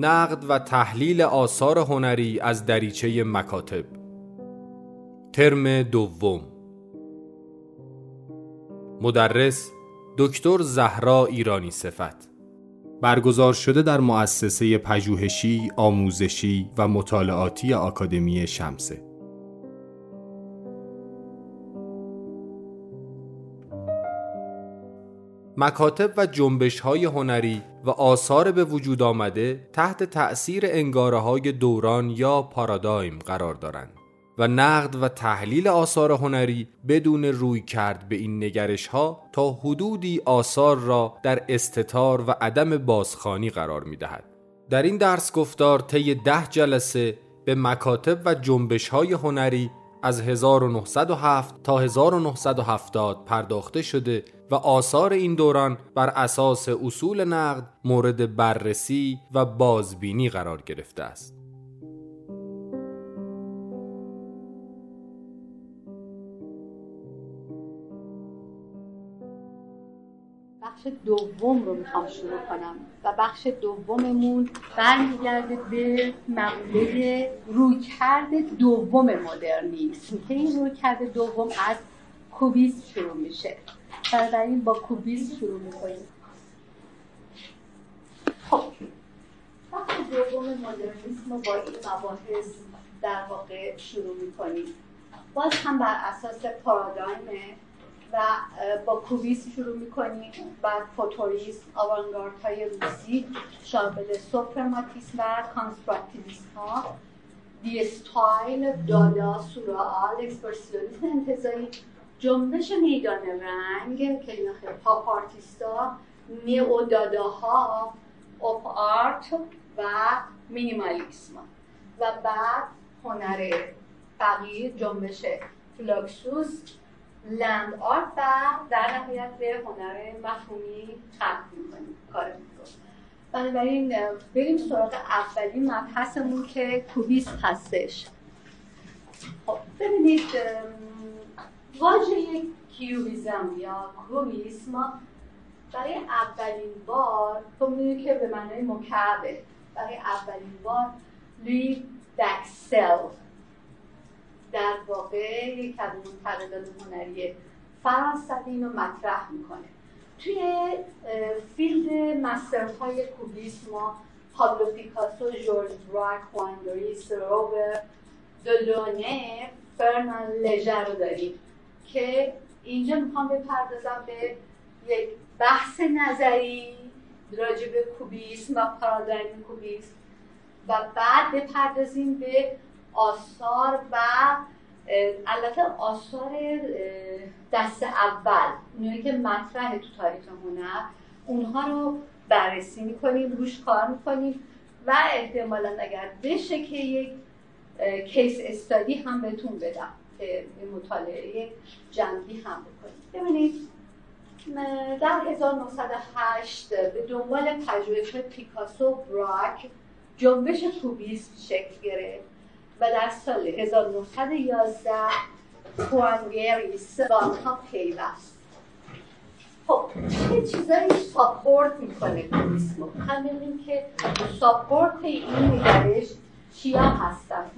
نقد و تحلیل آثار هنری از دریچه مکاتب. ترم دوم. مدرس دکتر زهرا ایرانی صفت. برگزار شده در مؤسسه پژوهشی، آموزشی و مطالعاتی آکادمی شمسه. مکاتب و جنبش های هنری و آثار به وجود آمده تحت تأثیر انگاره های دوران یا پارادایم قرار دارند و نقد و تحلیل آثار هنری بدون روی کرد به این نگرش ها تا حدودی آثار را در استتار و عدم بازخانی قرار می دهد. در این درس گفتار طی ده جلسه به مکاتب و جنبش های هنری از 1907 تا 1970 پرداخته شده و آثار این دوران بر اساس اصول نقد مورد بررسی و بازبینی قرار گرفته است. بخش دوم رو می‌خوام شروع کنم و بخش دوممون برمیگرده به مقوله رویکرد دوم مدرنیسم که این رویکرد دوم از کوبیسم شروع میشه بنابراین با کوبیسم شروع می‌کنیم. خب بخش دوم مدرنیسم با این مباحث در واقع شروع می‌کنیم باز هم بر اساس پارادایم و با کوبیسم شروع می‌کنیم. بعد فوتوریسم آوانگارد های روسی شامل سوپرماتیسم و کانستراکتیویسم ها دی استایل دادا سوررئال اکسپرسیونیسم انتزاعی. جنبش میدان رنگ که اینا خیلی پاپ آرتیستا نیو داداها op art و مینیمالیسم و بعد هنر فقیر جنبش فلوکسوس land art و در نهایت به هنر مفهومی ختم می‌کنیم. کار بنابراین بریم سراغ اولین مبحثمون که کوبیست هستش. خب ببینید واژه کیوبیزم یا کوبیسم برای اولین بار تو می‌دونی که به معنای مکعبه. برای اولین بار لوی دکسل در واقع یک از منتقدان هنری فرانسوی اینو مطرح می‌کنه. توی field master های کوبیسم ما پابلو پیکاسو، جورج براک، خوان گریس، روبر دلونه، فرنان لژر رو داریم. که اینجا می‌خوام بپردازم به یک بحث نظری راجع به کوبیسم و پارادایم کوبیسم. و بعد بپردازیم به آثار و البته آثار دست اول. اونایی که مطرح تو تاریخ هنر اونها رو بررسی می‌کنیم روش کار می‌کنیم و احتمالا اگر بشه که یک کیس استادی هم بهتون بدم. که مطالعه جنبی هم بکنیم. ببینید در 1908 به دنبال پژوهش پیکاسو براک جنبش کوبیسم شکل گرفت و در سال 1911 کوانگریس با آنها پیوست. خب چه چیزایی ساپورت می‌کنه کوبیسمو هم که ساپورت این نگرش چیا هستن؟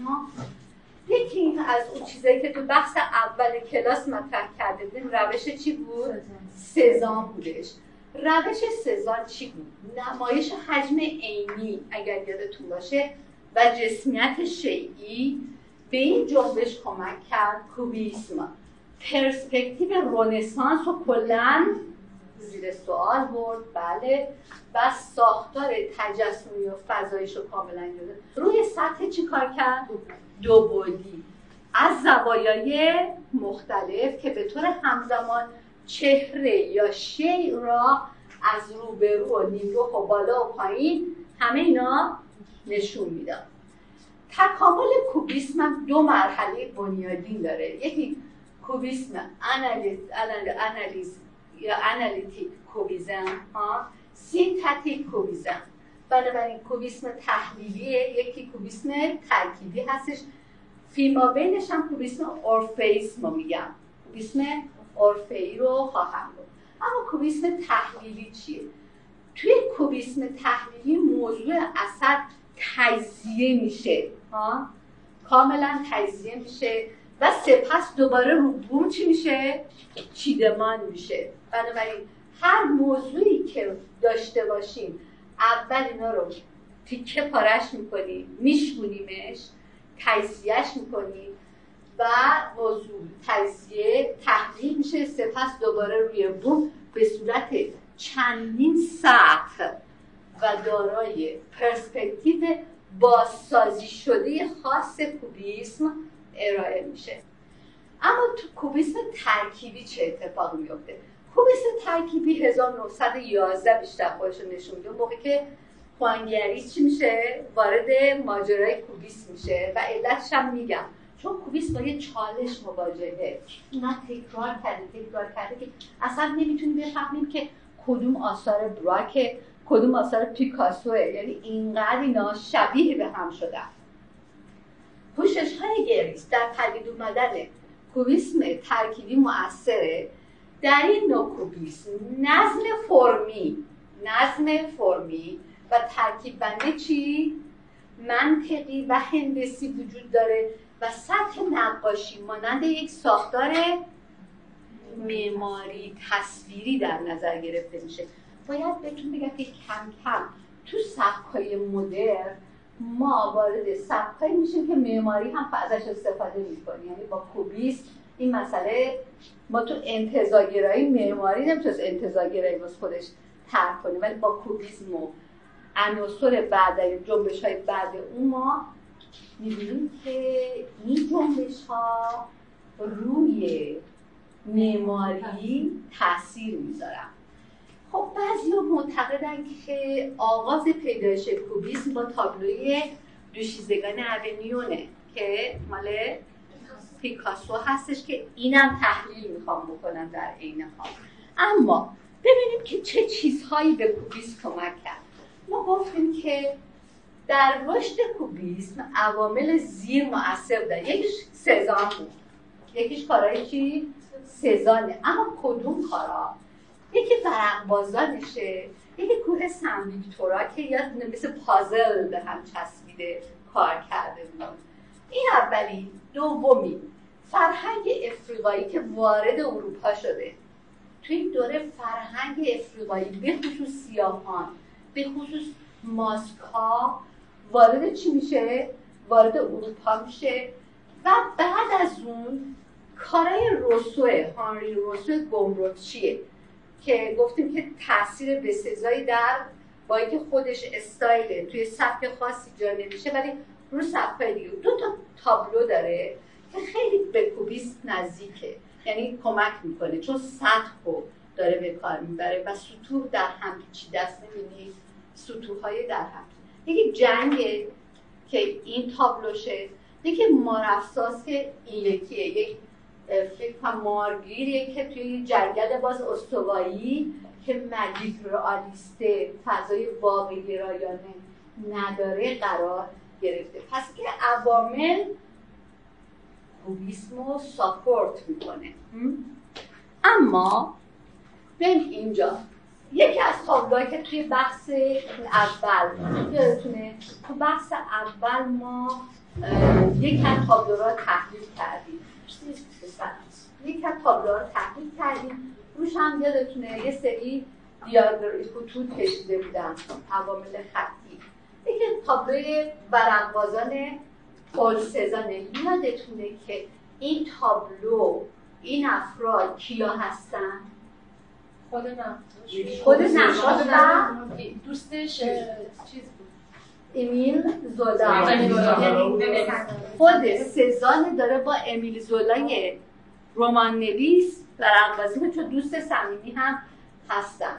یکی از اون چیزایی که تو بحث اول کلاس مطرح کرده بودیم روش چی بود؟ سزان بودش روش سزان چی بود؟ نمایش حجم عینی اگر یادتون باشه و جسمیت شیعی به این جنبش کمک کرد کوبیسم پرسپکتیو رونسانس و کلا زیر سوال برد بله و ساختار تجسمی و فضایش رو کاملا جدا روی سطح چی کار کرد؟ دو بودی از زوایای مختلف که به طور همزمان چهره یا شیع را از روبرو و نیمرو و بالا و پایین همه اینا نشون می‌داد. تکامل کوبیسم هم دو مرحله بنیادین داره. یکی کوبیسم آنالیز, آنالیز یا analytic cubism ها؟ synthetic cubism. بنابراین کوبیسم تحلیلیه یکی کوبیسم ترکیبی هستش. فیما بینش هم کوبیسم اورفیسم میگم. کوبیسم اورفه‌ای رو خواهم بود اما کوبیسم تحلیلی چیه؟ توی کوبیسم تحلیلی موضوع اثر تجزیه میشه. ها؟ کاملا تجزیه میشه و سپس دوباره رو بوم چی میشه؟ چیدمان میشه. بنابراین هر موضوعی که داشته باشیم اول اینا رو تیکه پارش می‌کنیم میشکونیمش تجزیهش می‌کنیم و موضوع تجزیه تحلیل میشه سپس دوباره روی بوم به صورت چندین سطح و دارای پرسپکتیو بازسازی شده خاص کوبیسم ارائه میشه. اما تو کوبیسم ترکیبی چه اتفاقی میفته کوبیسم ترکیبی 1911 بیشتر خودش نشون میده. موقع که خوانگریز چی میشه؟ وارد ماجرای کوبیسم میشه و علتش هم میگم. چون کوبیس با یه چالش مواجهه اینا تکرار کرده تکرار کرده که اصلا نمی‌تونیم بفهمیم که کدوم آثار براکه کدوم آثار پیکاسوه یعنی اینقدر اینا شبیه به هم شدن. پوشش های گریس در پدید اومدن کوبیسم ترکیبی مؤثره. در این نوع کوبیسم نظم فرمی نظم فرمی و ترکیب بنده چی؟ منطقی و هندسی وجود داره و سطح نقاشی مانند یک ساختار معماری تصویری در نظر گرفته میشه باید بهتون بگم که کم کم تو سبکای مدرن ما وارد سبکایی میشیم که معماری هم ازش استفاده می‌کنیم یعنی با کوبیست این مسئله ما تو انتظاگرایی معماری نمی‌تونست انتظاگرایی باز خودش طرح کنه ولی با کوبیسم و عناصر بعد جنبش های بعد اون ما می‌بینیم که این جنبش ها روی معماری تاثیر می‌ذارن. خب بعضی معتقدن که آغاز پیدایش کوبیسم با تابلوی دوشیزگان اونیونه که مال پیکاسو هستش که اینم تحلیل می‌خوام بکنم در عین حال. اما ببینیم که چه چیزهایی به کوبیسم کمک کرد. ما گفتیم که در رشد کوبیسم عوامل زیر مؤثر بودن یکیش سزان بود. یکیش کارهای چی؟ سزانه. اما کدوم کارا؟ یکی بازانشه یکی کوه سن ویکتورا که یا مثل پازل به هم چسبیده کار کرده بود. این اولی. دومی. فرهنگ افریقایی که وارد اروپا شده. توی این دوره فرهنگ افریقایی به خصوص سیاهان به خصوص ماسکا وارد چی میشه؟ وارد اروپا میشه. و بعد از اون کارای روسوه هانری روسوه گمرکچیه که گفتیم که تاثیر بسزایی در با اینکه خودش استایله توی سبک خاصی جا نمیشه ولی رو سبک دیگه. دو تا تابلو داره. که خیلی به کوبیست نزدیکه. یعنی کمک می‌کنه چون سطح رو داره به کار می‌بره و سطوح در هم چی دست نمی‌دید سطوح های در هم. یکی جنگ که این تابلوشه یکی مارفساس که این یکیه یک فکر مارگیریه که توی جنگل باز استوایی که مجید رئالیسته فضای واقعی رایانه نداره قرار گرفته. پس که عوامل کوبیسم رو ساپورت می‌کنه. اما ببین اینجا یکی از تابلوهایی که توی بحث اول یادتونه؟ تو بحث اول ما یک از تابلوها تحلیل کردیم. یک از تابلوها رو تحلیل کردیم. روش هم یادتونه یه سری دیاگر خطوط کشیده بودن عوامل خطی. یکی تابلوی برقبازان پول سزانه یادتونه که این تابلو این افراد کیا هستن؟ خود من خود نقاش دوستش چیز بود. امیل زولا. یعنی خود سزان داره با امیل زولای رمان نویس و رقبازی چون دوست صمیمی هم هستن.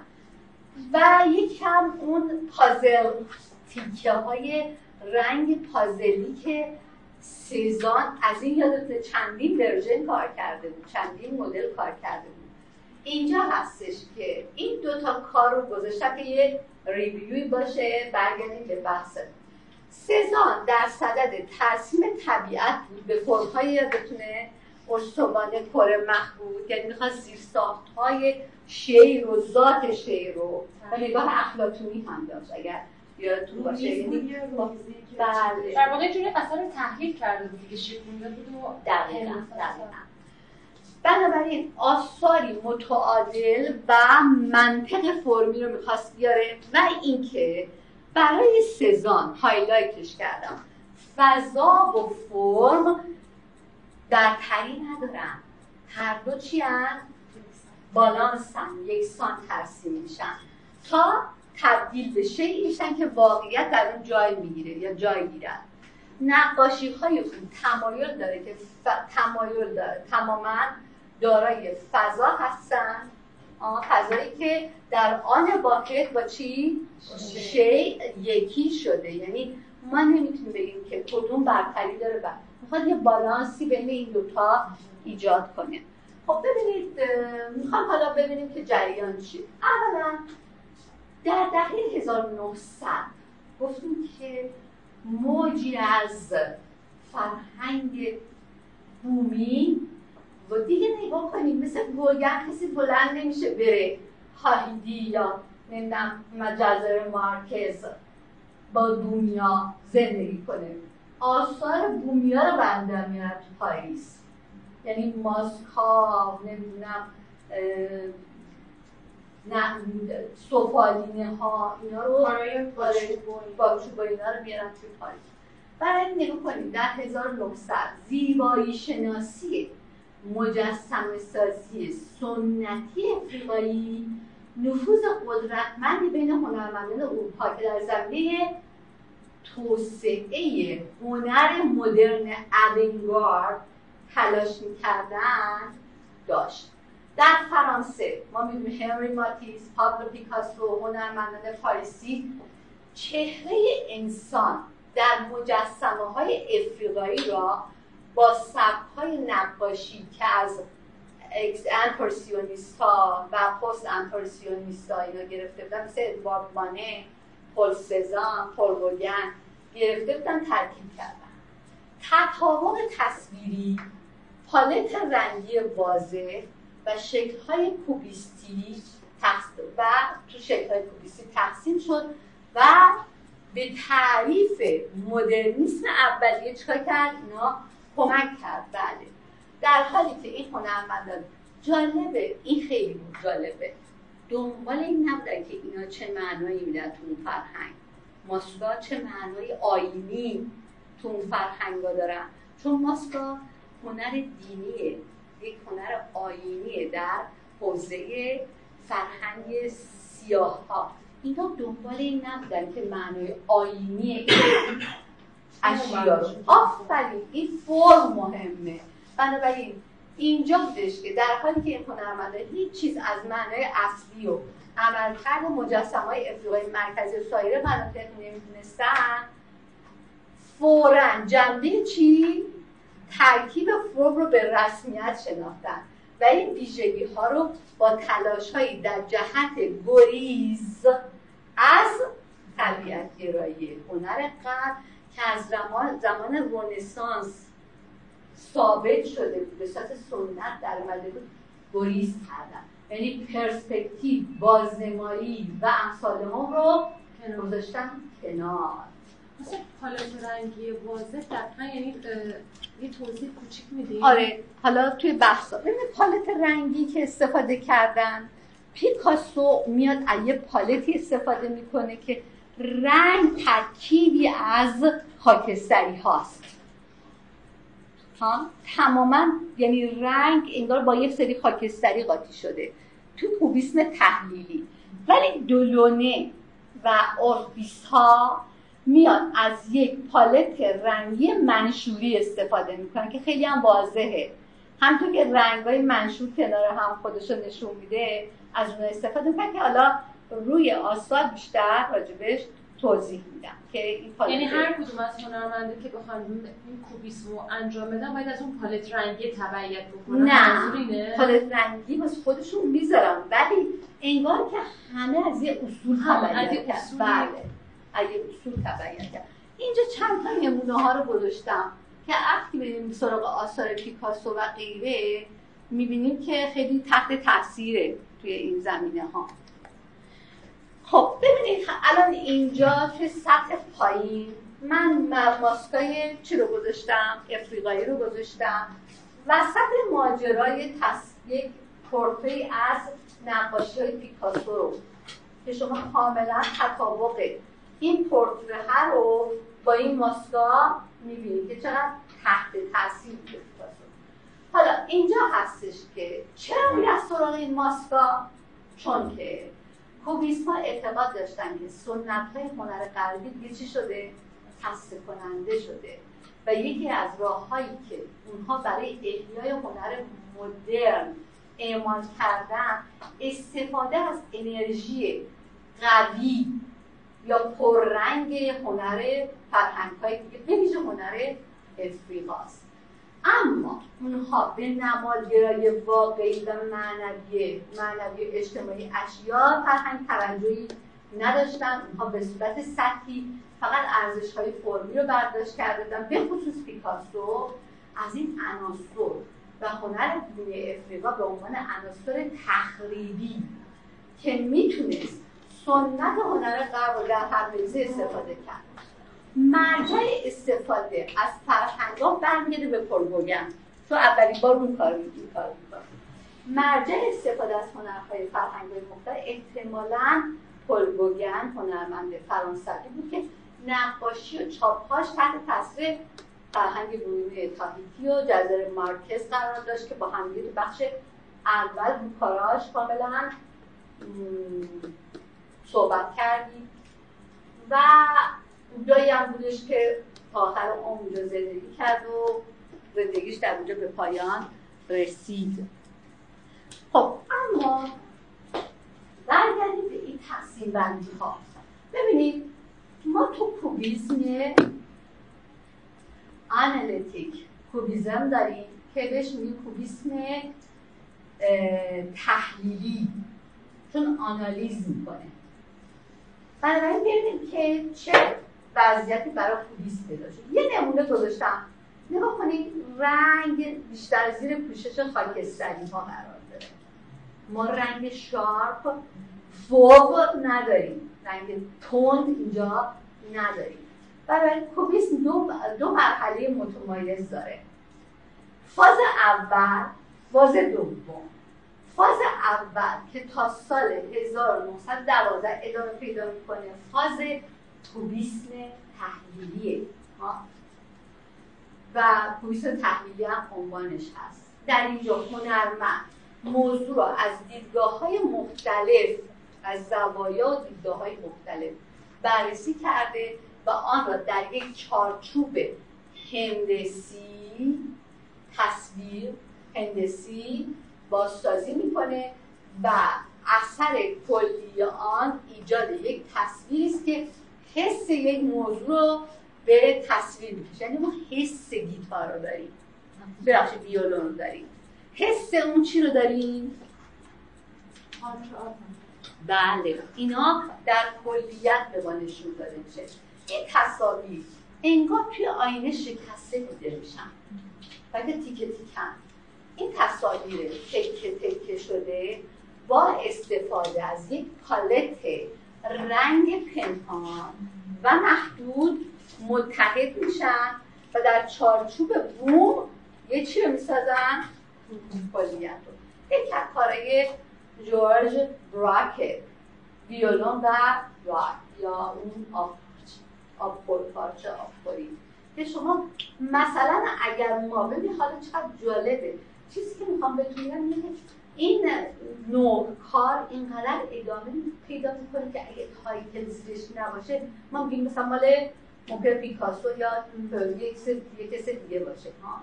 و یکم اون پازل تیکه های رنگ پازلی که سزان از این یادت چندین ورژن کار کرده بود چندین مدل کار کرده بود. اینجا هستش که این دوتا کار رو گذاشتن که یه ریویوی باشه برگردیم به بحث. سزان در صدد ترسیم طبیعت بود به فرمهای یادتونه؟ استوانه مخ بود یعنی می‌خواد زیر های شعر و ذات شعر رو و نگاه افلاتونی هم داشت. اگر یادتون باشه. یعنی بله. در واقع جوری اثر تحلیل کرده بود که شکونده بود و دقیقا دقیقا. بنابراین آثاری متعادل و منطق فرمی رو می‌خواست بیاره و اینکه برای سزان هایلایتش کردم. فضا و فرم در تری ندارن. هر دو چی هم یکسان ترسیم میشن. تا تبدیل به شیعی میشن که واقعیت در اون جای می‌گیره یا جای گیرن. نقاشی های اون تمایل داره که ف... تمایل داره. تماما دارای فضا هستن. فضایی که در آن واقع با چی؟ شی یکی شده. یعنی ما نمی‌تونیم بگیم که کدوم برتری داره و می‌خواد یه بالانسی بین این دوتا ایجاد کنه. خب ببینید می‌خوام حالا ببینیم که جریان چی اولا در دهه 1900 گفتیم که موجی از فرهنگ بومی و دیگه نگاه کنیم. مثل گوگن کسی بلند نمیشه بره. هایدی یا نمی‌دونم مجزر مارکز با دنیا زندگی کنه. آثار بومیا رو بنده میارم تو پاریس. یعنی ماسکا نمی‌دونم نه سفالینه ها اینا رو با اینا رو میارم توی پاریس. برای نگاه کنیم در 1900 زیبایی شناسی مجسم سازی سنتی افریقایی نفوذ قدرتمندی بین هنرمندان اروپا که در زمینه توسعه هنر مدرن اونگارد تلاش می‌کردن داشت. در فرانسه. ما می‌دونیم هنری ماتیس پابلو پیکاسو هنرمندان پاریسی چهره انسان در مجسمه های افریقایی را با سبک های نقاشی که از امپرسیونیستا و پست امپرسیونیستا اینا گرفته بودن مثل ادوارد مانه پل سزان پل گوگن گرفته بودن ترکیب کردن. تطابق تصویری پالت رنگی واضح و شکل های کوبیستی و تو شکل های کوبیستی تقسیم شد و به تعریف مدرنیسم اولیه چکار کرد؟ اینا کمک کرد. بله. در حالی که این هنرمندان جالبه. این خیلی جالبه. دنبال این نبودن که اینا چه معنایی میدن تو اون فرهنگ. ماسکا چه معنای آینی تو اون فرهنگ دارن؟ چون ماسکا هنر دینیه. یک هنر آینیه در حوزه فرهنگ سیاه ها اینا دنبال این نبودن که معنای آینی اشیا آفرین این فرم مهمه. بنابراین اینجا بودش که در حالی که این هنرمنده هیچ چیز از معنای اصلی و عملکرد مجسم های افریقای مرکزی و سایر مناطق نمی‌دونستن. فورا جنبه چی؟ ترکیب فرم رو به رسمیت شناختن و این ویژگی ها رو با تلاش هایی در جهت گریز از طبیعت گرایی هنر قبل که از زمان, زمان رونسانس ثابت شده بود به صورت سنت در اومده بود گریز کردن. یعنی پرسپکتیو بازنمایی و امثال هم رو گذاشتن کنار. پالت رنگی یعنی یه توضیح کوچیک آره حالا توی بحثا. ببینید پالت رنگی که استفاده کردن پیکاسو میاد یه پالتی استفاده می‌کنه که رنگ ترکیبی از خاکستری هاست. ها؟ تماما یعنی رنگ انگار با یک سری خاکستری قاطی شده. تو کوبیسم تحلیلی. ولی دولونه و اوربیس ها میاد از یک پالت رنگی منشوری استفاده می‌کنن که خیلی هم واضحه. همطور که رنگ های منشور کنار هم خودش نشون میده از اون استفاده می‌کنن که حالا روی آثار بیشتر راجبش توضیح میدم که این پالت یعنی هر کدوم از هنرمنده که بخوان این کوبیسمو انجام بدن باید از اون پالت رنگی تبعیت بکنن. نه. پالت رنگی واسه خودشون می‌ذارم ولی انگار که همه از یه اصول تبعیت کرد. بله. از یه اصول تبعیت کرد اینجا چند تا نمونه ها رو گذاشتم که وقتی بریم سراغ آثار پیکاسو و غیره می‌بینیم که خیلی تحت تاثیره توی این زمینه ها خب ببینید الان اینجا توی سطح پایین من ماسکای چی رو گذاشتم؟ افریقایی رو گذاشتم وسط ماجرای. یک از نقاشی های پیکاسو رو که شما کاملا تطابق این پورتره رو با این ماسکا می‌بینید که چقدر تحت تاثیر پیکاسو حالا اینجا هستش که چرا میره سراغ این ماسکا؟ چون که کوبیسم ها اعتقاد داشتن که سنت های هنر غربی دیگه چی شده؟ خسته کننده شده. و یکی از راههایی که اونها برای احیای هنر مدرن اعمال کردن استفاده از انرژی قوی یا پررنگ هنر فرهنگ های دیگه. به هنر افریقاست اما اونها به نمادگرای واقعی و معنوی معنوی اجتماعی اشیا فرهنگ توجهی نداشتن. اونها به صورت سطحی فقط ارزش های فرمی رو برداشت کرده بودن. به خصوص پیکاسو. از این عناصر و هنر بومی افریقا به عنوان عناصر تخریبی که می‌تونست سنت هنر غرب در هر استفاده کرد. مرجع استفاده از فرهنگ ها برمیگرده به پرگوگن تو اولین بار رو کار این مرجع استفاده از هنرهای فرهنگ های مختلف احتمالا پلگوگن هنرمند فرانسوی بود که نقاشی و چاپهاش تحت تاثیر فرهنگ بومی تاهیتی و جزر مارکز قرار داشت که با همدیگه بخش اول کاراش کاملا صحبت کردیم. و جایی هم بودش که تا آخر اونجا زندگی کرد و زندگیش در اونجا به پایان رسید. خب اما برگردیم به این تقسیم بندی ها. ببینید ما تو کوبیزم آنالیتیک کوبیزم داریم که بهش میگیم کوبیسم تحلیلی. چون آنالیز می‌کنه. بنابراین ببینیم که چه وضعیتی برای کوبیسم پیدا شد. یه نمونه گذاشتم. نگاه کنید رنگ بیشتر زیر پوشش خاکستری ها قرار داره. ما رنگ شارپ فوق نداریم. رنگ تند اینجا نداریم. برای کوبیسم دو, دو مرحله متمایز داره. فاز اول فاز دوم. فاز اول که تا سال 1912 ادامه پیدا می‌کنه فاز کوبیسم تحلیلیه. و کوبیسم تحلیلی هم عنوانش هست. در اینجا هنرمند موضوع را از دیدگاه های مختلف از زوایا و دیدگاه های مختلف بررسی کرده و آن را در یک چارچوب هندسی تصویر هندسی بازسازی می‌کنه و اثر کلی آن ایجاد یک تصویری است که حس یک موضوع رو به تصویر می‌کشه. یعنی ما حس گیتار رو داریم. ببخشید ویولون رو داریم. حس اون چی رو داریم؟ بله. اینا در کلیت به ما نشون داده میشه. این تصاویر. انگار توی آینه شکسته دیده میشن. که تیکه تیکن. این تصاویر تکه تکه شده با استفاده از یک پالت رنگ پنهان و محدود متحد میشن و در چارچوب بوم یه چی رو می‌سازن؟ کلیت رو. یک از جورج براکت ویولون و راک یا اون آب پارچه آبخوری که شما مثلا اگر ما ببینید حالا چقدر جالبه. چیزی که می‌خوام بهتون بگم این نوع کار اینقدر ادامه پیدا می‌کنه که اگه تایتل زیرش نباشه ما میگیم مثلا مال ممکن پیکاسو یا یک کس دیگه باشه ها؟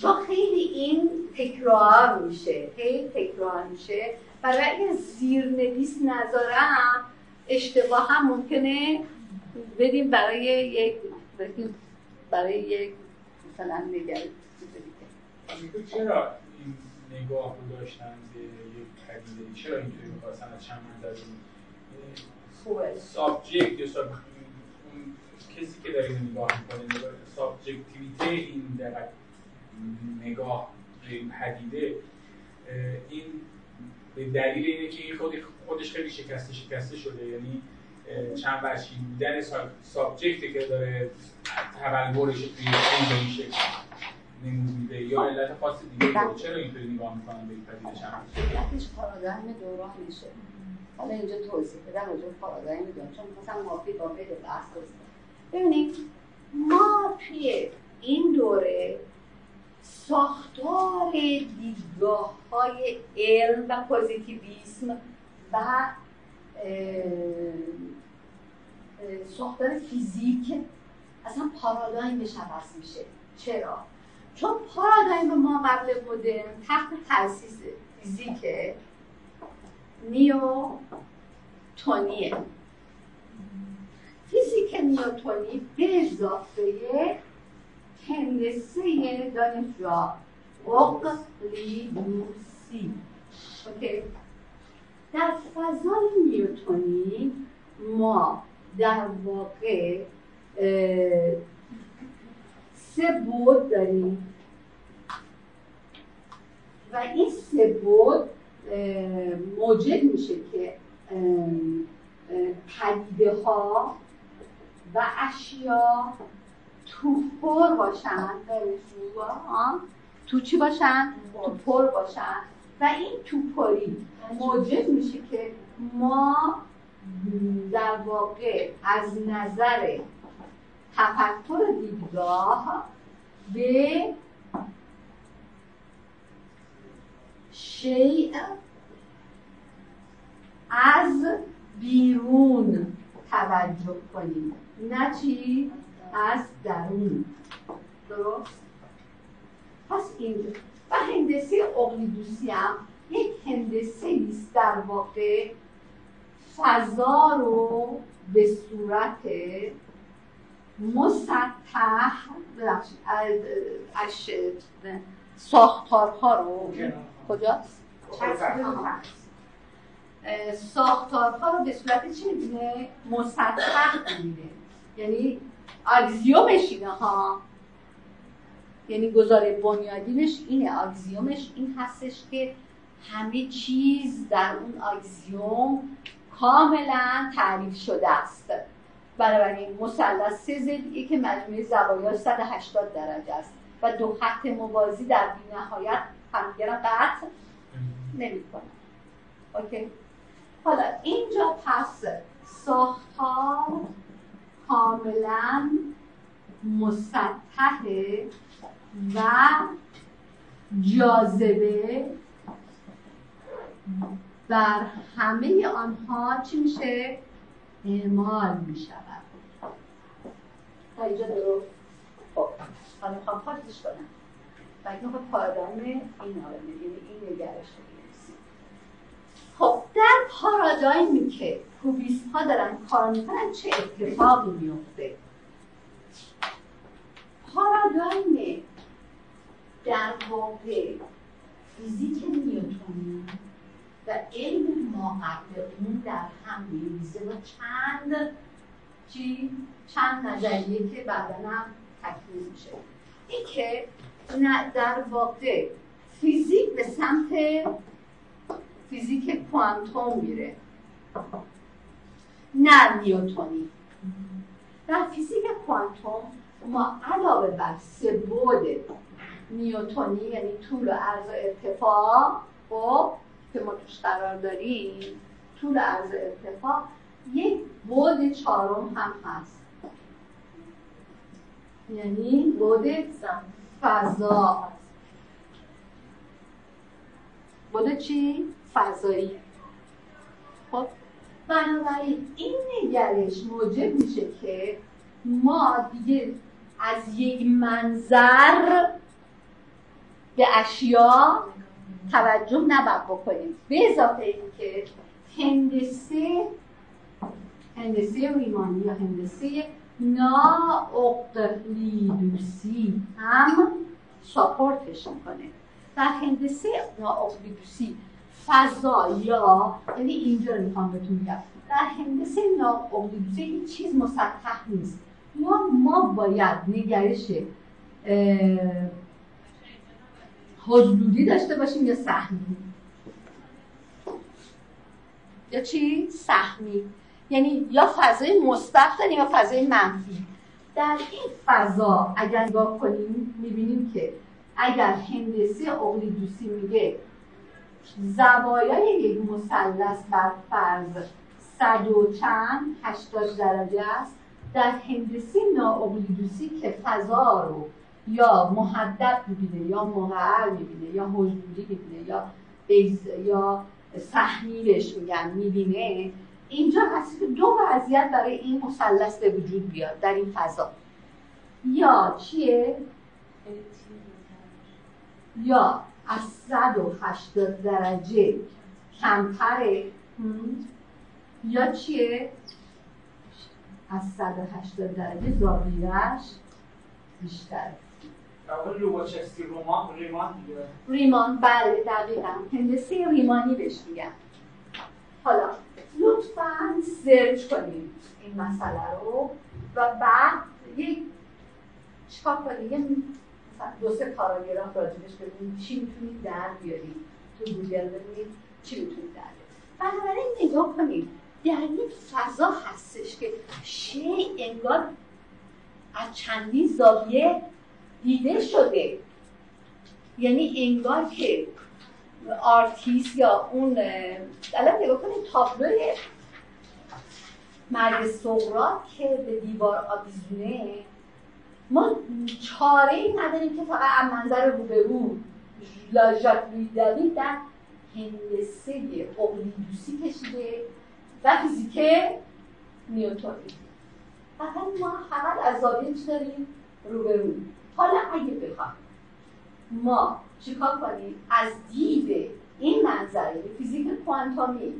چون خیلی این تکرار میشه خیلی تکرار میشه. برای اگه زیرنویس نذارم اشتباه هم ممکنه بدیم برای یک برای یک مثلا نگر چرا این نگاه رو داشتن به یک پدیده چرا اینطوری می‌خواستن از چند منظر خوبه. سابجکت یا ساب... اون کسی که داره نگاه می‌کنه سابجکتیویته این در نگاه به این پدیده این به دلیل اینه که خود خودش خیلی شکسته شکسته شده. یعنی چند وشی بودن سابجکتی که داره تبلورش توی این شکل. نمود میده یا علت خاص دیگه داره چرا اینطوری نگاه می‌کنن به این پدیده چند علتش پارادایم دورانشه حالا اینجا توضیح بدم راجع به پارادایم دوران چون مثلا مافی با بده بحث ببینید ما توی این دوره ساختار دیدگاه های علم و پوزیتیویسم و ساختار فیزیک اصلا پارادایمش عوض میشه. چرا؟ چون پارادایم ما قبل مدرن تحت تاسیس فیزیک نیوتونیه. فیزیک نیوتونی به اضافه هندسه دانشجو اقلیدوسی در فضای نیوتونی ما در واقع سه بود داریم. و این سه بود موجب میشه که پدیده ها و اشیا تو پر باشن. تو چی باشن؟ تو پر باشن. و این توپاری موجب میشه که ما در واقع از نظر تفکر دیدگاه به شیء از بیرون توجه کنیم نه چی؟ از درون درست؟ پس اینجا و هندسه اقلیدوسی هم یک هندسه است در واقع فضا رو به صورت مسطح اش ساختارها رو. کجاست؟ ساختارها رو به صورت چی می‌بینه؟ مسطح می‌بینه. یعنی اگزیومش اینه ها. یعنی گزاره بنیادینش اینه آگزیومش این هستش که همه چیز در اون آگزیوم کاملا تعریف شده است. بنابراین مثلث سه که مجموعه زوایاش 180 درجه است و دو خط موازی در بی نهایت همدیگه قطع نمی‌کنن اوکی. حالا اینجا پس ساختار کاملا مسطح و جاذبه. بر همه آنها چی میشه؟ اعمال می شود تا اینجا درست خب حالا می‌خوام خارجش کنم. و این نوع پارادایم این آرمه یعنی این نگرش خب در پارادایمی که کوبیست ها دارن کار می‌کنن چه اتفاقی میفته پارادایم در واقع فیزیک نیوتونی و علم ما قبل اون در هم میریزه و چند چی؟ چند نظریه که بعدا هم تکمیل میشه این که در واقع فیزیک به سمت فیزیک کوانتوم میره نه نیوتونی در فیزیک کوانتوم ما علاوه بر سه بود نیوتونی یعنی طول و عرض و ارتفاع خب که ما توش قرار داریم طول عرض ارتفاع یک بود چهارم هم هست. یعنی بود فضا. بود چی؟ فضایی. خب بنابراین این نگرش موجب میشه که ما دیگه از یک منظر به اشیا توجه نباید بکنیم. به اضافه اینکه هندسه هندسه ریمانی یا هندسه نااقلیدوسی هم ساپورتش می‌کنه. در هندسه نااقلیدوسی فضا یا یعنی اینجا رو می‌خوام بهتون بگم. در هندسه نااقلیدوسی این چیز مسطح نیست. یا ما باید نگرش حدودی داشته باشیم یا سهمی؟ یا چی؟ سهمی. یعنی یا فضای مثبت داریم یا فضای منفی. در این فضا اگر نگاه کنیم می‌بینیم که اگر هندسی دوستی میگه زوایای یک مثلث بر فرض صد و چند هشتاد درجه است در هندسی نااقلیدوسی که فضا رو یا محدد می‌بینه یا مقعر می‌بینه یا حضوری می‌بینه یا بیز یا سهمی بهش میگن می‌بینه اینجا هست که دو وضعیت برای این مثلث به وجود بیاد در این فضا یا چیه؟ یا از 180 درجه کمتره یا چیه؟ از 180 درجه زاویهش بیشتره ریمان ریمان بله دقیقا. هندسه ریمانی بهش میگن. حالا لطفا سرچ کنید این مسئله رو و بعد یک چیکار کنید دو سه پاراگراف راجبش ببینید چی می‌تونید در بیارید تو گوگل ببینید چی می‌تونید در بیارید بنابراین نگاه کنید در این فضا هستش که شی انگار از چندین زاویه دیده شده. یعنی انگار که آرتیست یا اون الان نگاه کنید تابلوی مرگ سقراط که به دیوار آویزونه ما چاره ای نداریم که فقط از منظر روبرو لاژاک دوید در هندسه اقلیدوسی کشیده و فیزیک نیوتونی فقط ما فقط از داریم روبرو. حالا اگه بخوام. ما چیکار کنیم؟ از دید این منظره فیزیک کوانتومی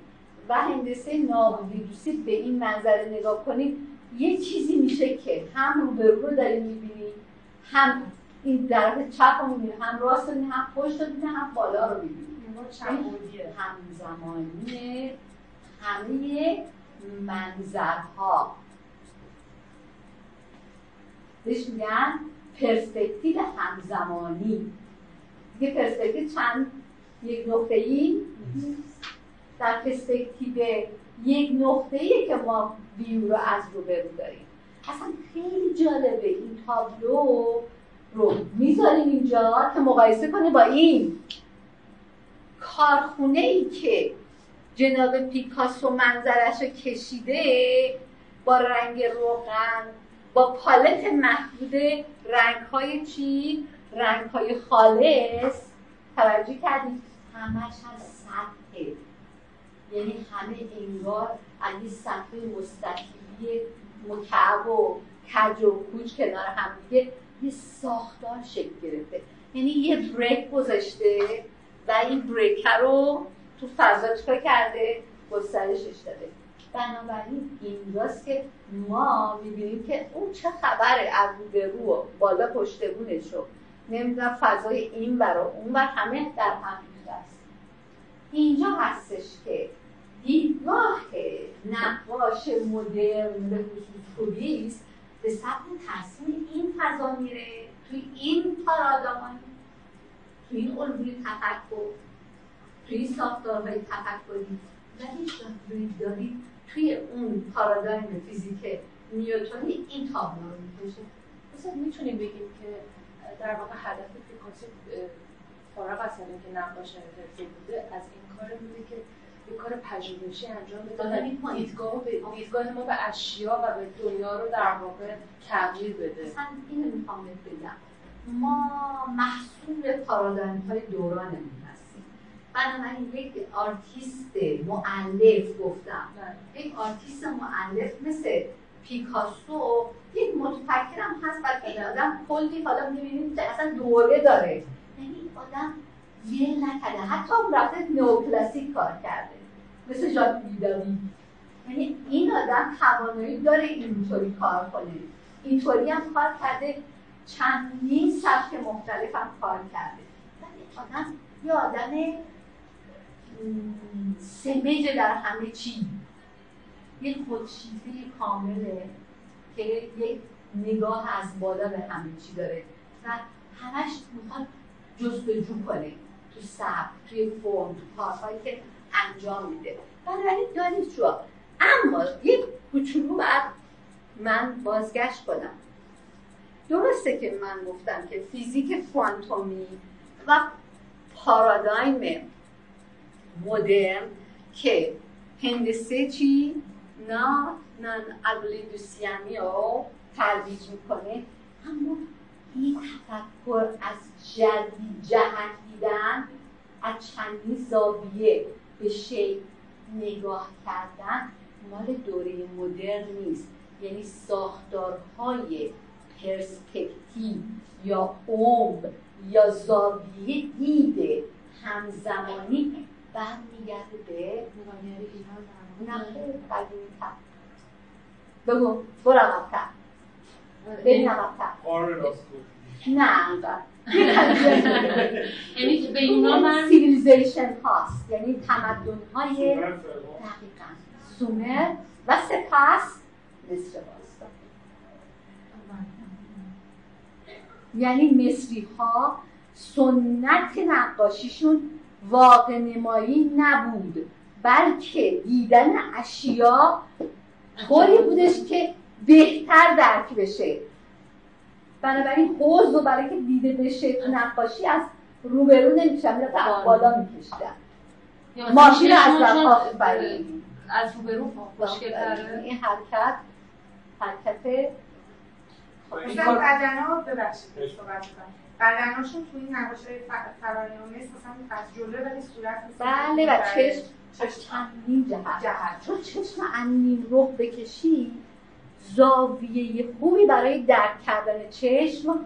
و هندسه نابودی به این منظره نگاه کنیم یه چیزی میشه که هم روبرو رو داریم می‌بینیم هم این طرف چپ رو می‌بینیم هم راست رو هم پشت رو هم بالا رو می‌بینیم. هم زمانی همه منظرها. بهش میگن پرسپکتیو همزمانی. یه پرسپکتیو چند؟ یک نقطه ای؟ در پرسپکتیو یک نقطه ای که ما ویو رو از رو برو داریم. اصلا خیلی جالبه این تابلو رو می‌ذاریم اینجا که مقایسه کنه با این کارخونه ای که جناب پیکاسو منظرش رو کشیده با رنگ روغن با پالت محدود رنگ های چی؟ رنگ های خالص توجه کردید. همش از سطحه. یعنی همه انگار از این صفحه مستطیلی مکعب و کج و کوچ کنار هم دیگه یه ساختار شکل گرفته. یعنی یه بریک گذاشته و این بریکر رو تو فضا چکا کرده؟ گسترشش داده. بنابراین اینجاست که ما می‌بینیم که اون چه خبره از رو رو بالا پشتبونش رو نمی‌دونم فضای این برا اون بر همه در هم است اینجا هستش که دیدگاه نقاش مدرن به خصوص کوبیست به سبب تصمیم این فضا میره توی این پارادایم توی این الگوی تفکر توی ساختارهای تفکری. ولی دارید توی اون پارادایم فیزیک نیوتونی این تابلو رو می‌کشه. مثلا می‌تونیم بگیم که در واقع هدف پیکاسو فارغ از اینکه نقاش حرفه‌ای بوده از این کار بوده که یه کار پژوهشی انجام بده. دیدگاه به دیدگاه ما به اشیا و به دنیا رو در واقع تغییر بده. مثلا اینو می‌خوام بگم. ما محصول پارادایم های دورانمون. بنابراین یک آرتیست مؤلف گفتم. بله. یک آرتیست مؤلف مثل پیکاسو یک متفکرم هست و این آدم کلی حالا می‌بینیم که اصلا دوره داره. یعنی آدم یه نکرده حتی رفته نوکلاسیک کار کرده. مثل ژاک بیداوی یعنی این آدم توانایی داره اینطوری کار کنه. اینطوری هم کار کرده. چندین سبک مختلف هم کار کرده. ولی آدم یه آدم سمج در همه چی. یه خودشیفته کامله که یک نگاه از بالا به همه چی داره و همش می‌خواد جستجو کنه تو سبک توی فرم تو کارهایی که انجام میده. بنابراین دانشجو اما یک کوچولو بعد من بازگشت کنم. درسته که من گفتم که فیزیک کوانتومی و پارادایم مدرن که هندسه چی؟ نه نان اقلیدوسیانی رو ترویج می‌کنه اما این تفکر از جدید جهت دیدن از چندین زاویه به شی نگاه کردن مال دوره مدرن نیست یعنی ساختارهای پرسپکتیو یا عمق یا زاویه دید همزمانی برمیگرده به نه قدیمی بگو برو عقبتر بریم عقبتر نه یعنی به اینا من سیویلیزیشن هاست یعنی تمدن های دقیقا سومر و سپس مصر باستا یعنی مصری ها سنت نقاشیشون واقع نمایی نبود بلکه دیدن اشیا طوری بودش که بهتر درک بشه. بنابراین حوز و برای که دیده بشه تو نقاشی از روبرو نمیشم میره بالا میکشیدن. ماشین از آفرین از روبرو مشکل این حرکت حرکت مثلا بدنا ببخشید صحبت کنم بدناشون تو این نقاش فرانیومس مثلا از جلو ولی صورت بله و چشم چندین جهت. جهت. چون چشم انیم رخ بکشی زاویه خوبی برای درک کردن چشم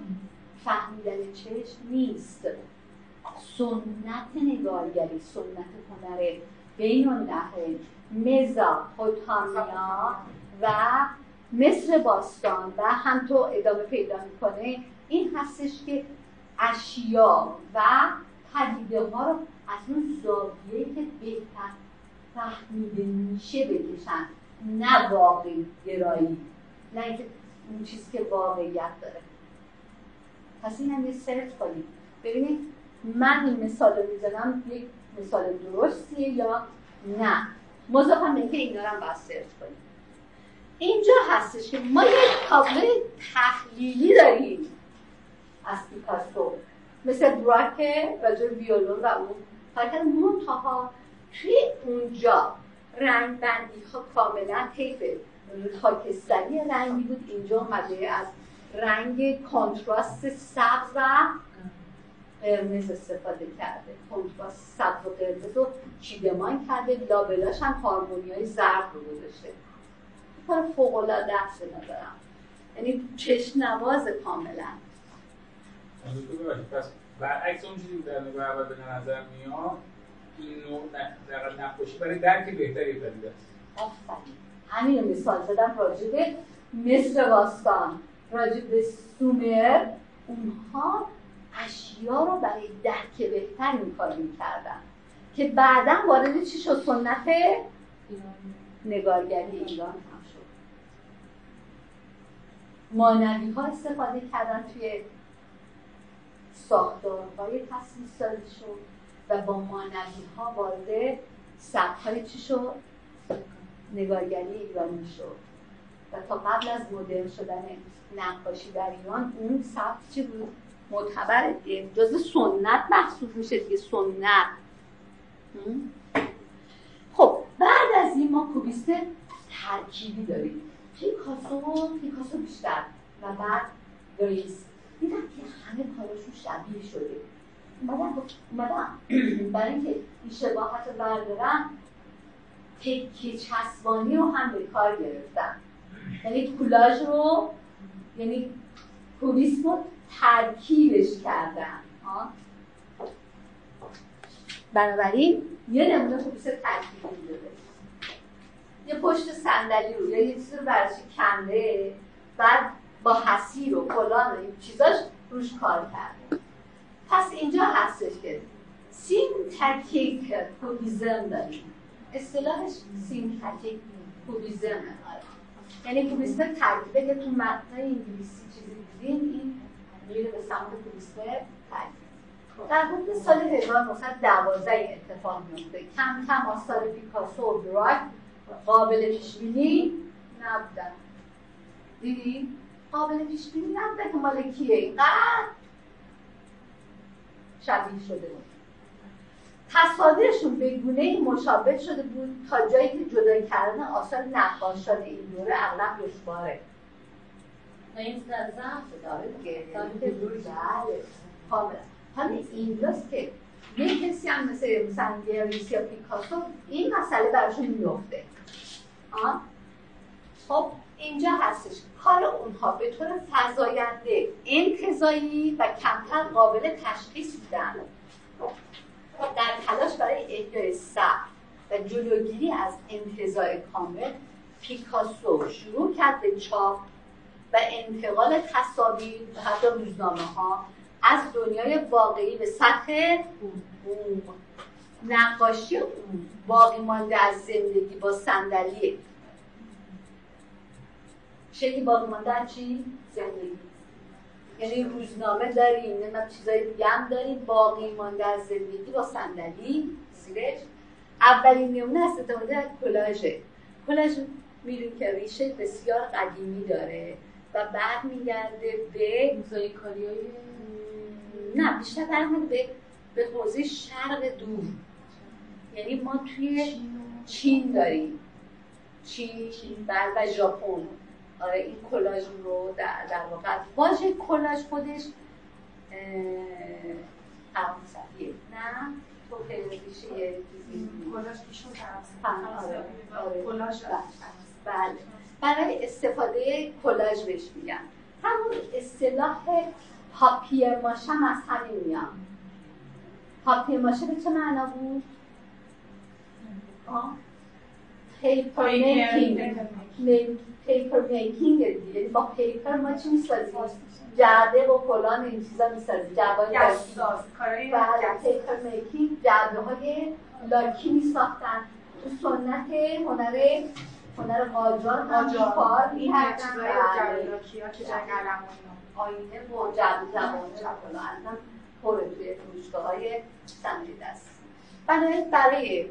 فهمیدن چشم نیست. سنت نگارگری سنت هنر بین النهر مزاپوتامیا و مصر باستان و هم تو ادامه پیدا می‌کنه. این هستش که اشیا و پدیده ها رو از اون زاویه که بهتر فهمیده میشه بکشن نه واقعی گرایی. نه اینکه اون چیزی که واقعیت داره. پس این هم یه سرچ کنید ببینید من این مثال رو می‌زنم یک مثال درستیه یا نه؟ مضافم به که اینا رو باید سرچ کنید اینجا هستش که ما یک تابلو تحلیلی داریم. از پیکاسو. مثل براک راجع ویولون و اون. حرکت منتها توی اونجا رنگ بندی ها کاملا طیف خاکستری رنگی بود. اینجا اومده از رنگ کانتراست سبز و قرمز استفاده کرده. کنتراست سبز و قرمز رو چیدمان کرده. لابلاش هم هارمونی های زرد رو گذاشته. کار فوق العاده است ندارم یعنی چشم کاملا. پس برعکس اون چیزی در نگاه اول به نظر میاد این نوع نقاشی برای درک بهتری پدیده است همین مثال زدم راجع به مصر باستان راجع به سومر. اونها اشیا رو برای درک بهتر این کار می‌کردن که بعدا وارد چی شد؟ سنت نگارگری ایران هم شد. مانوی ها استفاده کردن توی ساختارهای تصویر سازی شد و با مانوی ها وارد سبک های چی شد؟ نگارگری ایرانی شد. و تا قبل از مدرن شدن نقاشی در ایران اون سبک چی بود؟ معتبر جز سنت محسوب میشه دیگه سنت. خب بعد از این ما کوبیست ترکیبی داریم. پیکاسو پیکاسو بیشتر. و بعد گریس دیدم که همه کاراشون شبیه شده. اومدم برای اینکه این شباهت رو بردارم تکه چسبانی رو هم به کار گرفتم. یعنی کولاژ رو یعنی کوبیسم رو ترکیبش کردم. بنابراین یه نمونه کوبیسم ترکیبی داره یه پشت صندلی رو یا یه چیزی رو برش کنده بعد با حصیر و فلان و این چیزاش روش کار کرده پس اینجا هستش که synthetic cubism داریم. اصطلاحش synthetic cubism یعنی کوبیسم ترکیبیه که تو متن انگلیسی چیزی دیدین این میره به سمت ترکیب. در حدود سال 1912 اتفاق میفته کم کم آثار پیکاسو و قابل پیش بینی نبودن؟ قابل پیش بینی نبوده که مال کیه؟ اینقدر شبیه شده بود. تصادیرشون به گونه مشابه شده بود تا جایی که جدا کردن آثار نقاشان این دوره اغلب دشواره. این همین اینجاست که یه کسی هم مثل مثلا یا پیکاسو این مسئله براشون میفته خب اینجا هستش. کار اونها به طور فضاینده انتظایی و کمتر قابل تشخیص بودن. در تلاش برای احیای صبر و جلوگیری از انتظای کامل پیکاسو شروع کرد به چاپ و انتقال تصاویر و حتی روزنامه ها از دنیای واقعی به سطح بوم نقاشی باقی مانده از زندگی با صندلی شکلی باقی مانده چی؟ زندگی. یعنی روزنامه داریم نه چیزای دیگه هم داریم باقی مانده از زندگی با صندلی زیرش اولین نمونه از استفاده از کلاژه. کلاژ میریم که ریشه بسیار قدیمی داره و بعد میگرده به موزاییکاری های نه بیشتر برمیگرده به به حوزه شرق دور. یعنی ما توی چین. داریم. چین بل و ژاپن. آره این کلاژ رو در, در واقع واژه کلاژ خودش فرانسویه نه تو ریشه کلاژ پیشون کلاژ بله برای استفاده کلاژ بهش میگن همون اصطلاح پاپیر ماشه از همین میاد. پاپیر ماشه به چه معنا بود؟ paper making paper making دیگه. یعنی با paper ما چی می‌سازیم؟ جعبه و فلان این چیزا می‌سازیم. جعبه های بله paper making جعبه های لاکی میساختن. تو سنت هنر هنر قاجار هم کار می‌کردن آینه و جعبه زبان چپلا اصلا پر توی فروشگاه های دست برای برای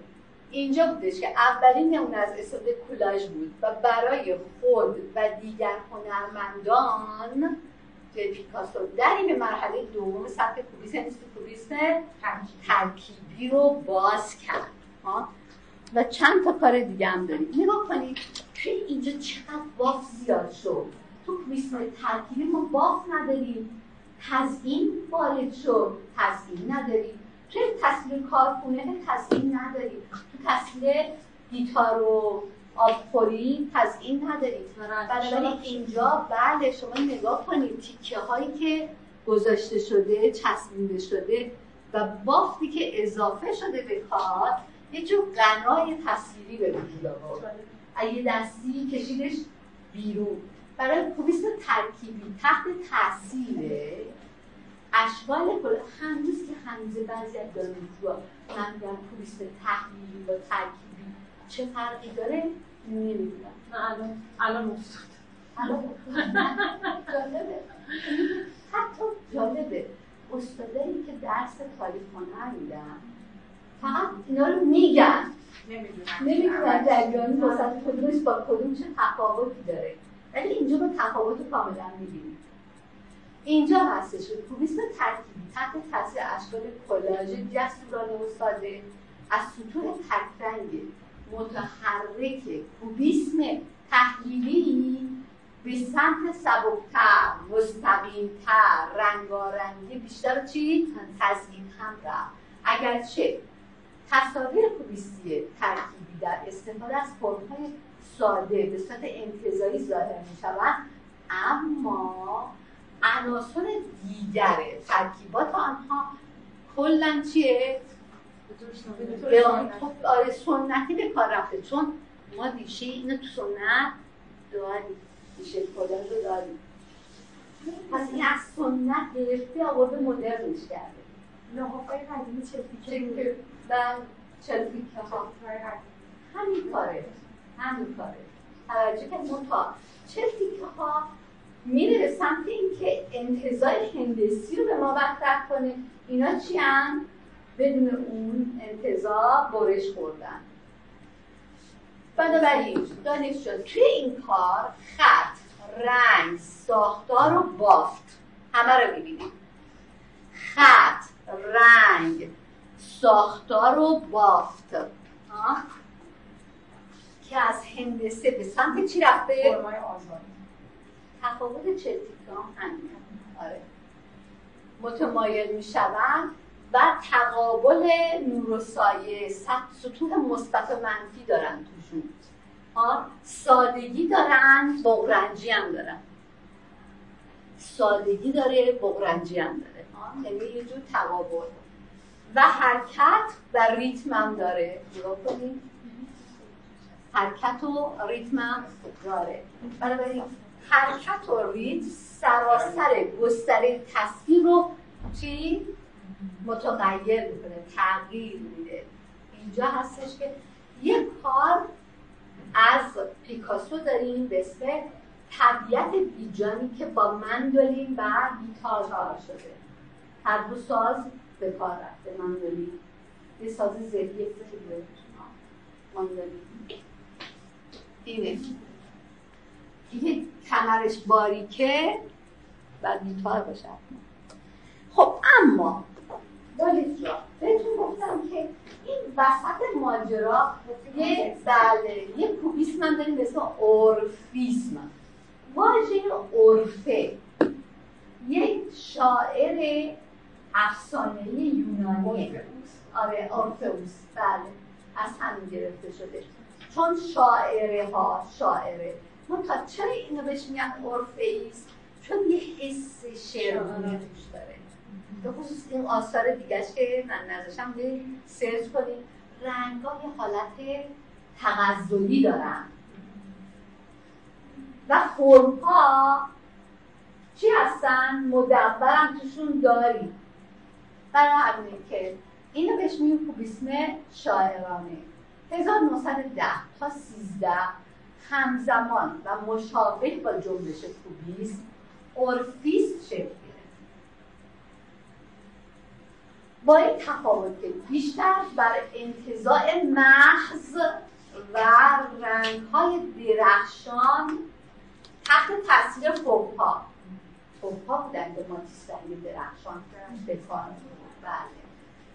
اینجا بودش که اولین نمونه از استفاده کولاژ بود و برای خود و دیگر هنرمندان که پیکاسو در این مرحله دوم سبک کوبیست یعنی کوبیست ترکیبی رو باز کرد. و چند تا کار دیگه هم داریم. نگاه کنید توی اینجا چقدر باف زیاد شد. تو کوبیسم ترکیبی ما باف نداریم. تزیین وارد شد. تزیین نداریم. توی تصویر کارخونه تزیین نداریم. تو تصویر گیتار و آبخوری تزیین نداریم. بنابراین اینجا بله شما نگاه کنید تیکه هایی که گذاشته شده چسبیده شده و بافتی که اضافه شده به کار یه جور غنای تصویری به وجود آورد. اگه دستی کشیدش بیرون. برای کوبیست ترکیبی تحت تاثیر اشکال کل هنوز که هنوز بعضی از دانشجوها من میگم کوبیست تحلیلی با ترکیبی چه فرقی داره نمی‌دونم الان الان افتاد. جالبه. حتی جالبه. استادایی که درس تاریخ هنر میدن فقط اینا رو میگن. نمی‌دونن. جریانی واسه کدومش با کدوم چه تفاوتی داره. ولی اینجا با تفاوت کاملا می‌بینیم. اینجا هستش. کوبیسم ترکیبی تحت تاثیر اشکال کلاژ جسورانه و ساده. از سطوح تکرنگ متحرک کوبیسم تحلیلی به سمت سبکتر مستقیمتر رنگارنگی بیشتر چی؟ تزیین هم رفت. اگرچه تصاویر کوبیستی ترکیبی در استفاده از فرمهای ساده به صورت انتظایی ظاهر می شود اما عناصر دیگر ترکیبات آنها کلا چیه؟ خب، آره سنتی به کار رفته. چون ما ریشه اینو تو سنت داریم. ریشه کلاژ رو داریم. پس این از سنت گرفته آورده مدرنش کرده. لحافای قدیمی چلفیکه و چلفیکه ها. همین کاره. همین کاره. توجه که متا چلفیکه ها میره به سمت اینکه انتظار هندسی رو به ما مطرح کنه. اینا چی هم؟ بدون اون انتظار برش خوردن. بنابراین دانشجو توی این کار خط رنگ ساختار و بافت همه رو ببینیم خط رنگ ساختار و بافت. که از هندسه به سمت چی رفته؟ فرمای تفاوت چلتیکام همین آره. متمایل می شوند و تقابل نور و سایه سطوح مثبت و منفی دارن توشون سادگی دارن بغرنجی هم دارن. سادگی داره بغرنجی هم داره. یعنی یه جور تقابل. و حرکت و ریتم هم داره. نگاه حرکت و ریتم هم داره بنابراین حرکت و ریتم سراسر گستره تصویر رو چی متغیر می‌کنه تغییر میده. اینجا هستش که یک کار از پیکاسو داریم به اسم طبیعت بیجانی که با مندولین و گیتار کار شده. هر دو ساز به کار رفته مندولین. یه ساز ذهنی که مندولین. اینه. دیگه کمرش باریکه و گیتار باشه. خب اما دارید بهتون گفتم که این وسط ماجرا یه بله یه کوبیسم هم داریم اسم اورفیسم واژه اورفه یک شاعر افسانه یونانی. آره اورفئوس. بله از همین گرفته شده. چون شاعره ها شاعره تا چرا اینو بهش میگن اورفئیس چون یه حس شعرانه توش داره. به خصوص این آثار دیگهش که من نذاشتم سرچ کنیم رنگ ها یه حالت تغذلی دارن. و فرم ها چی هستن؟ مدورم توشون داریم. برای همینه که اینو بهش میگیم کوبیسم شاعرانه. 1910 تا 13 همزمان و مشابه با جنبش کوبیسم اورفیست شکل با این تفاوت که بیشتر بر انتظاع محض و رنگ های درخشان تحت تاثیر فوقها فوقها بودن که ماتیس درخشان به کار بله.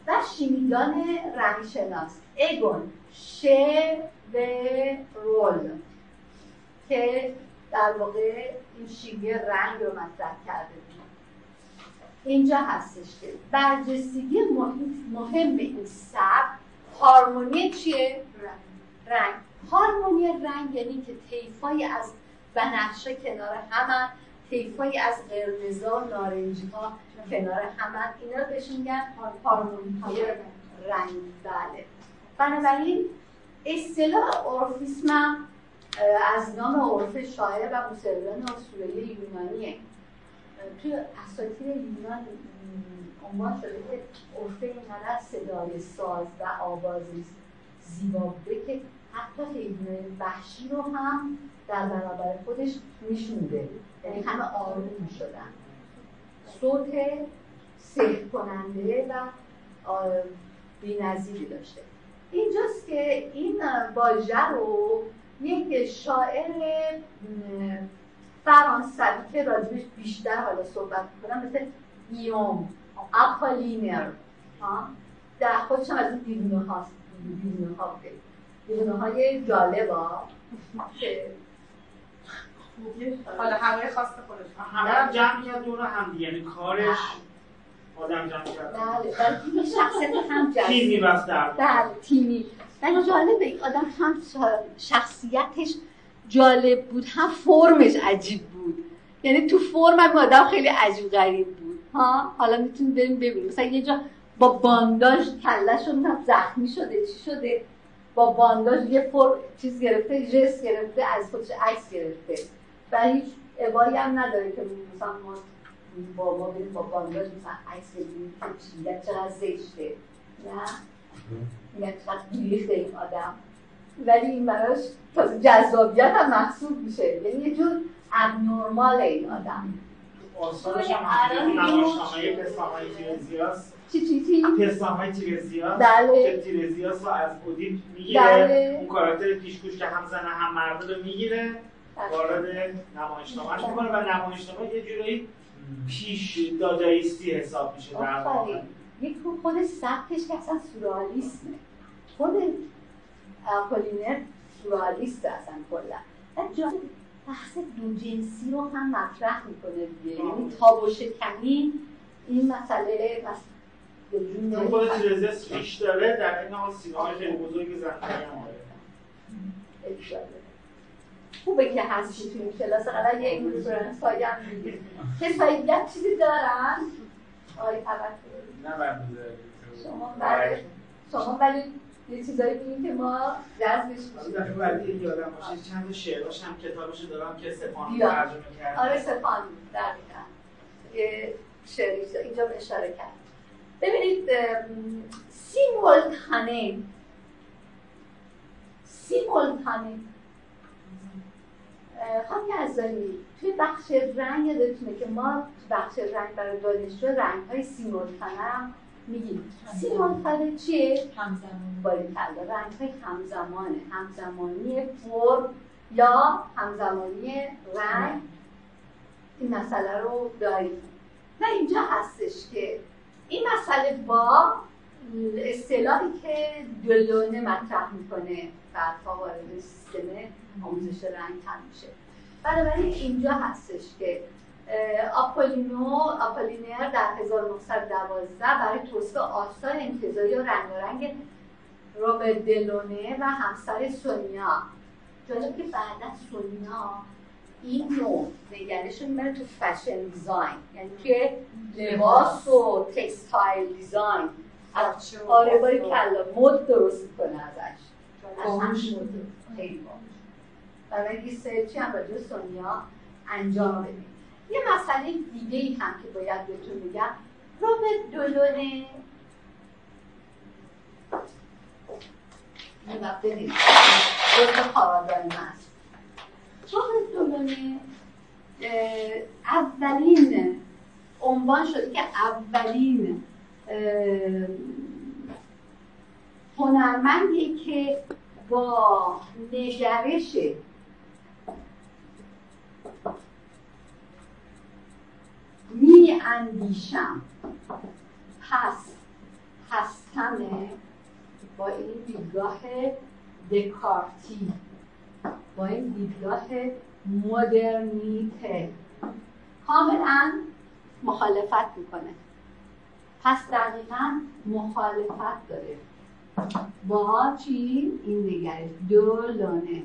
و شیمیدان رنگشناس. اگون شه و رول. که در واقع این شیمی رنگ رو مطرح کرده اینجا هستش که برجستگی مهم این سب هارمونی چیه؟ رنگ. هارمونی رنگ یعنی که طیفایی از بنفشه کنار همه طیفایی از قرمزا نارنجی ها کنار همه اینا رو بهش میگن هارمونی های رنگ. بله. بنابراین اصطلاح اورفیسم از نام عرف شاعر و موسیقیان اسطوره‌ای یونانیه. توی اساطیر یونان عنوان شده که عرفه اینقدر صدای ساز و آواز زیبا بوده که حتی حیوان وحشی رو هم در برابر خودش میشونده یعنی همه آروم می‌شدن. صوت سحر کننده و بی‌نظیری داشته. اینجاست که این واژه رو یک شاعر فرانسوی که راجبش بیشتر حالا صحبت کنم مثل ایوم اپالینر در خودش از این دیوونه هاست. دیوونه ها بوده دیوونه های جالب ها حالا همه خواست خودش. همه هم جمع میاد دور هم یعنی کارش آدم جمع کرد بله بله شخصیت هم جمع تیمی بس بله تیمی. ولی جالبه این آدم هم شخصیتش جالب بود هم فرمش عجیب بود. یعنی تو فرم هم آدم خیلی عجیب غریب بود. ها حالا می‌تونید بریم ببینیم. مثلا یه جا با بانداژ کلهشون هم زخمی شده چی شده؟ با بانداژ یه فرم چیز گرفته جس گرفته از خودش عکس گرفته. و هیچ ابایی هم نداره که مثلا ما با ما بریم با بانداژ مثلا عکس بگیریم چقدر زشته. نه؟ میگن چقدر بیریخته این آدم. ولی این براش جذابیت هم محسوب میشه. یعنی یه جور ابنورمال این آدم. آثارش هم نمایشنامه به سامای چی؟ چی چی؟ پستان های تیرزیاس بله. که تیرزیاس رو از اودین می‌گیره. بله. اون کاراکتر پیشگوش که هم زن هم مرده رو می‌گیره. وارد نمایشنامهش می‌کنه و نمایشنامه یه جورایی پیش دادایستی حساب میشه در واقع. یک خود سبکش که اصلا سورالیسمه خود اپولینر سوررئالیست اصلا کلا. و بحث دوجنسی رو هم مطرح می‌کنه دیگه. یعنی تابوشکنی این مسئله چون خود تیرزیاس ریش داره در عین حال سینه‌های خیلی بزرگ زنانه هم داره. خوبه که هستی تو این کلاس. قرار یه این reference هایی هم میگید کسایی دیگه چیزی دارن؟ آقای شما بله شما ولی یه چیزایی بگید که ما جذبش میشیم. بعدی اگه یادم باشه. چند شعراش هم کتابش رو دارم که بیا. ترجمه کرده آره سپان دقیقا. یه شعری اینجا اشاره کرد. ببینید سیمولتانه سیمولتانه خانم یزدانی توی بخش رنگ یادتونه که ما بخش رنگ برای دانشجو رنگ های سیمولتانه هم میگیم سیمولتانه چیه؟ همزمان. باریکلا رنگ های همزمانه. همزمانی فرم یا همزمانی رنگ؟ این مسئله رو داریم. و اینجا هستش که این مسئله با اصطلاحی که دلونه مطرح می‌کنه بعدها وارد سیستم آموزش رنگ هم میشه. بنابراین اینجا هستش که آپولینو آپولینر در 1912 برای توصیف آثار انتزاعی و رنگارنگ روبرت دلونه و همسرش سونیا. جالب که بعد از سونیا این نوع نگرش رو می‌بره تو fashion design. یعنی که لباس و textile design. از آره باری کلا مد درست می‌کنه ازش. از خیلی باحال. برای یه سرچی هم راجع سونیا انجام بدیم. یه مسئله دیگه ای هم که باید بهتون روبرت دولونه این وقت ببینید جزء روبرت دولونه اه، اولین عنوان شده که اولین هنرمندی که با نگرش می اندیشم پس هستمه با این دیدگاه دکارتی با این دیدگاه مدرنیته. کاملا مخالفت می‌کنه. پس دقیقا مخالفت داره. با چی؟ این نگرش دولانه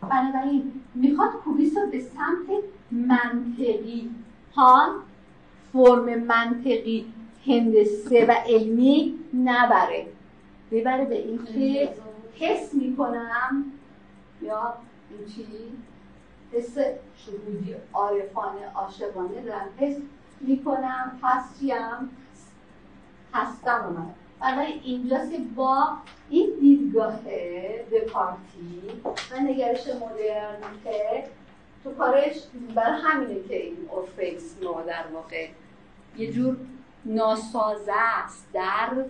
بنابراین می‌خواد کوبیس رو به سمت منطقی. ها فرم منطقی هندسه و علمی نبره. ببره به اینکه حس می‌کنم یا این چی حس شهودی عارفانه عاشقانه دارم. حس می‌کنم پس چیم هستم من برای اینجاست که با این دیدگاه دکارتی و نگرش مدرنیته تو کارش برای همینه که این اورفیکس ما در واقع یه جور ناسازه است در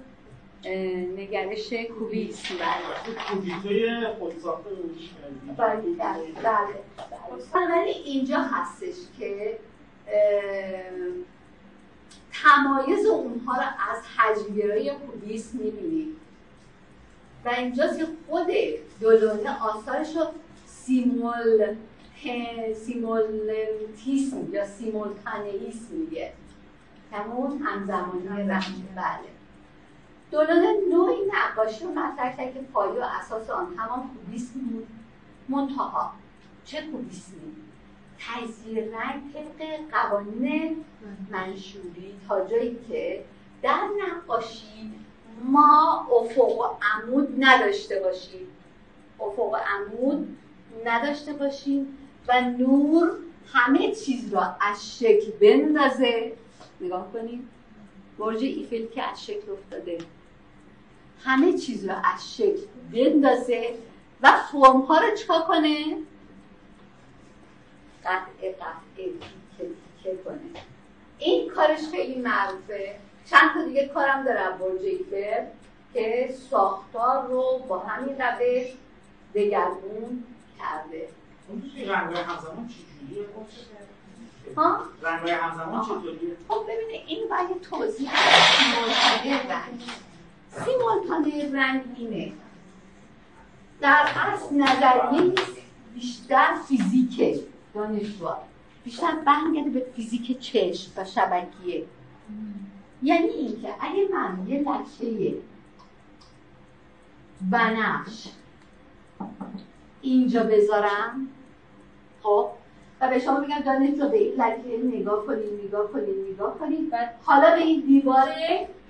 نگرش کوبیسم بله. رو بله بله بله. بنابراین اینجا هستش که تمایز اونها رو از حجمگرایی کوبیسم می‌بینید و اینجاست که خود دولونه آثارش رو سیمول سیمولنتیسم یا سیمولتانئیسم میگه. همون همزمانی رنگ بله. دولونه نوعی نقاشی رو مطرح کرد که پایه و اساس آن همان کوبیسم بود. منتها چه کوبیسمی؟ تجزیه رنگ طبق قوانین منشوری. تا جایی که در نقاشی ما افق و عمود نداشته باشیم. افق و عمود نداشته باشیم و نور همه چیز را از شکل بندازه. نگاه کنیم. برج ایفل که از شکل افتاده. همه چیز را از شکل بندازه و فرم ها رو چکا کنه؟ قطعه قطعه تیکه کنه. این کارش خیلی معروفه. چند تا دیگه کارم دارم برج ایفل که ساختار رو با همین روش دگرگون کرده. رنگای همزمان چجوریه؟ ها؟ رنگای همزمان چطوریه؟ خب ببینید این باید توضیح سیمالتانه رنگ. سیمالتانه رنگ اینه. در اصل نظریه بیشتر فیزیک دانشجو بیشتر برمیگرده به فیزیک چشم و شبکیه. یعنی اینکه اگه من یه لکه بنفش اینجا بذارم خب و به شما میگم دانشجو به این لکه نگاه کنید نگاه کنید نگاه کنید و حالا به این دیوار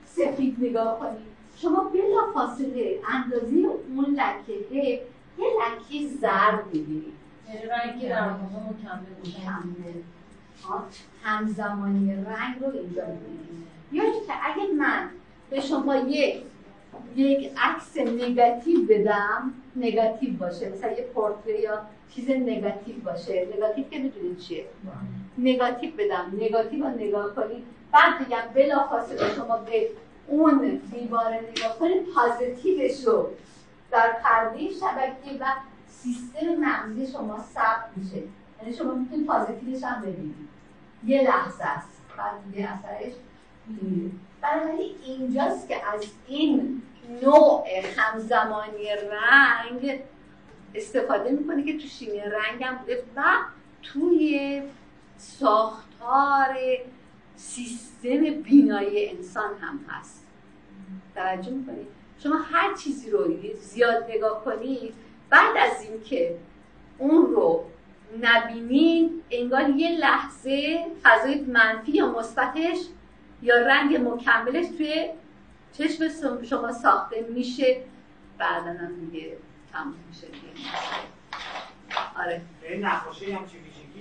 سفید نگاه کنید شما بلا فاصله اندازه اون لکه یه لکه زرد بگیرید یعنی مکمل همزمانی رنگ رو اینجا ببینید یا که اگه من به شما یک یک عکس نگاتیو بدم نگاتیو باشه مثلا یه پورتری یا چیز نگاتیو باشه. نگاتیو که می‌دونید چیه؟ نگاتیو بدم. نگاتیو رو نگاه کنید. بعد بگم بلا فاصله شما به اون دیوار نگاه کنید پازیتیوش رو در پرده شبکه و سیستم مغزی شما ثبت میشه. یعنی شما می‌تونید پازیتیوش هم ببینید. یه لحظه است. بعد دیگه اثرش بنابراین اینجاست که از این نوع همزمانی رنگ استفاده می‌کنه که تو شیمی رنگ هم بوده و توی ساختار سیستم بینایی انسان هم هست. توجه می‌کنید شما هر چیزی رو زیاد نگاه کنید بعد از اینکه اون رو نبینید انگار یه لحظه فضای منفی یا مثبتش یا رنگ مکملش توی چشم شما ساخته میشه. بعدا هم دیگه تموم میشه دیگه. آره. این نقاشی هم چی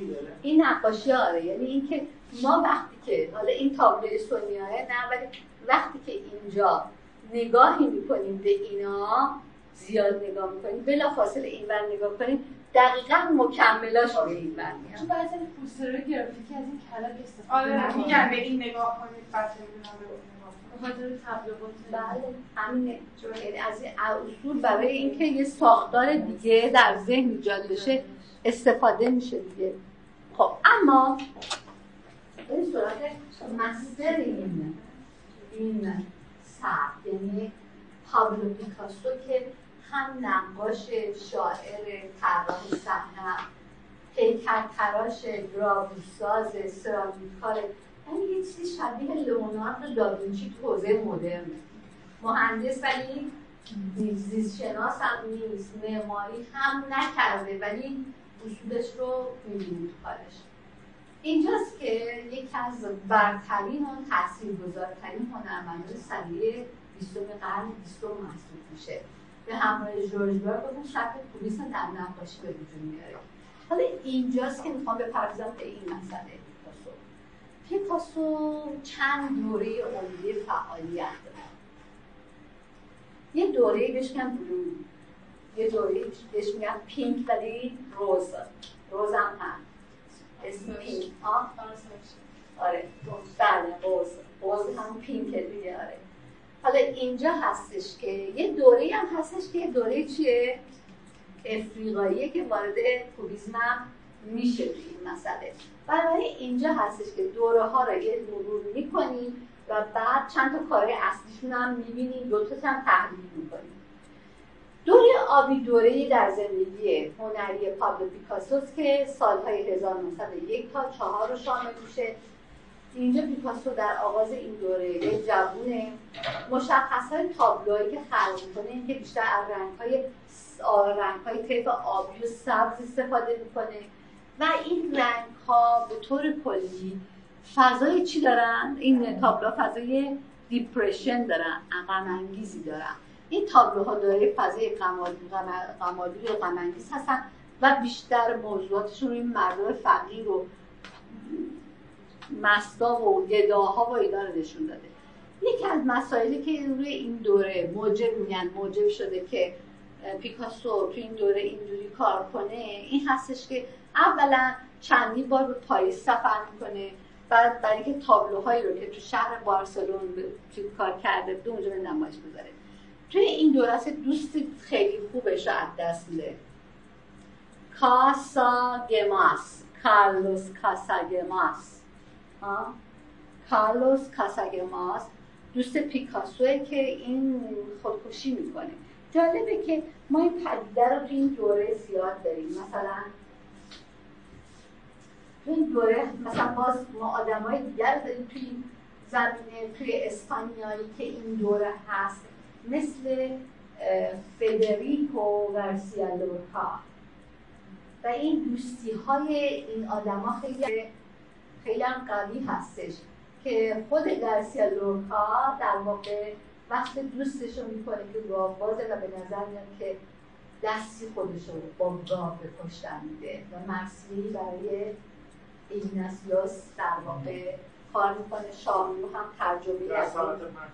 داره. این نقاشی آره. یعنی اینکه ما وقتی که حالا این تابلوی سونیاه نه ولی وقتی که اینجا نگاهی می‌کنیم به اینا زیاد نگاه می‌کنیم بلا فاصله این بر نگاه کنیم دقیقا مکملاش به این میاد تو بعضی پوسترهای گرافیکی از این کلک استفاده آره میگن به این نگاه کنید بعد خاطر تبلیغات. بله همینه یعنی از این اصول برای اینکه یه ساختار دیگه در ذهن ایجاد بشه استفاده میشه دیگه. خب اما این صورت مستر این این سر یعنی پابلو پیکاسو که هم نقاش شاعر طراح صحنه تراش گراویساز سرامیکار یعنی یه چیزی شبیه لئوناردو داوینچی تو حوزه مدرن. مهندس ولی زیست شناس هم نیست معماری هم نکرده ولی اصولش رو می‌بینید کارش. اینجاست که یکی از برترین و تاثیرگذارترین هنرمندان سده بیستم قرن بیستم محسوب میشه. به همراه جورج برگ اون شکل پولیس در نقاشی به وجود میاره. حالا اینجاست که می‌خوام بپردازم به این مسئله. پیکاسو پیکاسو چند دوره عمده فعالیت داره یه دوره بهش میگن بلو. یه دوره بهش میگن پینک ولی روز. روز هم هم اسم پینک. ها آره بله روز. روز هم پینک دیگه آره. حالا اینجا هستش که یه دوره هم هستش که یه دوره چیه؟ افریقاییه که وارد کوبیزم میشه این مسئله. بنابراین اینجا هستش که دوره ها رو یه مرور می‌کنیم و بعد چند تا کار اصلیشون هم می‌بینیم دو تا هم تحلیل می‌کنیم دوره آبی دوره در زندگی هنری پابلو پیکاسوس که سالهای 1901 تا 4 رو شامل میشه. اینجا پیکاسو در آغاز این دوره یه جوونه مشخص های تابلوهایی که خلق می‌کنه این که بیشتر از رنگ های رنگ های طیف آبی و سبز استفاده می‌کنه و این رنگ ها به طور کلی فضای چی دارن؟ این تابلوها فضای دیپرشن دارن غم انگیزی دارن این تابلوها داره فضای قمالی و غم انگیز هستن و بیشتر موضوعاتشون روی مردم فقیر و مستا و گداها و اینا رو نشون داده. یکی از مسائلی که روی این دوره موجب میگن موجب شده که پیکاسو تو این دوره اینجوری کار کنه این هستش که اولا چندی بار به پاریس سفر می‌کنه بعد برای که تابلوهایی رو که تو شهر بارسلون تو کار کرده بود اونجا نمایش بذاره توی این دورت دوست خیلی خوبش از دست میده. کاسا گماس. کارلوس کاساگماس کارلوس کاساگماس دوست پیکاسوه که این خودکشی می‌کنه. جالبه که ما این پدیده رو تو این دوره زیاد داریم. مثلا این دوره مثلا باز ما آدم های دیگر داریم توی زمینه توی اسپانیایی که این دوره هست مثل فدریکو گارسیا لورکا و این دوستی های این آدما خیلی خیلی هم قوی هستش که خود گارسیا لورکا در واقع وقت دوستش رو می‌کنه که گاو بازه و به نظر میاد که دستی خودش رو با گاو به کشتن میده و مرسی برای ایگناسیوس در واقع کار می‌کنه. شامیو هم ترجمه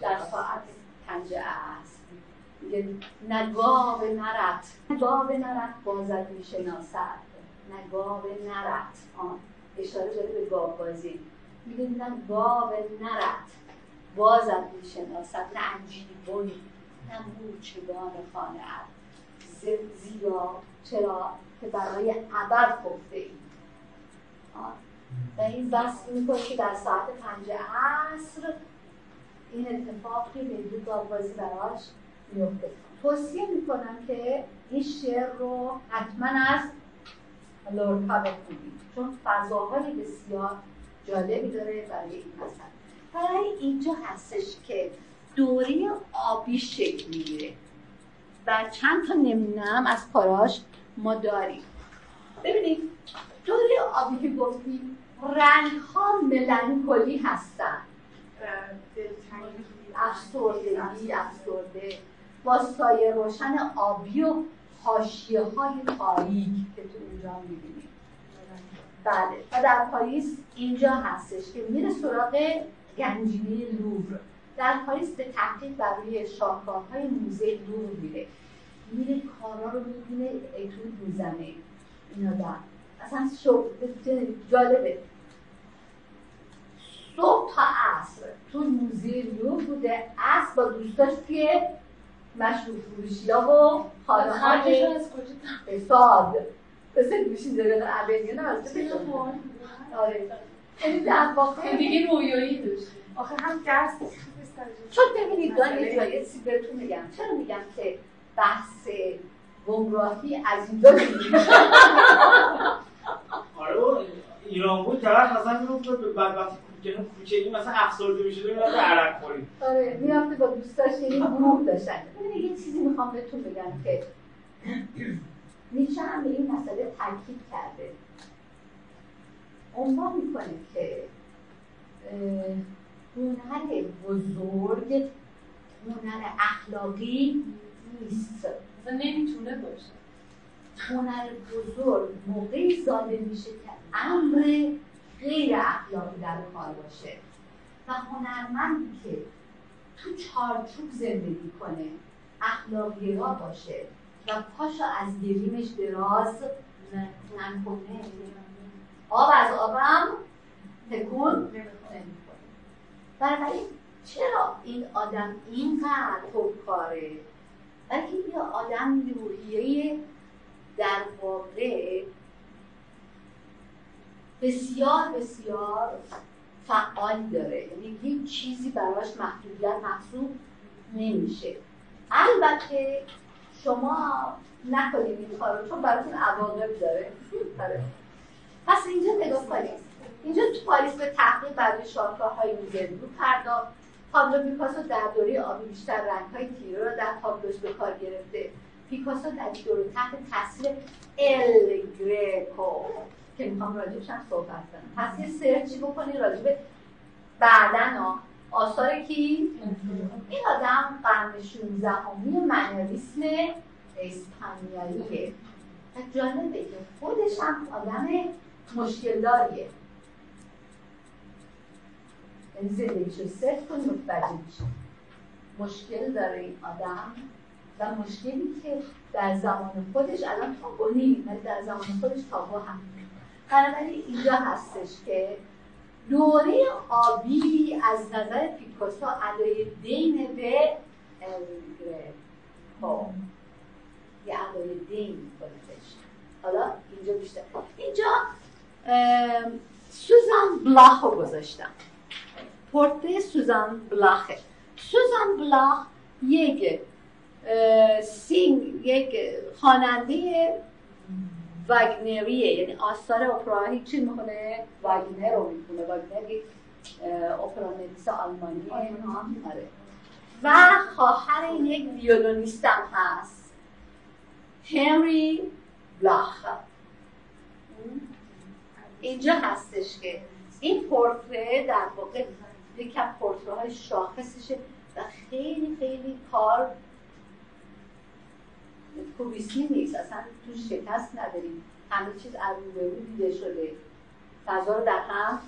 در ساعت پنجه است. میگه نگاه نرت نگاه نرت بازد می‌شناسد. نگاه نرت آن. اشاره داره به گاو بازی میگه نگاه نرت بازد می‌شناسد نه انجیبون نه مورچگان خانه زیرا چرا؟ که برای عبر خفته ای و این بس می‌کنه که در ساعت پنج عصر. این اتفاق که به گاوبازی براش میفته توصیه می‌کنم که این شعر رو حتما از لورکا بخونید چون فضاهای بسیار جالبی داره برای این مثلا. برای اینجا هستش که دوره آبی شکل می‌گیره. و چند تا نمونم از کاراش ما داریم. ببینید دوره آبی که گفتیم رنگ ها ملنکولی هستن افسردگی افسرده. با سایه روشن آبی و حاشیه های تاریک که تو اینجا می‌بینید بله. و در پاریس اینجا هستش که میره سراغ گنجینه لوور. در پاریس به تحقیق بر روی شاهکارهای موزه لوور میره. میره کارا رو می‌بینه اتود می‌زنه. این آدم اصلا جالبه. صبح تا عصر تو موزه لوور بوده. عصر با دوستاش توی مشروب فروشی ها و خانه های مثل گوشی داره نه از آره. یعنی در واقع دیگه رویایی داشت آخه هم درس چون ببینید دارم یه جایی بهتون میگم. چرا میگم که بحث گمراهی از اینجا آره ایران بود طرف مثلا می‌گفت بعد وقتی جنوب کوچگی مثلا افسرده میشه میره عرق خوری آره می‌رفته با دوستاش این گروه داشتن. ببینید یه چیزی می‌خوام بهتون بگم که نیچه هم به این مسئله تاکید کرده. عنوان می‌کنه که هنر بزرگ هنر اخلاقی نیست. اصلا نمی‌تونه باشه. هنر بزرگ موقعی زاده میشه که امر غیر اخلاقی در کار باشه. و هنرمندی که تو چارچوب زندگی کنه اخلاقی را باشه. و پاشو از گریمش دراز نکنه. آب از آبم تکون برای چرا این آدم اینقدر کاره؟ بلکه یه آدم روحیه در واقع بسیار بسیار فعال داره. یعنی هیچ چیزی براش محدودیت محسوب نمیشه. البته شما نکنید این کار رو چون براتون عواقب داره. آره. پس اینجا نگاه کنید اینجا تو پاریس به تحقیق برای شاهکارهای رو پرداخت. پابلو پیکاسو در دوره آبی بیشتر رنگهای تیره رو در تابلوش به کار گرفته. پیکاسو در دوره تحت تاثیر ال گریکو. که می‌خوام راجبش هم صحبت کنم. پس یه سرچی بکنی راجب بعدن آثار کی؟ این آدم قرن 16 همی منالیسم اسپانیاییه. و جالبه که خودش هم آدم مشکل داریه یعنی زندگیشو صرف کن متوجه میشه. مشکل داره این آدم و مشکلی که در زمان خودش الان تابو ولی در زمان خودش تابو هم. بنابراین اینجا هستش که دوره آبی از نظر پیکاسو ادای دین به خب یه ادای دین می‌کنه حالا اینجا بیشتر. اینجا سوزان بلاخ رو گذاشتم. پورته سوزان بلاخه سوزان بلاخ یک سینگ یک خواننده واگنریه یعنی آثار اپرا چی می‌خونه واگنر رو می‌خونه واگنر یک اپرا نویس آلمانی آره و خواهر یک ویولونیست هم هست هنری بلاخ اینجا هستش که این پورتره در واقع از پورتره های شاخصشه و خیلی خیلی کار کوبیسمی نیست. اصلا تو شکست نداریم. همه چیز از رو دیده شده. فضا رو در هم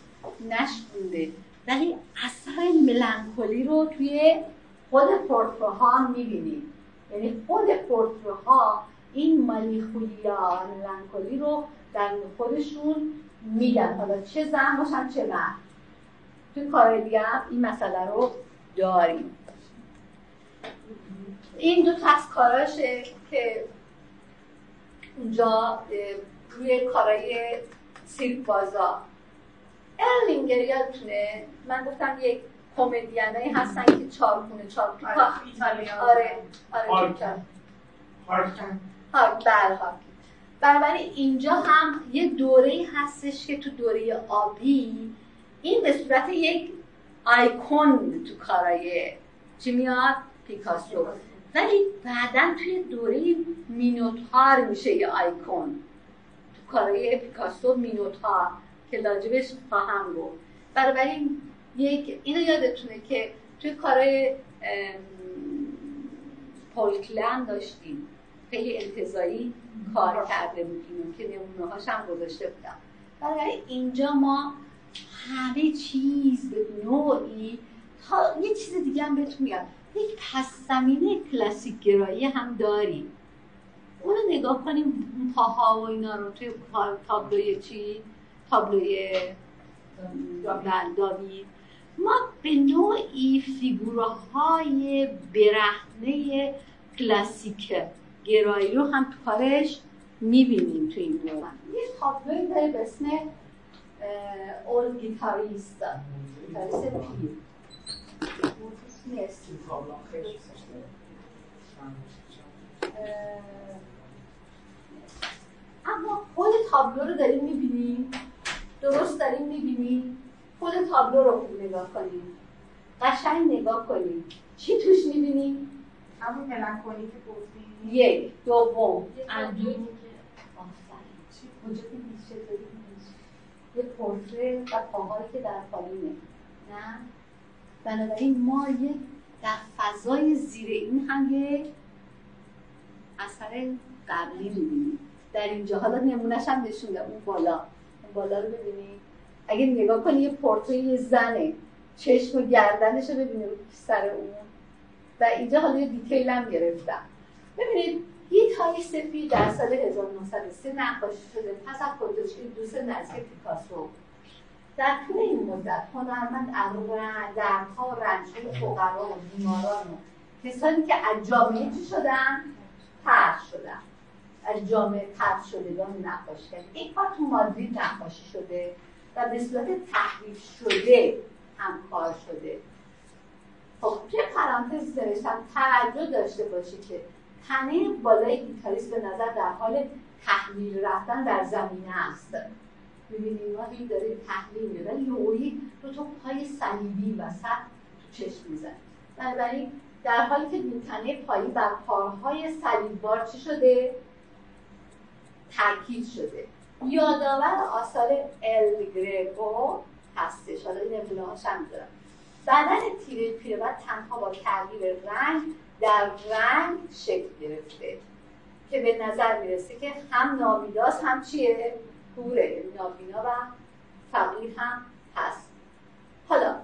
نشکونده. ولی اثر ملانکولی رو توی خود پورتره ها می‌بینیم. یعنی خود پورتره ها این مالیخولیا ملانکولی رو در خودشون میگن حالا چه زن باشن چه مرد. توی کار دیگه این مسئله رو داریم. این دو تا از کاراشه که اونجا روی کارای سیرک بازا. ارلینگر یادتونه؟ من گفتم یک کمدینایی هستن که چارکونه چارکونه آره آره آره بله بنابراین اینجا هم یه دوره هستش که تو دوره آبی این به صورت یک آیکون تو کارای چی میاد؟ پیکاسو. ولی بعدا توی دوره مینوتار میشه یه آیکون. تو کارای پیکاسو مینوتار که لاجبش خواهم گفت بنابراین یک اینو یادتونه که توی کارای پولکلن داشتیم. خیلی انتظایی کار کرده بودیم که نمونه هاش هم گذاشته بودم. برای اینجا ما همه چیز به نوعی تا یه چیز دیگه هم بهتون میگم. یک پس زمینه کلاسیک گرایی هم داریم. اونو نگاه کنیم پاها و اینا رو توی تابلوی چی؟ تابلوی داوید. ما به نوعی فیگورهای برهنه کلاسیک گرایی رو هم تو کارش می‌بینیم تو این دوران. یه تابلوی داره به اسم اول گیتاریست. گیتاریست پیر. اما خود تابلو رو داریم می‌بینیم درست داریم می‌بینیم خود تابلو رو خوب نگاه کنیم قشنگ نگاه کنیم چی توش می‌بینیم همون ملانکولی که گفتیم یک دوم انجام یه پورتره و پاهایی که در پایینه نه بنابراین ما یک در فضای زیر این هم یه اثر قبلی می‌بینیم. در اینجا. حالا نمونهش هم نشونده اون بالا. اون بالا رو ببینید اگه نگاه کنی یه پورتره یه زنه. چشم و گردنش رو ببینید سر اون. و اینجا حالا یه دیتیل هم گرفتم. ببینید یک های سفید در سال 1903 نقاشی شده. پس از پروتوشکی دوست نزدیک پیکاسو. در طول این مدت. هنرمند از دردها و رنجهای فقرا و بیماران و کسانی که از جامعه چی شدن؟ ترد شدن. از جامعه ترد شدگان نقاشی کرد این کار تو مادرید نقاشی شده و به صورت تحریف شده هم کار شده. خب توی پرانتز نوشتم؟ توجه داشته باشی که تنه بالای گیتاریست به نظر در حال تحلیل رفتن در زمینه است. می‌بینید ما این داره تحلیل میده. ولی یوهی دو تا پای صلیبی وسط تو چشم میزن بنابراین در حالی که این تنه پایی بر پاهای صلیبوار چی شده؟ تاکید شده. یادآور آثار ال هستش. حالا این نمونه هاشم دارم. بدن تیره پیرمرد تنها با تغییر رنگ در رنگ شکل گرفته که به نظر می‌رسه که هم نابیداست هم چیه؟ یعنی نابینا و فقیر هم هست. حالا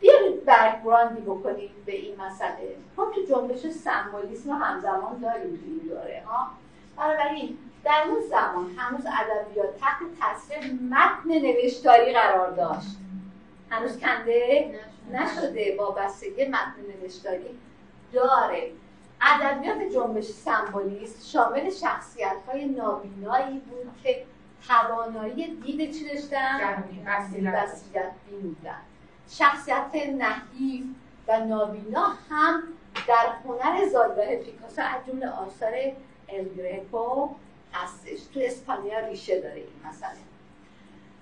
بیارید برگراندی بکنیم به این مسئله. ما تو جنبش سمبولیسم رو همزمان داریم تو این دوره ها؟ بنابراین در اون زمان هنوز ادبیات تحت تاثیر متن نوشتاری قرار داشت. هنوز کنده نشده وابستگی متن نوشتاری. داره. ادبیات جنبش سمبولیست شامل شخصیت های نابینایی بود که توانایی دید چی داشتن؟ بسیرت بینیدن شخصیت نحیف و نابینا هم در هنر زادگاه پیکاسو از جمله آثار الگریکو هستش. تو اسپانیا ریشه داره این مسئله.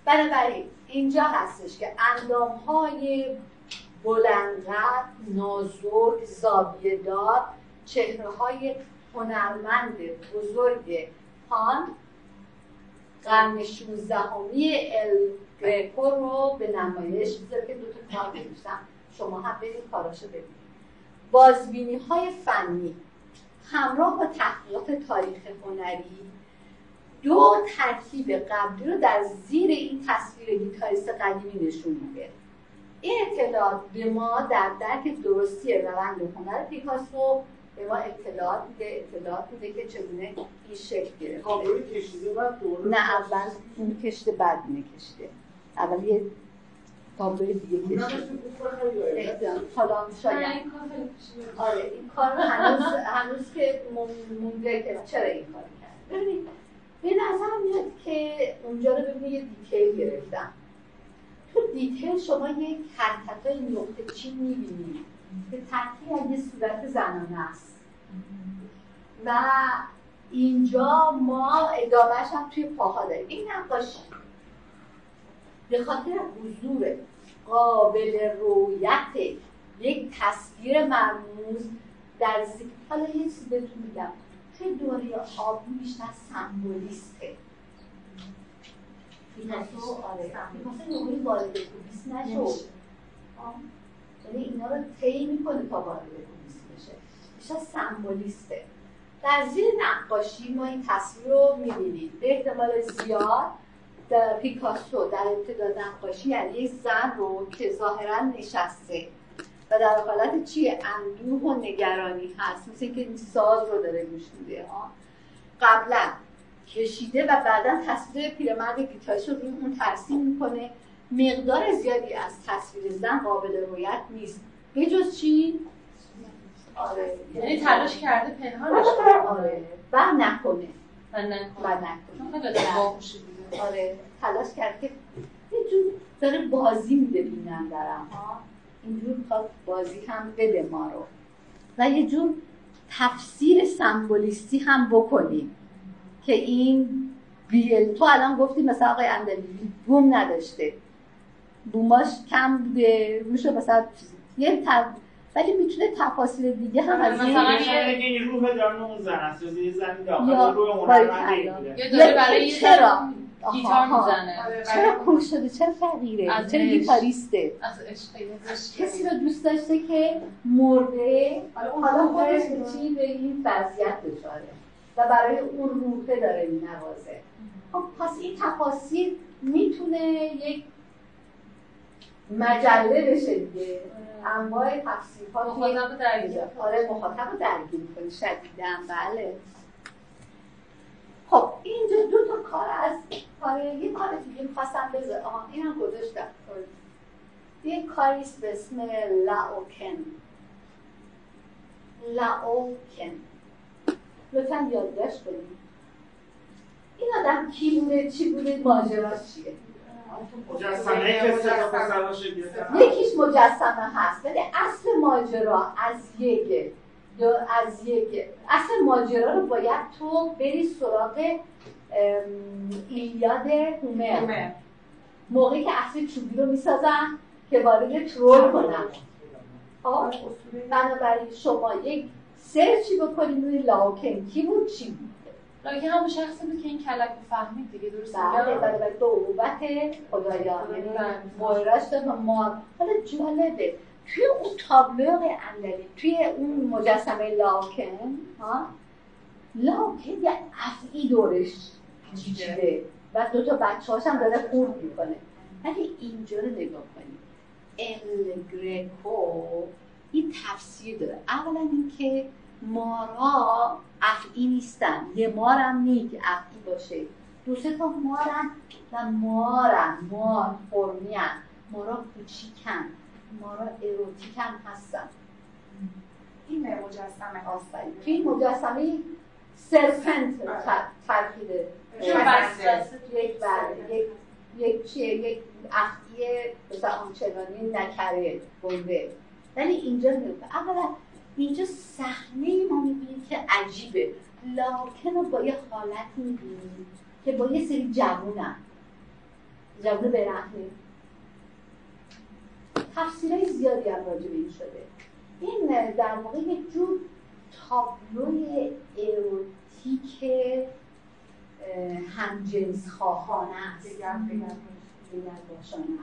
بنابراین اینجا هستش که اندام های بلندقد نازک زاویه دار چهره های هنرمند بزرگ پان قرن 16 همی الگریکو رو به نمایش می‌ذاره که دو تا کار نوشتم شما هم برید کاراشو ببینید. بازبینی های فنی. همراه با تحقیقات تاریخ هنری دو ترکیب قبلی رو در زیر این تصویر گیتاریست قدیمی نشون میده. این اطلاعات به ما در درک درستی روند هنر پیکاسو به ما اطلاعات میده اطلاعات میده که چگونه این شکل گرفته. بعد نه اول اون کشته بعد اینه کشیده اول یه تابلوی دیگه کشیده حالا شاید. آره این کار رو هنوز هنوز که مونده که چرا این کار کرد به نظر میاد که اونجا رو ببینید یه دیتیل گرفتم. تو دیتیل شما یک حرکت های نقطه چی می‌بینید. که تحقیق یه صورت زنانه است و اینجا ما ادامهش هم توی پاها داریم این نقاشی به خاطر حضور قابل رویت یک تصویر مرموز در زیر حالا یه چیز بهتون میگم توی دوره آبی بیشتر سمبولیسته پیکاسو آره پیکاسو نوعی وارد کوبیس نشد یعنی اینا رو طی می‌کنه تا وارد کوبیس بشه بیشتر سمبولیسته. در زیر نقاشی ما این تصویر رو می‌بینید به احتمال زیاد در پیکاسو در ابتدا نقاشی یعنی یک زن رو که ظاهرا نشسته. و در حالت چیه اندوه و نگرانی هست. مثل اینکه این ساز رو داره گوش میده. قبلا کشیده و بعدا تصویر پیرمرد گیتاریست رو روی اون ترسیم می‌کنه. مقدار زیادی از تصویر زن قابل رویت نیست. به جز چی؟ آره. یعنی تلاش کرده پنهانش آره. و نکنه. و نکنه. و نکنه. آره. تلاش کرده که یه جور داره بازی میده بینندرم ها اینجور تا بازی هم بده ما رو. و یه جور تفسیر سمبولیستی هم بکنیم که این بیل تو الان گفتی مثلا آقای اندلی بوم نداشته. بوماش کم بوده میشه مثلا یه ولی می‌تونه تفاصیل دیگه هم از مثلا این روح درون اون زن است. یه زن داخل روح اون یا برای چرا؟ گیتار می‌زنه. چرا کور شده؟ چرا فقیره؟ چرا گیتاریسته؟ کسی رو دوست داشته که مرده حالا خودش به چی به این وضعیت دچاره. و برای اون روحه داره مینوازه. خب پس این تفاصیل می‌تونه یک مجله بشه دیگه. انواع تفسیرها مخاطب درگیر آره مخاطب درگیر کنه شدیدن بله. خب اینجا دو تا کار از کار یه کار دیگه می‌خواستم بذارم آها این هم گذاشتم یه کاریست به اسم لاوکن. لاوکن. لطفا یادداشت کنید. این آدم کی بوده؟ چی بوده؟ ماجراش چیه؟ یکیش مجسمه هست ولی اصل ماجرا از یک از یک. اصل ماجرا رو باید تو بری سراغ ایلیاد هومر. موقعی که اصل چوبی رو می‌سازن که وارد ترول کنن. خب؟ بنابراین شما یک سرچی بکنید روی لاوکن. کی بود چی بود؟ لاوکن همون شخصی بود که این کلک رو فهمید دیگه درست بله بله دو عقوبت خدایان یعنی ما حالا جالبه. توی اون تابلو اندلی توی اون مجسمه لاکن ها لاکن یه افعی دورش پیچیده و دو تا بچه هم داره خورد می‌کنه. ولی اینجا رو نگاه کنید ال گریکو این تفسیر داره. اولا اینکه مارا افعی نیستن. یه مارم نیگ افعی باشه. دو سه تا مارن و مارن. مار فرمیان مارا کوچیکن مارا اروتیکن هستن. این مجسمه آفرین توی این مجسمه سرپنت ترکیده یک یک یک چیه؟ یک اختی مثلا آنچنانی نکره گنده. ولی اینجا نمیده اولا اینجا صحنه ما می‌بینیم که عجیبه. لاکن با یه حالت می‌بینیم که با یه سری جوونن. جوون برهنه تفسیرهای زیادی هم راجع به این شده. این در واقع یک جور تابلوی اروتیک همجنس خواهانه است.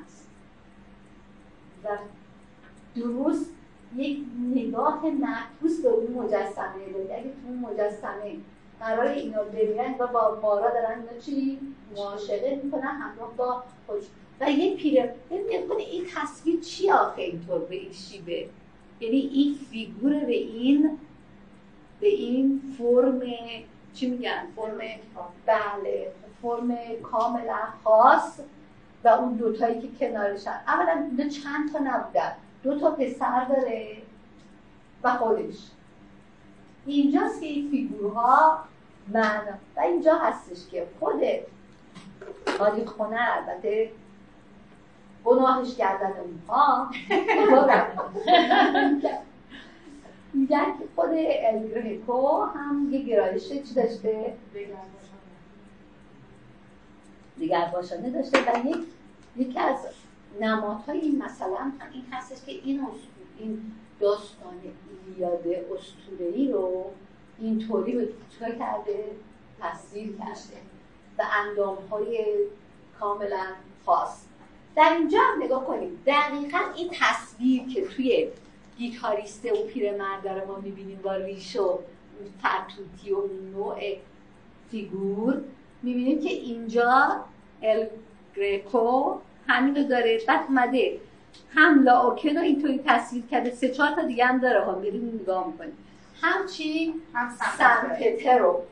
است. و درست یک نگاه معکوس به اون مجسمه دارید. اگه تو اون مجسمه قرار اینا ببینن و با مارا دارن اینا چی معاشقه می‌کنن همراه با خوش. و یه پیره ببینید این تصویر چی آخه اینطور به این شیبه یعنی این فیگور به این به این فرم چی میگن؟ فرم بله فرم کاملا خاص و اون دوتایی که کنارشن. اولا اینا چند تا نبودن؟ دو تا پسر داره و خودش. اینجاست که این فیگورها من و اینجا هستش که خود آلی خونه البته گناهش کردن اونها. میگن که خود الگریکو هم یه گرایش چی داشته؟ دیگر باشانه داشته و یک یکی از نمادهای این مثلا هم این هستش که این این داستان ایلیاد ای رو اینطوری به چکار کرده؟ تصویر کرده و اندام های کاملا خاص. در اینجا هم نگاه کنیم. دقیقا این تصویر که توی گیتاریست و پیرمرد رو ما می‌بینیم با ریش و فرتوتی و نوع فیگور می‌بینیم که اینجا ال گریکو همینو داره. بعد اومده. هم لاوکن رو اینطوری تصویر کرده. سه چهار تا دیگه هم داره. ها میریم نگاه می‌کنیم. همچین سن پترو.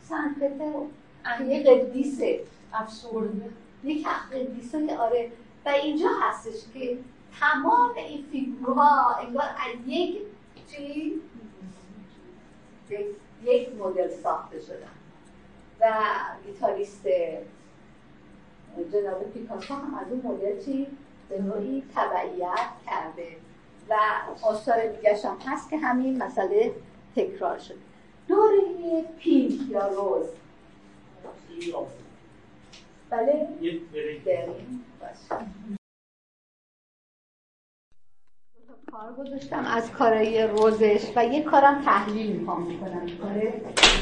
سن پترو. یه قدیسه. افسرده. یک قدیسه. آره. و اینجا هستش که تمام این فیگورها انگار از یک چی؟ یک مدل ساخته شدن. و گیتاریست جناب پیکاسو هم از اون مدل چی؟ به نوعی تبعیت کرده. و آثار دیگه هم هست که همین مسئله تکرار شده. دوره پینک یا روز بله بریم. کار گذاشتم از کارهای روزش و یه کارم تحلیل می‌خوام می‌کنم کار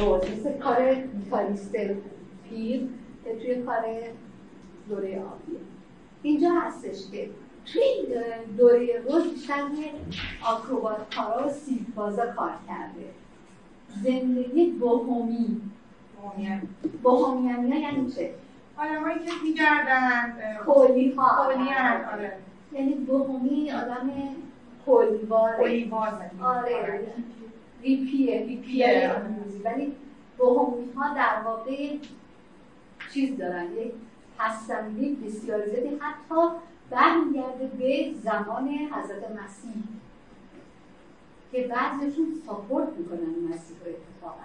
روز. مثل کار گیتاریست پیر که توی کار دوره آبیه اینجا هستش که توی دوره روز بیشتر یه آکروبات کارا و سیربازا کار کرده. زندگی بوهومی بوهومیانی ها یعنی چه؟ آدمایی که میگردن کولی ها کولی آره. یعنی بوهومی آدم کولیواره کولیواز آره ریپیه ریپیه ولی بوهومی ها در واقع چیز دارن. یک پسندی بسیار زیادی حتی برمیگرده به زمان حضرت مسیح. که بعضیشون ساپورت می‌کنن مسیح رو اتفاقا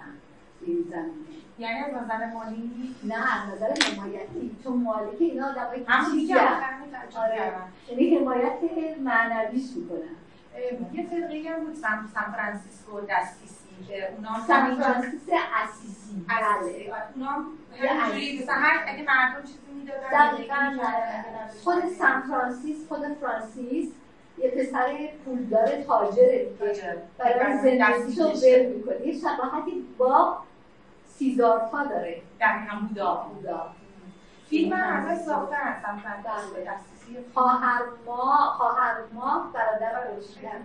این زمینه یعنی از نظر مالی؟ نه از نظر حمایتی. چون مالک اینا آدمایی که همون آره. یعنی حمایت معنویش می‌کنن. یه فرقه هم بود سان فرانسیسکو دستیسی. که اونا سان فرانسیس اسیسی بله. اونا همینجوری مثلا هر اگه مردم چیزی می‌دادن دقیقاً خود سان فرانسیس خود فرانسیس یه پسر پولدار تاجره دیگه. برای زندگیشو ول می‌کنه. یه شباهتی با سیزارفا داره. دقیقا بودا. بودا. فیلم هم ازش ساخته هستم خواهر ما خواهر ما برادر روشن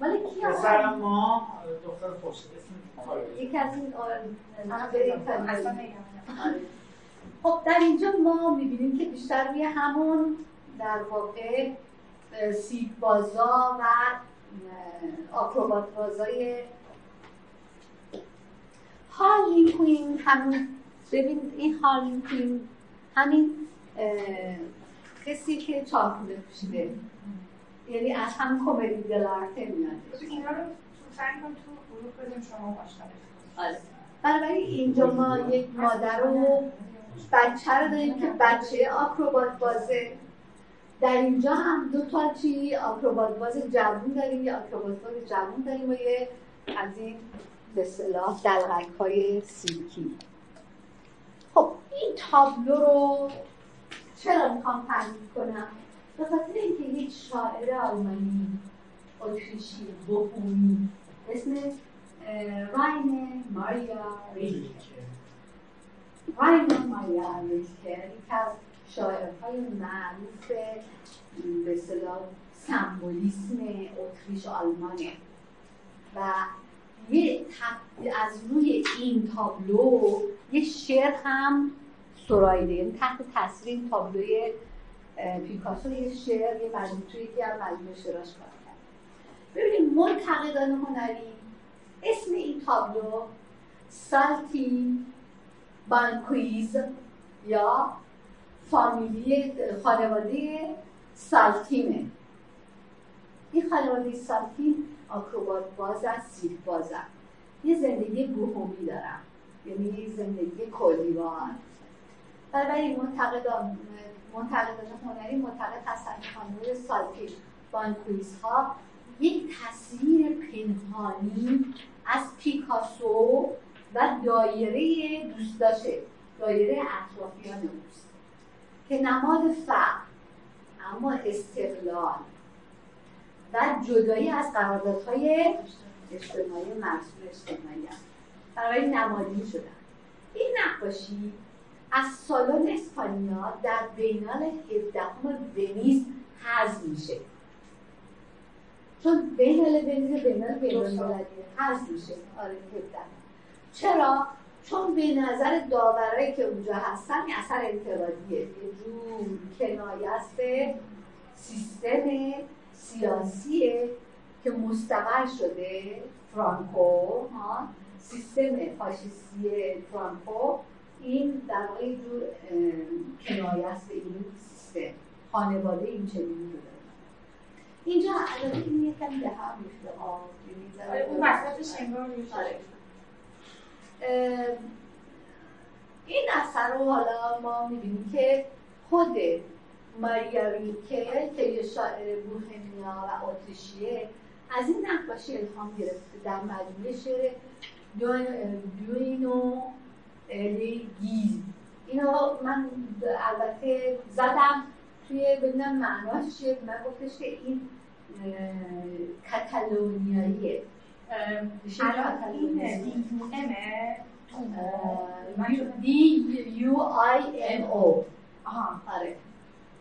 مال کی پسر ما دختر خوش یکی از این خب در اینجا ما می‌بینیم که بیشتر روی همون در واقع سیب بازا و آکروبات بازای هارلی کوین. همین ببین این هارلی کوین همین کسی که چاپوله پوشیده یعنی از هم کمدی دلارته میاد اینا رو سعی کن تو گروه بدیم شما آره. بنابراین اینجا ما یک مادر رو بچه رو داریم که بچه آکروبات بازه. در اینجا هم دو تا چی؟ آکروبات باز جوون داریم یه آکروبات باز جوون داریم و یه از این به صلاح دلغک های سیلکی. خب این تابلو رو چرا می‌خوام تعریف کنم؟ به خاطر اینکه یک شاعر آلمانی اتریشی بوهومی اسم راین ماریا ریلکه راین ماریا ریلکه یک از شاعرهای معروف به صلاح سمبولیسم اتریش آلمانه. و یه از روی این تابلو یه شعر هم سرایده یعنی تحت تصویر این تابلوی پیکاسو یه شعر یه مجموعه توی یکی هم مجموعه شعراش کار کرد. ببینید منتقدان هنری اسم این تابلو سالتی بانکویز یا فامیلی خانواده سالتیمه. این خانواده سالتیم آکروبات باز است سیک باز یه زندگی بوهومی دارم یعنی زندگی کلیوان. برای منتقدان منتقدان هنری معتقد هستن که خانواده سالتیم بانکویز ها یک تصویر پنهانی از پیکاسو و دایره دوست داشته دایره اطرافیان اوست که نماد فقر اما استقلال و جدایی از قراردادهای اجتماعی مرسوم اجتماعی هست برای نمادین شدن. این نقاشی از سالن اسپانیا در بینال 17 ونیز حذف میشه. چون بینال ونیز بینال بینال حذف میشه. آره 17 چرا؟ چون به نظر داورایی که اونجا هستن یه اثر انتقادیه یه جور کنایه است سیستم سیاسیه که مستقر شده. فرانکو ها سیستم فاشیستی فرانکو. این در واقع جور کنایه است به این سیستم. خانواده این چنین رو داره. اینجا البته این یکم به هم ریخته. آب یعنی اون وسطش انگار این اثر رو حالا ما می‌بینیم که خود ماریا ریلکه که یه شاعر بوهمیا و آتشیه از این نقاشی الهام گرفته. در مجموعه شعر دوینو گیز اینو من البته زدم توی ببینم معناش چیه. من گفتش که این کتالونیاییه دی یو آی ام او. آره.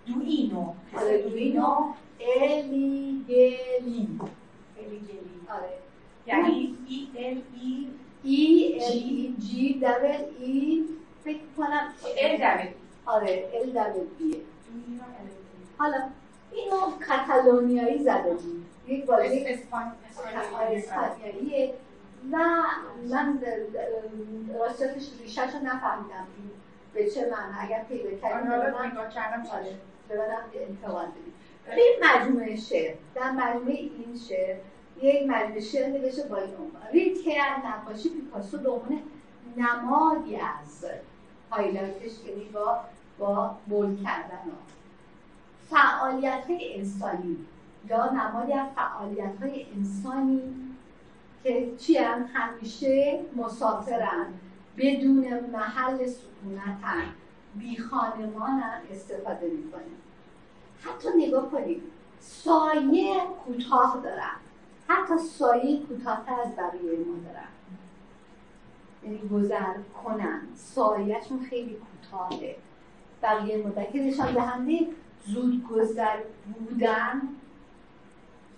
دوینو آره دوینو الیگلی الیگلی آره. یعنی ای ال ای ای ال جی دبل ای فکر کنم ال دبل. آره ال دبل بیه حالا اینو کاتالونیایی زده بود. یک بازی اسپانیاییه. و من راستش ریشش رو نفهمیدم به چه معنی. اگر پیدا کردیم نگاه کردم ببرم انتقال بدیم این مجموعه شعر. در مجموعه این شعر یک مجموعه شعر نوشته با این عنوان. رید که نقاشی پیکاسو به عنوان نمادی از هایلایتش یعنی با با بول کردن. فعالیت های انسانی. یا نمادی از فعالیت های انسانی که چی هم؟ همیشه مسافرن. بدون محل سکونتن. بی خانمانن استفاده می‌کنیم حتی نگاه کنید سایه کوتاه دارن. حتی سایه کوتاهتر از بقیه ما دارن. یعنی گذر کنن. سایهشون خیلی کوتاهه. بقیه مدت که نشان دهنده زود گذر بودن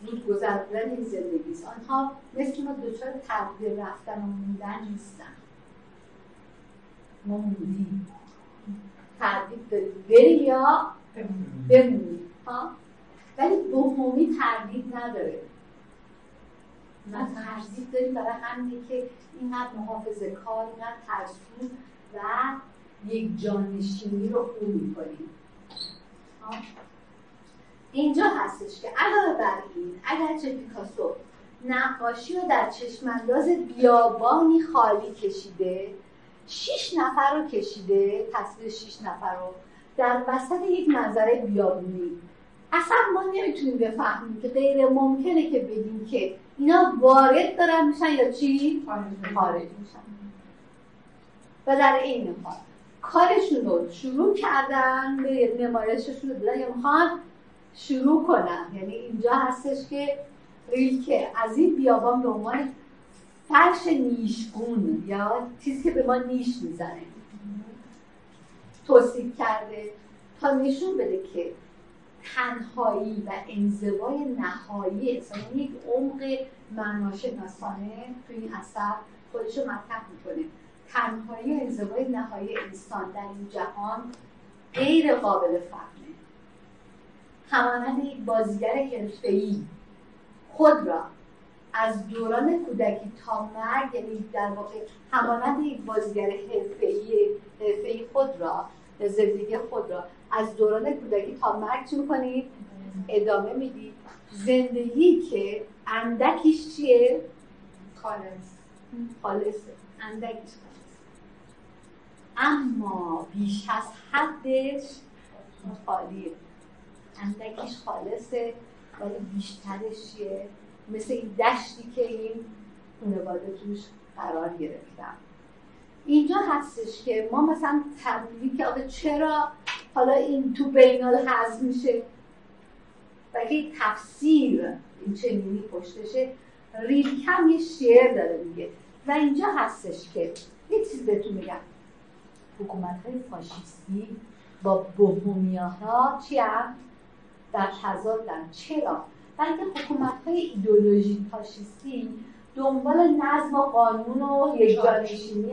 زود گذر بودن این زندگی است. آنها مثل ما دچار تغییر رفتن و موندن نیستن. ما موندیم. تردید داریم. بریم یا؟ بمونیم. ولی دومی تردید نداره. ما تردید داریم برای همینه که اینقدر محافظه کار اینقدر ترسو و یک جانشینی رو خون می‌کنیم. اینجا هستش که علاوه بر این اگرچه پیکاسو نقاشی رو در چشمانداز بیابانی خالی کشیده شیش نفر رو کشیده تصویر شیش نفر رو در وسط یک منظره بیابونی. اصلا ما نمی‌تونیم بفهمیم که غیر ممکنه که بگیم که اینا وارد دارن میشن یا چی؟ خارج میشن. و در این حال کارشون رو شروع کردن به نمایششون رو دادن. یا می‌خوان شروع کنن. یعنی اینجا هستش که که از این بیابان به عنوان فرش نیشگون یا چیزی که به ما نیش می‌زنه. توصیف کرده تا نشون بده که تنهایی و انزوای نهایی. انسان یک عمق معناشناسانه تو این اثر خودش رو مطرح می‌کنه. تنهایی و انزوای نهایی انسان در این جهان غیر قابل فهمه. همانند یک بازیگر حرفه‌ای خود را از دوران کودکی تا مرگ یعنی در واقع همانند یک بازیگر حرفه‌ای خود را زندگی خود را از دوران کودکی تا مرگ چی می‌کنید؟ ادامه می‌دید زندگی که اندکیش چیه؟ خالص خالصه اندکیش خالص اما بیش از حدش خالیه اندکیش خالصه ولی بیشترش چیه؟ مثل این دشتی که این خانواده توش قرار گرفتم اینجا هستش که ما مثلا تبدیلی که آقا چرا حالا این تو بینال حض میشه و که تفسیر این چنینی پشتشه ریلکم یه شعر داره میگه و اینجا هستش که یه چیز بهتون میگم حکومت های فاشیستی با بوهومیاها چی هم؟ در تضادن چرا؟ بلکه حکومت های ایدولوژی فاشیستی دنبال نظم و قانون و یکجانشینی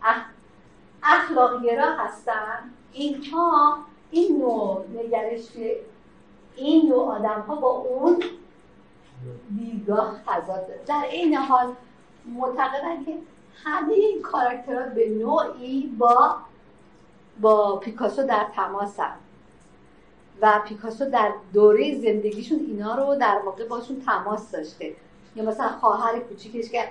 هم. اخلاقگرا هستن. اینها این نوع نگرش این نوع آدم ها با اون دیدگاه تضاد در این حال معتقدن که همه این کاراکترها به نوعی با با پیکاسو در تماسن و پیکاسو در دوره زندگیشون اینا رو در واقع باشون تماس داشته. یا مثلا خواهر کوچیکش که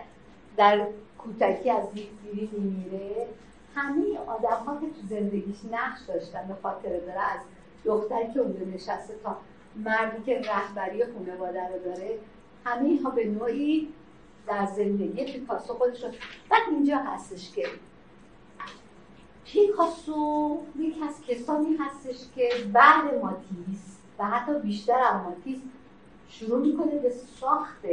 در کودکی از دیگری میمیره همه آدم ها که تو زندگیش نقش داشتن به خاطر داره از دختری که اونجا نشسته تا مردی که رهبری خانواده رو داره همه اینها به نوعی در زندگی پیکاسو خودش رو بعد اینجا هستش که پیکاسو یکی از کسانی هستش که بعد ماتیس و حتی بیشتر از ماتیس شروع می‌کنه به ساخت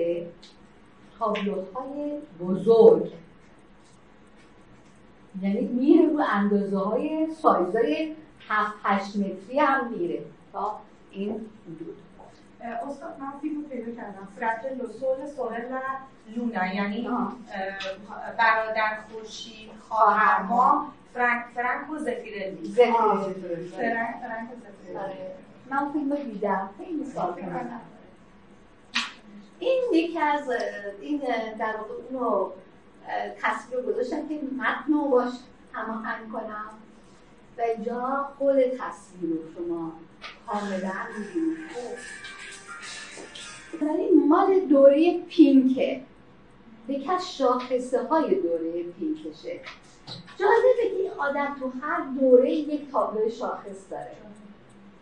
تابلوهای بزرگ. یعنی میره رو اندازه های سایزای 7 8 متری هم میره تا این حدود. استاد من فیلم پیدا کردم. فرد لوسول سورل لونا. یعنی برادر خورشید خواهر ما فرانک فرانک و زفیرلی. زفیرلی. فرانک و زفیرلی. آره. من فیلم دیدم. خیلی سال این یکی از این در واقع اونو تصویر گذاشتم که متن رو باش هماهنگ کنم. و اینجا خود تصویر رو شما کاملا می‌بینید. ولی مال دوره پینکه. یکی از شاخصه های دوره پینکشه. جالبه که آدم تو هر دوره یک تابلو شاخص داره.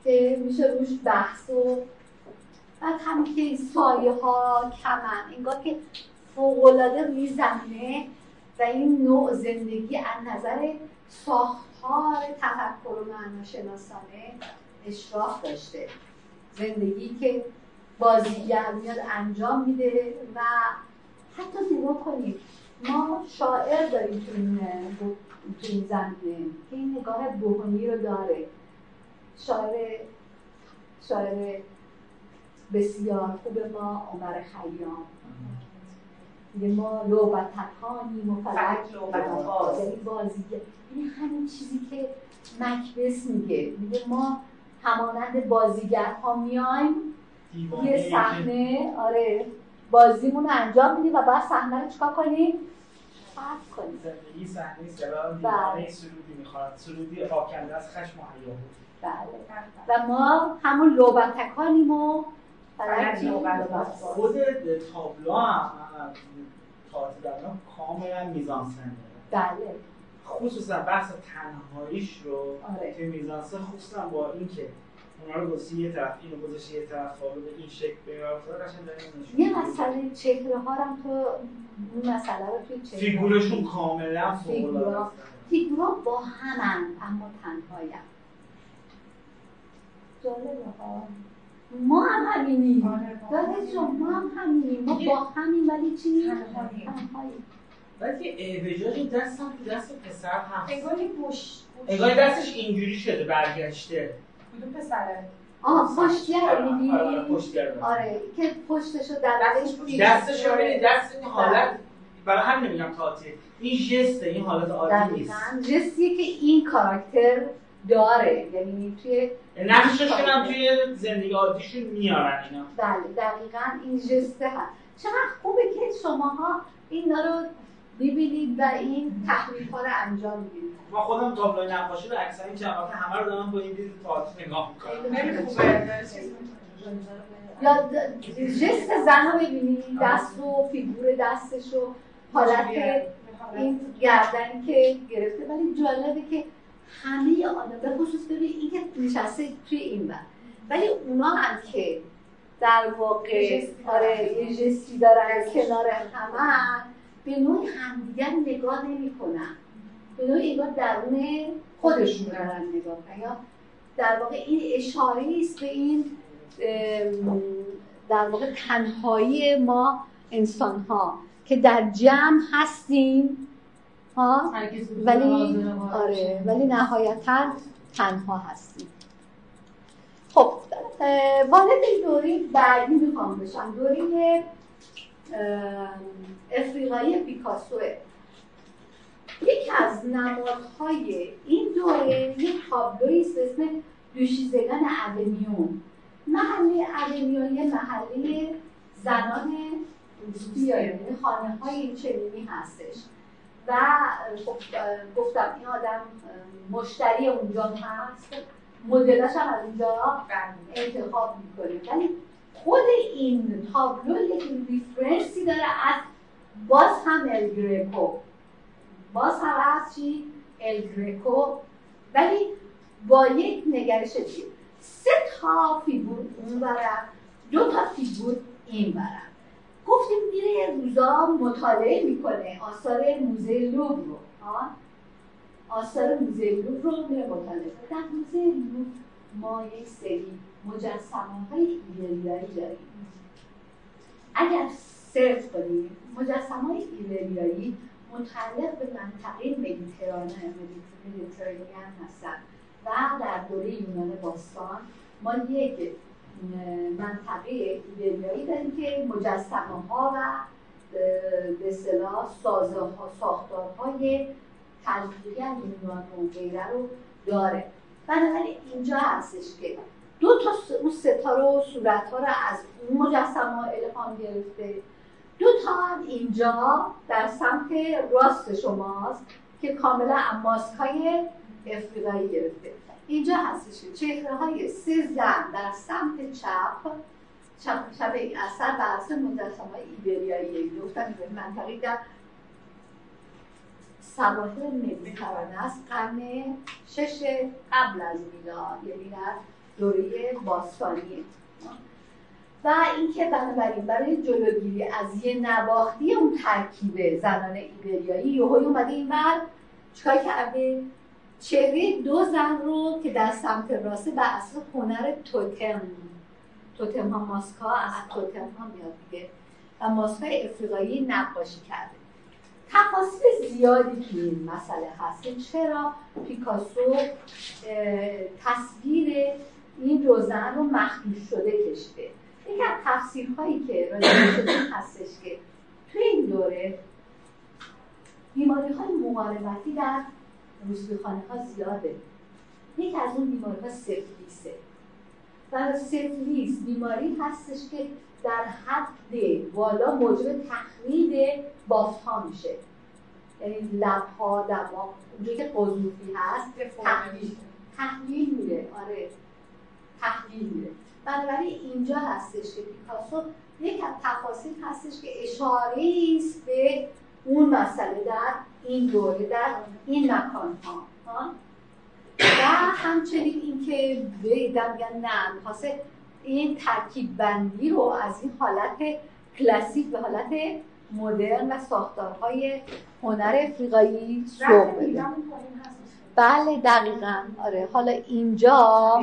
که میشه روش بحث و بعد همین که سایه ها کمن انگار که فوقلاده روی زمینه و این نوع زندگی از نظر ساختار تفکر و معناشناسانه اشراف داشته. زندگی که بازیگر میاد انجام میده و حتی نگاه کنید ما شاعر داریم تو این زمینه که این نگاه بوهنی رو داره. شاعر شاعر بسیار خوب ما عمر خیام. میگه ما لوبتکانیم و فلک یعنی بازیگر این همین چیزی که مکبس میگه. میگه ما همانند بازیگر ها میایم یه صحنه آره بازیمون رو انجام میدیم و بعد صحنه رو چکار کنیم؟ فرق کنیم. زندگی صحنه سرا دیوانه بله. سرودی می‌خواد. سرودی آکنده از خشم و و ما همون لوبتکانیم و خود تابلو هم تئاتر کاملا میزانسن بله. خصوصا بحث تنهاییش رو آره. که میزانسن خصوصا با اینکه اونا رو گذاشتی یه طرف اینو گذاشتی یه طرف به این شکل قشنگ یه مسئله چهره ها هم تو اون مسئله رو توی چهره فیگورشون کاملا فیگورا. فیگورا با همن اما تنهایم جالبه ها. ما هم همینیم. داره ما هم همینیم. ما با همین ولی چی؟ که اعوجاج دستم تو دست پسر هم انگاری بوش انگاری دستش اینجوری شده برگشته. کدوم پسره؟ آه پشتگر می‌بینی؟ آره, آره،, آره،, آره که پشتشو در دستش دستش رو دست این حالت برای هم نمیگم تاتی این جسته این حالت عادی نیست. جستیه که این کاراکتر داره. یعنی توی نقششون هم توی زندگی عادیشون میارن اینا. بله دقیقا این جسته هست چقدر خوبه که شماها این رو ببینید و این تحلیل ها رو انجام می‌دید. ما خودم تابلوی نقاشی رو اکثر این چند همه رو دارم با این دید تئاتر نگاه می‌کنم. یا جست زن رو ببینید دست و فیگور دستش و حالت این گردنی که گرفته. ولی جالبه که همه آدم به خصوص ببینید این که نشسته توی این بر. ولی اونا هم که در واقع آره یه جستی دارن کنار همه به نوعی همدیگر نگاه نمی‌کنن. به نوعی انگار درون خودشون دارن نگاه یا در واقع این اشاره است به این در واقع تنهایی ما انسان ها که در جمع هستیم. ها ولی آره ولی نهایتا تنها هستیم خب وارد دوره بعدی می‌خوام بشم. دوره افریقایی پیکاسوه یکی از نمادهای این دوره یک تابلوی است اسم دوشیزگان ادمیون محله ادمیون یه محله زنان بیاییم یعنی خانه های چنینی هستش. و خب گفتم این آدم مشتری اونجا هست. مدلش هم از اونجا انتخاب می‌کنه. ولی خود این تابلو یک reference ی داره از باز هم ال گرکو باز هم از چی؟ ال گرکو ولی با یک نگرش دیگه. سه تا فیگور اون برم دو تا فیگور این برم گفتیم میره روزا مطالعه می‌کنه. آثار موزه لوور رو. آثار موزه لوور رو میره مطالعه در موزه لوور ما یک سری مجسمه های ایبریایی داریم. اگر سرچ کنیم مجسمه های ایبریایی متعلق به منطقه مدیترانه Mediterranean هستن. و در دوره یونان باستان ما یک منطقه ایبریایی داریم که مجسمه ها و به اصطلاح ساختارهای تلفیقی یونان و رو داره. بنابراین اینجا هستش که دو تا اون ستاره و صورت ها رو از اون مجسمه ها الهام گرفته. دو تا هم اینجا در سمت راست شماست که کاملا ماسک های افریقایی گرفته. اینجا هستش چهره های سه زن در سمت چپ چپ, چپ این اثر بر اساس های ایبریایی گفتن به منطقه در سواحل مدیترانه است. قرن شش قبل از میلاد یعنی در دوره باستانی. و اینکه بنابراین برای جلوگیری از یه نواختی اون ترکیب زنان ایبریایی یهوی اومده این بر چیکار کرده؟ چهره دو زن رو که در سمت راسته به اساس هنر توتم توتم ها ماسک ها از توتم ها میاد دیگه و ماسک های افریقایی نقاشی کرده. تفاصیل زیادی که این مسئله هست. چرا پیکاسو تصویر این دو زن رو مخدوش شده کشیده. یکی از تفسیرهایی که راجع شده هستش که توی این دوره بیماری های مقاربتی در خانه ها زیاده. یکی از اون بیماری ها سفلیسه. و سفلیس بیماری هستش که در حد بالا موجب تخریب بافت ها میشه. یعنی لب ها دماغ اونجایی که قضوفی هست تخریب تحلیل میره. آره. تحلیل میره. بنابراین اینجا هستش که پیکاسو یک از تفاصیل هستش که اشاره است به اون مسئله در این دوره در این مکان ها؟ و همچنین اینکه بیدم میگن نه می‌خواسته این ترکیب بندی رو از این حالت کلاسیک به حالت مدرن و ساختارهای هنر افریقایی سوق بله دقیقا. آره. حالا اینجا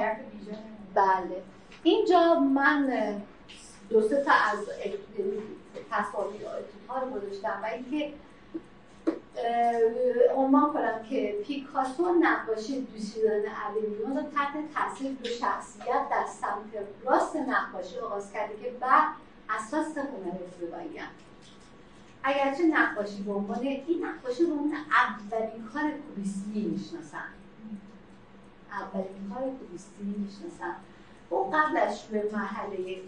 بله. اینجا من دو سه تا از تصاویر ها رو گذاشتم و اینکه عنوان کنم که پیکاسو نقاشی دوشیدن اولیون رو تحت تاثیر دو شخصیت در سمت راست نقاشی آغاز کرده که بعد اساس هنر افریقایی اگرچه نقاشی به عنوان این نقاشی رو عنوان اولین کار کوبیستی می‌شناسن اولین کار کوبیستی می‌شناسن او قبلش به محله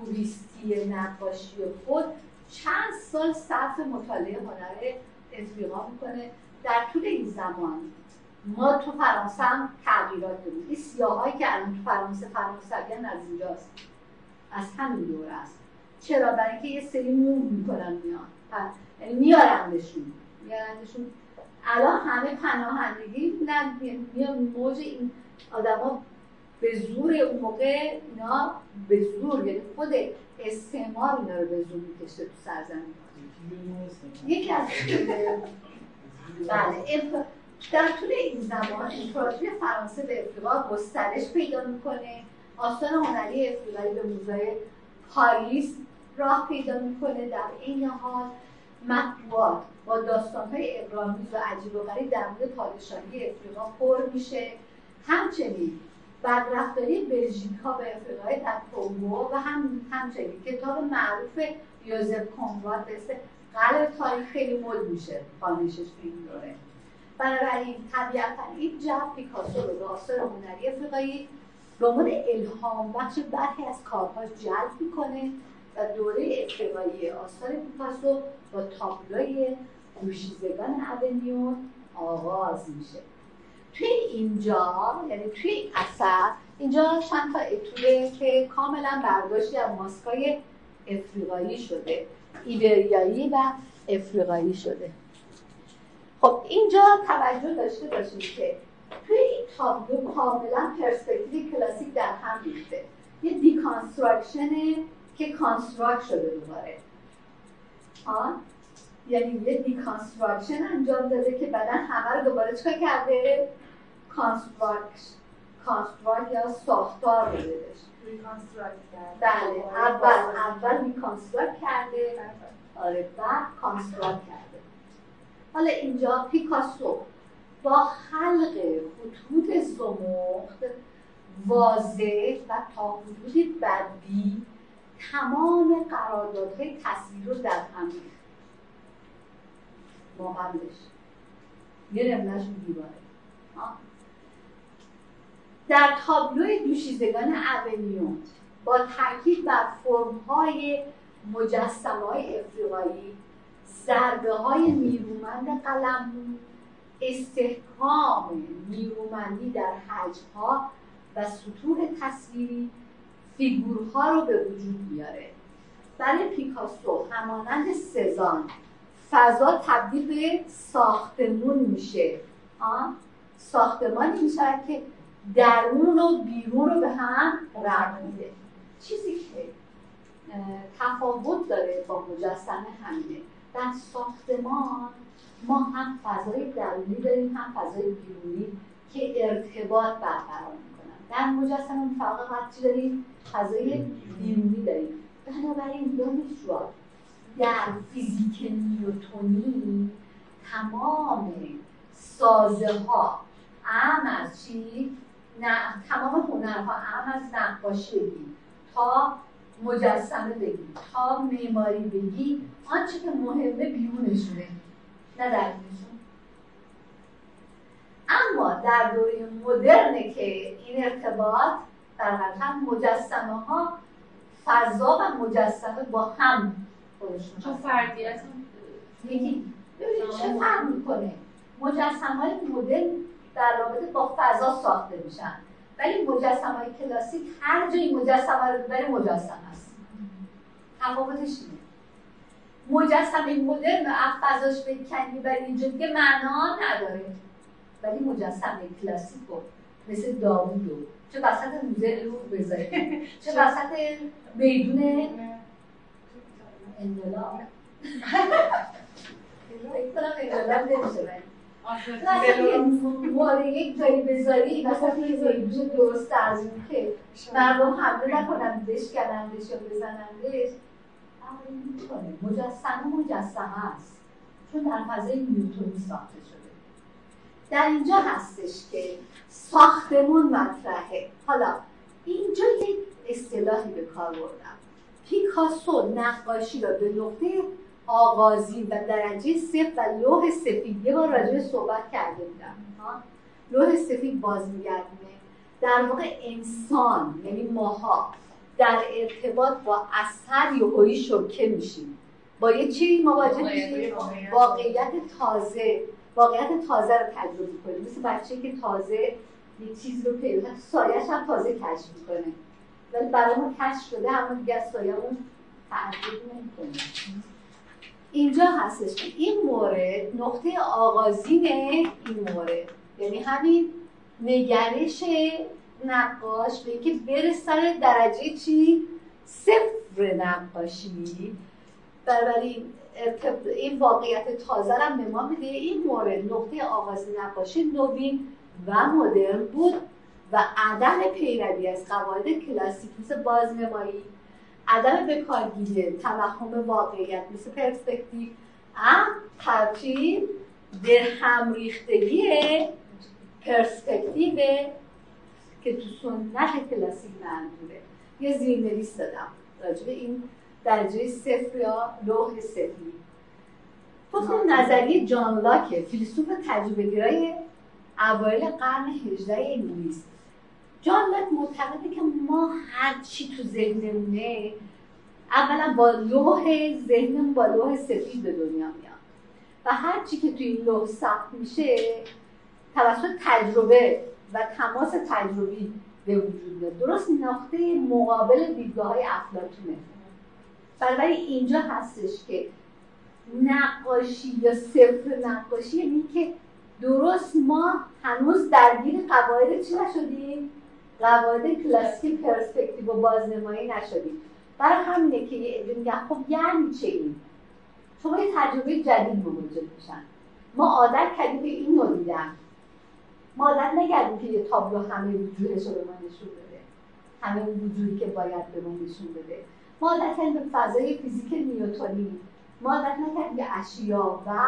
کوبیستی نقاشی خود چند سال صرف مطالعه هنر افریقا می‌کنه. در طول این زمان ما تو فرانسه هم تغییرات داریم. این سیاهایی که الان تو فرانسه فرانسویان از اینجاست. از همین دور است. چرا؟ برای اینکه یه سری مون می‌کنن میان. یعنی میارندشون. میارندشون. الان همه پناهندگی میان موج این آدما به زور اون موقع اینا به زور یعنی خود استعمار اینا رو به زور میکشته تو سرزمین. یکی از بله در طول این زمان امپراتوری فرانسه به افریقا گسترش پیدا می‌کنه. آثار هنری افریقایی به موزه پاریس راه پیدا می‌کنه در این حال. مطبوعات با داستانهای ابرامیز و عجیب و غریب در مورد پادشاهی افریقا پر میشه. همچنین بدرفتاری بلژیک ها به افریقای در کنگو و هم همچنین کتاب معروف یوزف کنواد به قلب تاریخ خیلی مد میشه خانشش تو این دوره. بنابراین طبیعتا این جو پیکاسو رو به آثار هنری افریقایی به عنوان الهام بخش برخی از کارهاش جلب می‌کنه و دوره افریقایی آثار پیکاسو با تابلوی دوشیزگان اونیون آغاز میشه. توی اینجا یعنی توی اثر اینجا چند تا اتوله که کاملا برداشتی از ماسکای افریقایی شده ایبریایی و افریقایی شده. خب اینجا توجه داشته باشید که توی این تابلو کاملا پرسپکتیو کلاسیک در هم ریخته. یه deconstruction ه که construct شده دوباره. آن یعنی یه deconstruction انجام داده که بعدا همه رو دوباره چکار کرده؟ construct یا ساختار بده بله اول اول deconstruct کرده. آره بعد construct کرده. حالا اینجا پیکاسو با خلق خطوط زمخت واضح و تا حدودی بدی تمام قراردادهای تصویر رو در هم ما قبلش یه نمونهش دیواره. در تابلوی دوشیزگان اونیون با تاکید بر فرمهای مجسمه های افریقایی ضربه های نیرومند قلم استحکام نیرومندی در حجمها و سطوح تصویری فیگورها رو به وجود میاره. برای پیکاسو همانند سزان فضا تبدیل به ساختمون میشه. ساختمانی میشه که درون و بیرون رو به هم ربط میده. چیزی که تفاوت داره با مجسمه همینه. در ساختمان ما هم فضای درونی داریم هم فضای بیرونی که ارتباط برقرار می‌کنن. در مجسمه فقط چی داریم؟ فضای بیرونی داریم. بنابراین دانشجو در فیزیک نیوتونی تمام سازه ها ام از چی؟ نه تمام هنرها هم از نقاشی. بگی تا مجسمه بگی تا معماری بگی آنچه که مهمه بیرونشونه نه درونشون. اما در دوره مدرنه که این ارتباط در مجسمه ها فضا و مجسمه با هم خودشون چون فردیت یکی ببینید چه فرق می‌کنه؟ مجسمه های مدرن در رابطه با فضا ساخته میشن. ولی مجسمه های کلاسیک هر جایی مجسمه رو ببری مجسمه است. تفاوتش اینه. مجسمه مدرن و فضاش بکنی برای اینجا دیگه معنا نداره. ولی مجسمه کلاسیک رو مثل داوود چه وسط موزه رو بذاره چه وسط میدون. انقلاب فکر کنم انقلاب نمیشه مثلا یک جایی بذاری مثلا یه درست از که مردم حمله نکنن بشکنندش یا بزنندش عمل می‌کنه مجسمه مجسمه است چون در فضای نیوتونی ساخته شده در اینجا هستش که ساختمون مطرحه حالا اینجا یک اصطلاحی به کار بردم پیکاسو نقاشی را به نقطه آغازین و درجه صفر و لوح سفید. یه بار راجع صحبت کرده بودم. لوح سفید باز میگردونه. در واقع انسان یعنی ماها در ارتباط با اثر یهویی شوکه میشیم. با یه چی مواجه میشیم؟ واقعیت. تازه. واقعیت تازه رو تجربه کنیم مثل بچه که تازه یه چیز رو پیدا سایش هم تازه کشف می‌کنه. ولی برای ما کشف شده همون دیگه از سایه اون تعجب نمی‌کنه اینجا هستش. که این مورد نقطه آغازین این مورد. یعنی همین نگرش نقاش به اینکه بره سر درجه چی؟ صفر نقاشی. بنابراین این واقعیت تازه هم به ما میده. این مورد نقطه آغاز نقاشی نوین و مدرن بود. و عدم پیروی از قواعد کلاسیک مثل بازنمایی عدم بکارگیری توهم واقعیت مثل پرسپکتیو ام ترتیب در هم ریختگی پرسپکتیو که تو سنت کلاسیک منظوره یه زیرنویس دادم راجب این درجه صفر یا لوح سفید تو نظریه جان لاکه فیلسوف تجربه گرای اوایل قرن 18 انگلیس. جان معتقده که ما هر چی تو ذهنمونه اولا با لوح ذهنمون با لوح سفید به دنیا میاد. و هر چی که تو این لوح ثبت میشه توسط تجربه و تماس تجربی به وجود میاد. درست نقطه مقابل دیدگاه های افلاتونه بنابراین اینجا هستش که نقاشی یا صفر نقاشی یعنی که درست ما هنوز درگیر قواعد چی نشدیم؟ قواعد کلاسیک پرسپکتیو و بازنمایی نشدیم. برای همینه که یه عده میگن خب یعنی چه این شما یه تجربه جدید وجود میشن. ما عادت کردیم به این رو دیدن. ما عادت نکردیم که یه تابلو همه وجودش رو به ما نشون بده. همه اون وجودی که باید به ما نشون بده. ما عادت کردیم به فضای فیزیک نیوتونی. ما عادت نکردیم به اشیا و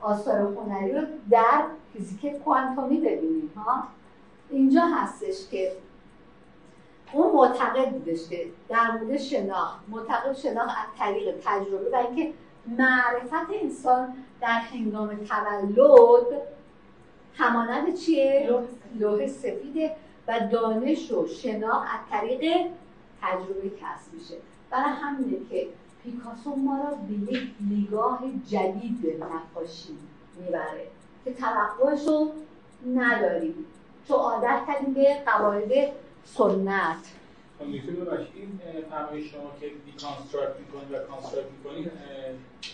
آثار هنری رو در فیزیک کوانتومی ببینیم ها؟ اینجا هستش که اون معتقد بودش که در مورد شناخت معتقد شناخت از طریق تجربه و اینکه معرفت انسان در هنگام تولد همانند چیه؟ لوح سفیده و دانش و شناخت از طریق تجربه کسب میشه برای همینه که پیکاسو ما را به یک نگاه جدید به نقاشی می‌بره که توقعش رو نداریم چون عادت کردیم به قواعد سنت. خب، این فرمایش شما که deconstruct می‌کنید و construct می‌کنید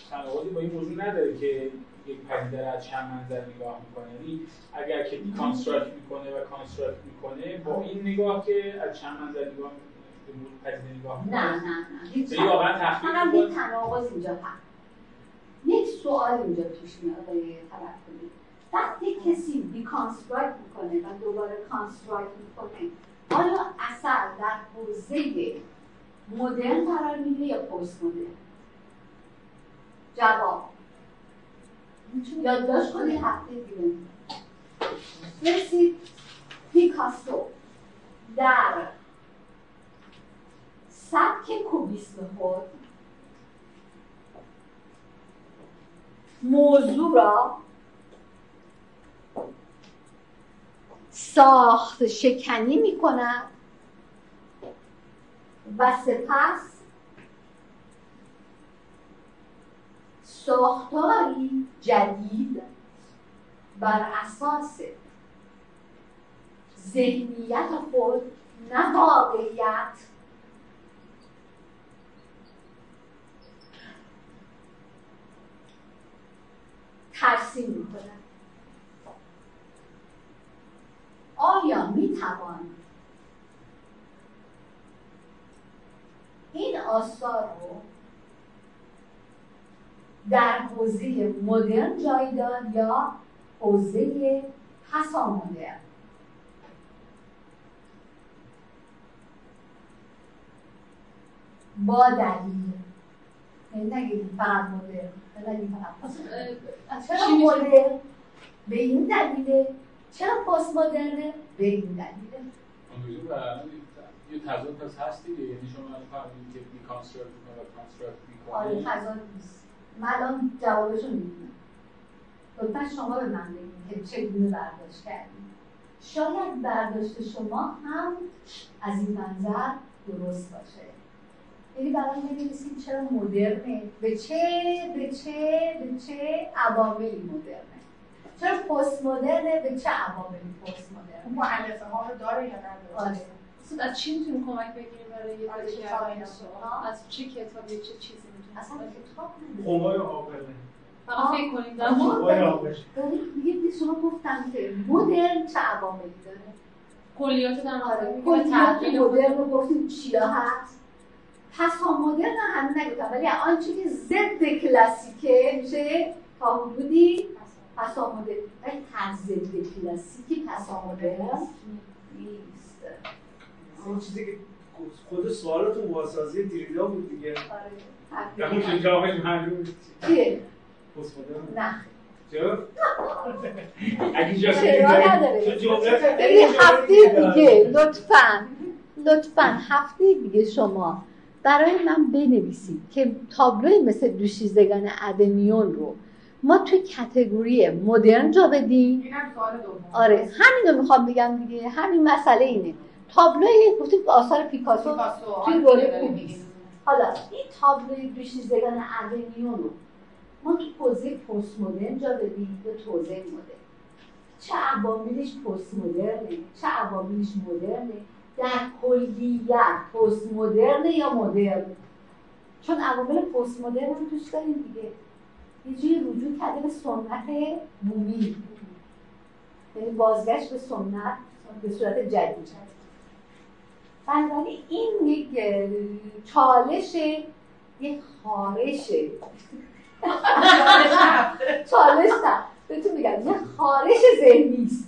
تناقضی با این موضوع نداره که یک پدیده از چند منظر نگاه می‌کنه. یعنی اگر که deconstruct می‌کنه و construct می‌کنه با این نگاه که از چند منظر نگاه پدیده نگاه نه نه نه یعنی واقعا تحقیق یک تناقض اینجا هست. یک سوال اینجا توش میاد آقای توکلی وقتی کسی deconstruct می‌کنه و دوباره construct می‌کنه آیا اثر در حوزه مدرن قرار می‌گیره یا پست مدرن؟ جواب. یادداشت کنید هفته دیگه. رسید پیکاسو در سبک کوبیسم خود موضوع را ساخت شکنی می کند و سپس ساختاری جدید بر اساس ذهنیت خود نه ترسیم می‌کنن آیا می‌توان این آثار رو در حوزه مدرن جای داد یا حوزه پسا مدرن با دلیل. یعنی نگید فقط مدرن نگید فقط چرا مدرن؟ به این دلیله چرا پست مدرنه به این دلیله یه تضاد پس هست دیگه یعنی شما فهمیدید که deconstruct و construct می‌کنه. آره تضاد نیست. من الان جوابشو می‌دونم. لطفا شما به من بگید که چگونه برداشت کردید شاید برداشت شما هم از این منظر درست باشه. یعنی برای بنویسید چرا مدرنه؟ به چه به چه به چه عواملی مدرنه؟ چرا پست مدرنه به چه عواملی پست مدرنه مؤلفه ها رو داره یا نداره؟ آره. از چی می‌تونیم کمک بگیریم برای یه سوال از چه کتابی چه چیزی می‌تونیم اصلا کتاب قمار عاقله فقط فکر کنید. در عاقله دیگه شما گفتم که مدرن چه عواملی داره؟ کلیات در آره مورد کلیات مدرن رو گفتیم. چیا هست؟ پسا مدرن هم نگفتم ولی آنچه که ضد کلاسیکه میشه؟ تا حدودی پسا مدرن ولی ضد کلاسیکی پسا مدرن نیست اون چیزی که خود سوالتون واسازی دیریدا بود دیگه. آره. همون جوابش معلوم چیه؟ نه. چرا؟ اگه هفته دیگه لطفا. لطفا هفته دیگه شما برای من بنویسید که تابلوی مثل دوشیزگان ادمیون رو ما توی کتگوری مدرن جا بدیم. آره همین رو می‌خوام بگم دیگه. همین مسئله اینه. تابلوی گفتیم آثار پیکاسو پیکاسو، توی آره، دوره داره کوبیست میگه. حالا این تابلوی دوشیزگان ادمیون رو ما تو حوزه پست مدرن جا بدیم یا توزیع مدرن؟ چه عواملش پست مدرنه چه عواملش مدرنه؟ در کلیت پست مدرنه یا مدرن؟ چون عوامل پست مدرن هم توش داریم دیگه. یه جوری رجوع کرده به سنت بومی یعنی بازگشت به سنت به صورت جدید. بنابراین این یک چالش یک خارشه چالش نه. بهتون میگم یه خارش ذهنی است.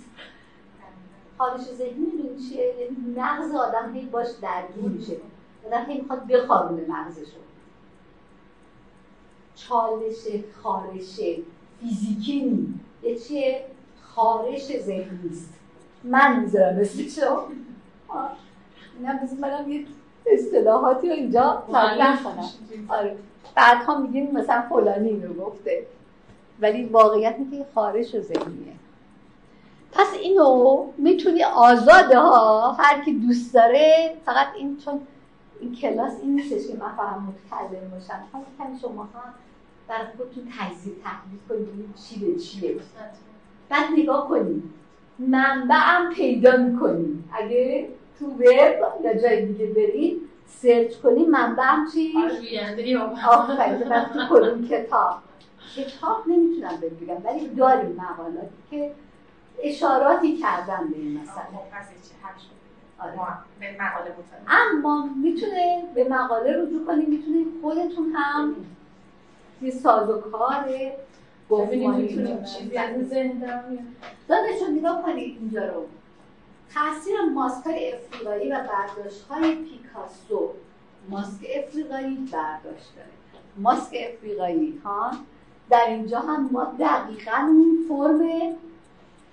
خارش ذهنی می‌دونی چیه؟ یعنی مغز آدم هی باش درگیر میشه. آدم هی می‌خواد بخوابونه مغزشو. چالش خارش فیزیکی نی یه چیه؟ خارش ذهنی است. من می‌ذارم اسمشو آه. اینم بس منم یه اصطلاحاتی رو اینجا مطرح کنم. آره. بعد ها میگیم مثلا فلانی اینو گفته. ولی واقعیت اینه که خارش و ذهنیه. پس اینو می‌تونی آزاده ها هر کی دوست داره فقط این چون این کلاس این نیستش که من فقط متکلم باشم. می‌خوام کمی شما هم برای خودتون تجزیه تحلیل کنید چی به چیه. بعد نگاه کنید. منبعم پیدا می‌کنید. اگه تو وب یا جای دیگه برید سرچ کنید منبعم چی؟ آفرین من تو کدوم کتاب. کتاب نمی‌تونم بگم ولی داریم مقالاتی که اشاراتی کردن به این مسئله. خب آره. به مقاله اما می‌تونه به مقاله رجوع کنید می‌تونه خودتون هم یه سازوکار گفتمانی چیزی از. دادشون نگاه کنید اینجا رو. تاثیر ماسک های افریقایی و برداشت های پیکاسو. ماسک افریقایی برداشت داره. ماسک افریقایی ها در اینجا هم ما دقیقا اون فرم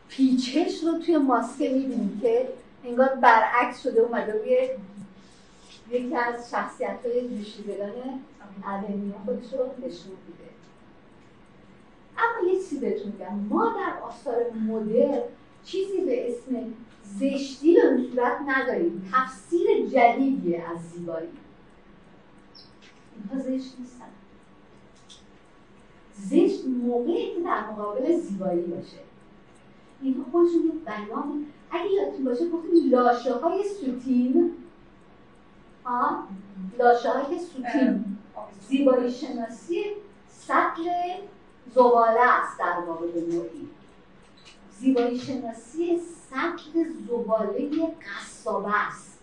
پیچش رو توی ماسک می‌بینیم که انگار برعکس شده اومده روی یکی از شخصیت های دوشیزگان ادمی خودش رو نشون میده. اما یه چیزی بهتون میگم. ما در آثار مدرن چیزی به اسم زشتی اون صورت نداریم. تفسیر جدیدیه از زیبایی. اینها زشت نیستن. زشت موقعی که در مقابل زیبایی باشه. اینها خودشون یه بیان. اگه یادتون باشه گفتیم لاشه های سوتین ها لاشه های سوتین زیبایی شناسی سطل زباله است در واقع به نوعی. زیبایی شناسی سطل زباله قصابه است.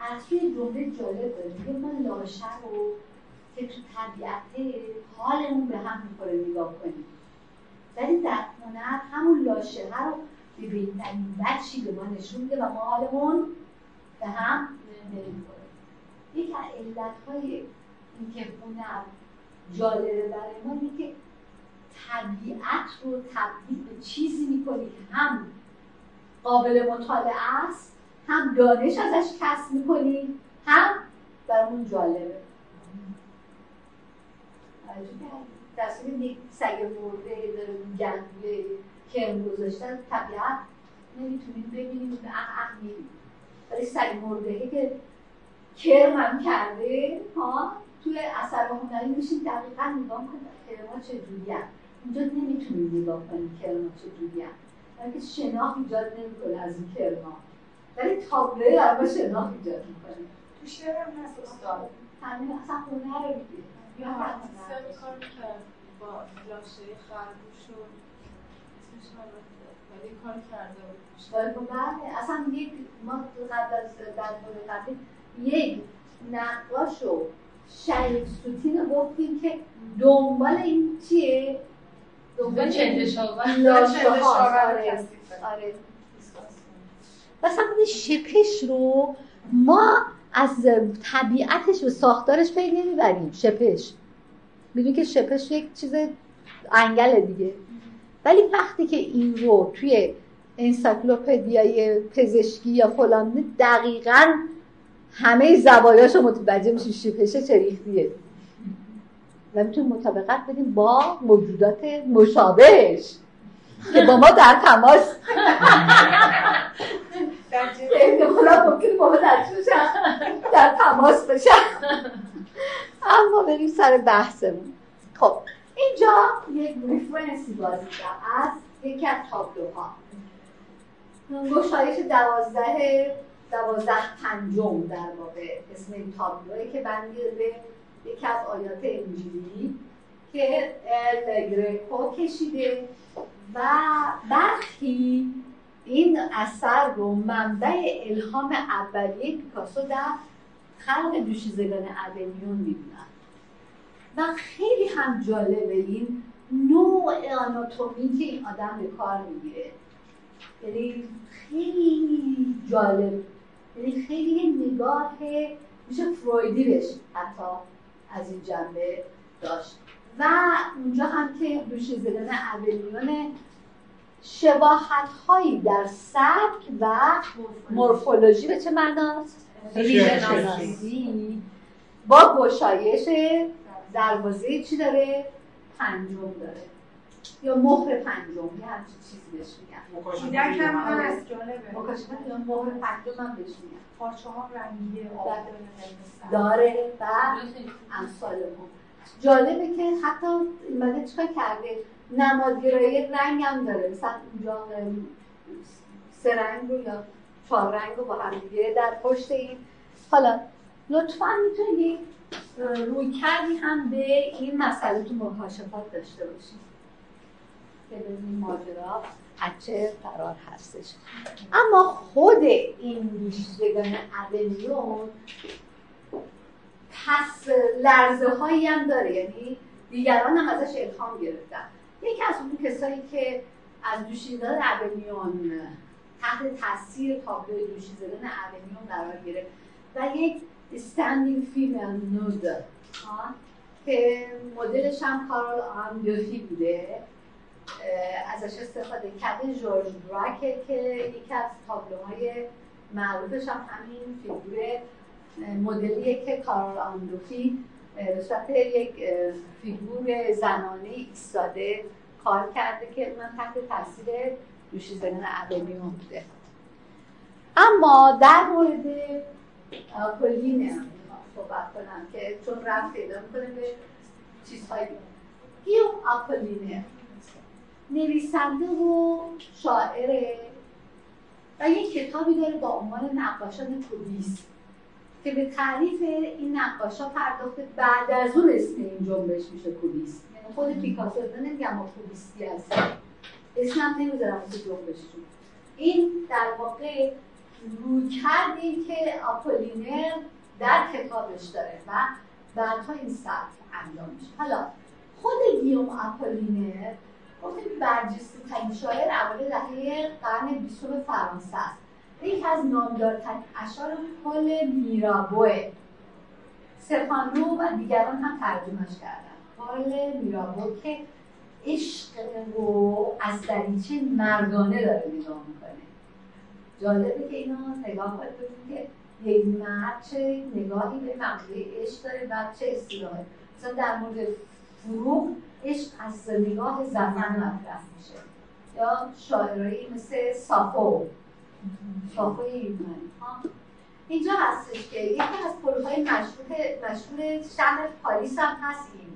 از توی جمله جالب داریم ما لاشه رو که تو طبیعت حالمون به هم می‌خوره نگاه کنیم ولی در هنر همون لاشه رو به بهترین بچی به ما نشون میده و ما حالمون به هم نمی‌خوره یکی از علتهای اینکه هنر جالبه برای ما اینه که طبیعت رو تبدیل به چیزی می‌کنی که هم قابل مطالعه است هم دانش ازش کسب می‌کنی هم برامون جالبه. در یک سگ مرده داره گندوی کرم گذاشتن طبیعت نمی‌تونیم ببینیم به اح اح ولی سگ مرده که کرم هم کرده ها؟ توی اثر هنری میشین دقیقا نگاه کنید کرما چجوری اونجا نمی‌تونیم نگاه کنیم کرما چجوری هم که شناخت ایجاد نمی‌کنه از این کرما. ولی تابلوی در ما شناخت ایجاد می‌کنه. تو شعر هم هست استاد. همین اصلا هنر رو میگه. یا کار کرد با لاشه خرگوش و ولی کار کرده بود. بله اصلا یک ما قبل از در قبل یک نقاش و شریف سوتین رو گفتیم که دنبال این چیه؟ دنبال چندش آره. آره. مثلا شپش رو ما از طبیعتش و ساختارش پی نمی‌بریم. شپش می‌دونی که شپش یک چیز انگل دیگه. ولی وقتی که این رو توی انسایکلوپدیای پزشکی یا فلان دقیقا همه زوایاش رو متوجه میشیم شیپشه چریختیه و می‌تونیم مطابقت بدیم با موجودات مشابهش که با ما در تماس. در تماس بشن. اما بریم سر بحثمون. خب. اینجا یک ریفرنسی بازی از یکی از تابلوها. گشایش دوازده دوازده پنجم در واقع اسم این تابلوه که برمیگرده به یکی از آیات انجیلی که الگرکو کشیده و برخی این اثر رو منبع الهام اولیه پیکاسو در خلق دوشیزگان ابلیون می‌دونن و خیلی هم جالبه این نوع آناتومی که این آدم به کار می‌گیره. یعنی خیلی جالب. یعنی خیلی نگاه میشه فرویدی بهش حتی از این جنبه داشت. و اونجا هم که زدن اولیون شباهت هایی در سبک و مورفولوژی. به چه معناست؟ شناسی با گشایش دروازه چی داره؟ پنجم داره. یا مهر پنجم یه همچین چیزی بهش میگن. کودک هم هست جالبه. مکاشفه یا مهر پنجم هم بهش میگن. پارچه ها رنگیه داره و امثال هم جالبه که حتی این چیکار کرده؟ نمادگرایی رنگ هم داره. مثلا اونجا سه رنگ رو یا چهار رنگ رو با هم دیگه در پشت این. حالا لطفا می‌تونید روی کردی هم به این مسئله تو مکاشفات داشته باشید که ببینیم ماجرا از چه قرار هستش. اما خود این دوشیزگان اولیون پس لرزه هایی هم داره. یعنی دیگران هم ازش الهام گرفتن. یکی از اون کسایی که از دوشیزگان اولیون تحت تاثیر تابلو دوشیزگان اولیون قرار گرفت و یک استندینگ فیمل نود که مدلش هم کارل آندوفی بوده. ازش استفاده کرده جورج براکه که یکی از تابلوهای معروفش هم همین فیگور مدلیه که کارل آندوفی به صورت یک فیگور زنانه ایستاده کار کرده که من تحت تاثیر دوشیزگان اولیون بوده. اما در مورد آپولینه صحبت کنم که چون رفت پیدا می‌کنه به چیزهای گیوم آپولینه نویسنده و شاعره و یک کتابی داره با عنوان نقاشان کوبیست که به تعریف این نقاشا پرداخته بعد از اون اسم این جنبش میشه کوبیست یعنی خود پیکاسو نمیگم ما کوبیستی هست اسمم نمی‌ذارم تو جنبششون. این در واقع روی کردی که آپولینر در کتابش داره و بعدها این سطح انجام میشه. حالا خود گیوم آپولینر گفتیم برجسته ترین شاعر اوایل دهه قرن بیستم فرانسه است. یکی از نامدارترین اشعار کل میرابوه. سپانو و دیگران هم ترجمهش کردن. کل میرابو که عشق رو از دریچه مردانه داره نگاه می‌کنه. جالبه که اینا نگاه کنید که مرد چه نگاهی به مقوله عشق داره و چه اصطلاحی. مثلا در مورد فروغ عشق از نگاه زمان مطرح میشه. یا شاعرایی مثل صافو صافو یونانی اینجا هستش که یکی از پروژه مشهور شهر پاریس هم هست این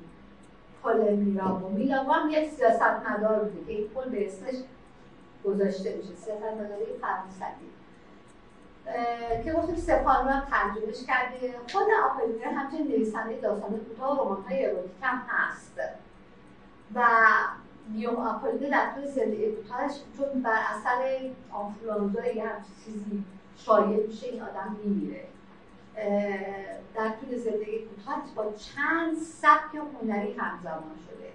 پل میلابو میلابو هم یک سیاست مدار بوده که این پل به اسمش گذاشته میشه. سیاست مداری فرانسوی. که گفتیم سپان رو هم ترجمهش کرده. خود آپلینر همچنین نویسنده داستان کوتاه و رمان‌های اروتیک هم هست. و گیوم آپولینر در طول زندگی کوتاهش چون بر اثر آنفلانزا یا هر چیزی شایع میشه این آدم میمیره. در طول زندگی کوتاهش با چند سبک هنری همزمان شده.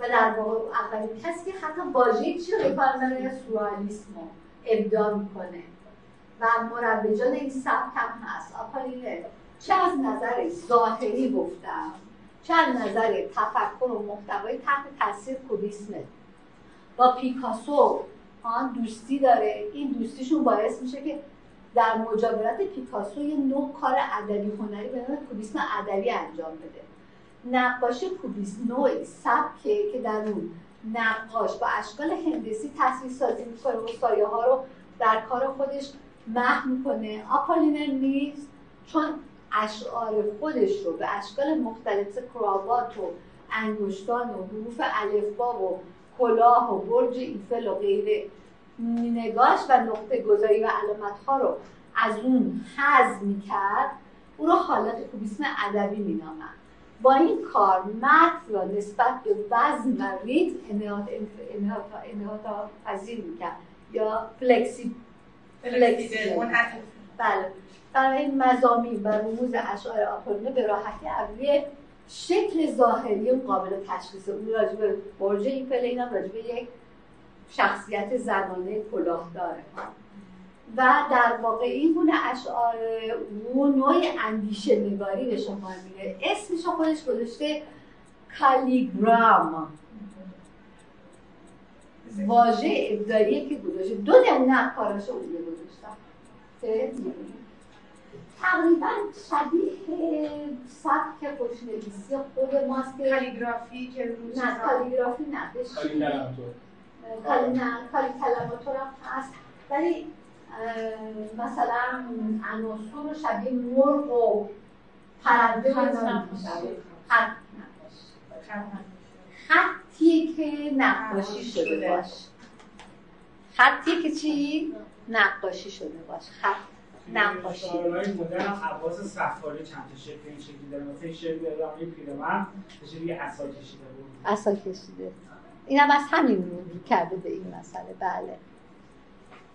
و در واقع اولین کسی که حتی واژه چی رو ابداع می‌کنه. و مروجان این سبک هم هست. آپولینر چه از نظر ظاهری گفتم؟ چه از نظر تفکر و محتوای تحت تاثیر کوبیسمه با پیکاسو آن دوستی داره. این دوستیشون باعث میشه که در مجاورت پیکاسو یه نوع کار ادبی هنری به نام کوبیسم ادبی انجام بده. نقاش کوبیسم نوعی سبکه که در اون نقاش با اشکال هندسی تصویر سازی می‌کنه و سایه ها رو در کار خودش محو می‌کنه. آپولینر نیست چون اشعار خودش رو به اشکال مختلف کراوات و انگشتان و حروف الفبا و کلاه و برج ایفل و غیره نگاش و نقطه گذاری و علامت ها رو از اون حذف می‌کرد او رو حالت کوبیسم ادبی مینامند. با این کار متن را نسبت به وزن و ریتم انحاط پذیر می‌کرد یا فلکسی بله. برای مزامین و رموز اشعار آپولینه به راحتی از شکل ظاهری قابل تشخیص اون راجع به برج این پله اینم راجع به یک شخصیت زنانه کلاه داره و در واقع این گونه اشعار او نوع اندیشه نگاری به شما میره. اسمش خودش گذاشته کالیگرام. واژه ابداعیه که گذاشته. دو نمونه کاراشو اون گذاشتم تقریبا شبیه سبک خوشنویسی خود ماست. که کالیگرافی که روز نه کالیگرافی نه کالی نه کالی کلماتور هم هست. ولی مثلا عناصر رو شبیه مرغ و پرنده خط خطیه که نقاشی شده باش خطیه که چی؟ نقاشی شده باش خط نقاشی. هم عباس صفاری چند تا شکل این شکلی داره مثلا این شکل راملی پیرمرد دیگه عصا کشیده بود. عصا کشیده. این هم از همین رو کرده به این مسئله. بله.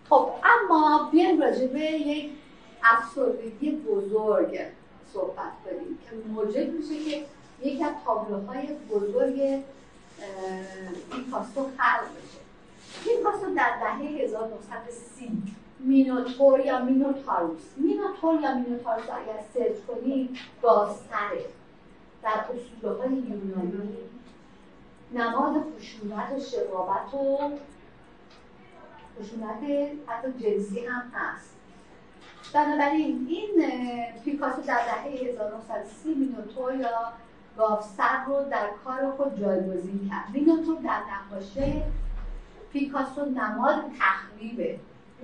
خب اما بیایم راجع به یک افسردگی بزرگ صحبت کنیم که موجب میشه که یکی از تابلوهای بزرگ پیکاسو خلق بشه. پیکاسو در دهه 1930 مینوتور یا مینوتاروس. مینوتور یا مینوتاروس اگر سرچ کنید گازتره در اصوله های یونانی نماد خشونت و شقابت و خشونت حتی جنسی هم هست. بنابراین این پیکاسو در دهه 1930 مینوتور یا گاوسر رو در کار خود جایگزین کرد. مینوتور در نقاشی پیکاسو نماد تخریبه.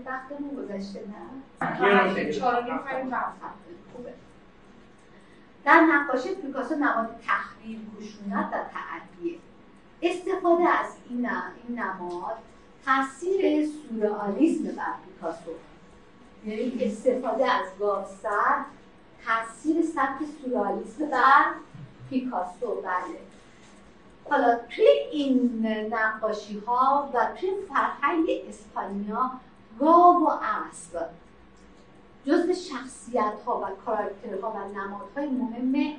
وقتمون گذشته نه؟ خوبه. در نقاشی پیکاسو نماد تخریب خشونت و تعدیه. استفاده از این, این نماد تاثیر سورئالیسم بر پیکاسو. یعنی استفاده از گاوسر تاثیر سبک سورئالیسم بر پیکاسو. بله. حالا توی این نقاشی ها و توی فرهنگ اسپانیا گاو و اسب جزو شخصیت ها و کاراکترها و نمادهای مهم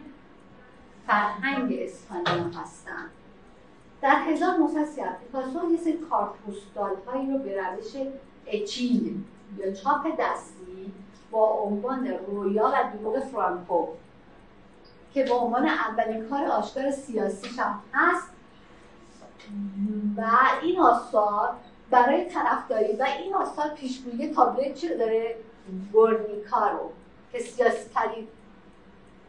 فرهنگ اسپانیا هستند در 1930 پیکاسو یه سری کارپوستال هایی رو به روش اچیل یا چاپ دستی با عنوان رویا و دروغ فرانکو که به عنوان اولین کار آشکار سیاسیش هم هست. و این آثار برای طرفداری و این آثار پیشگویی تابلو چی داره گرنیکا رو که سیاسی ترین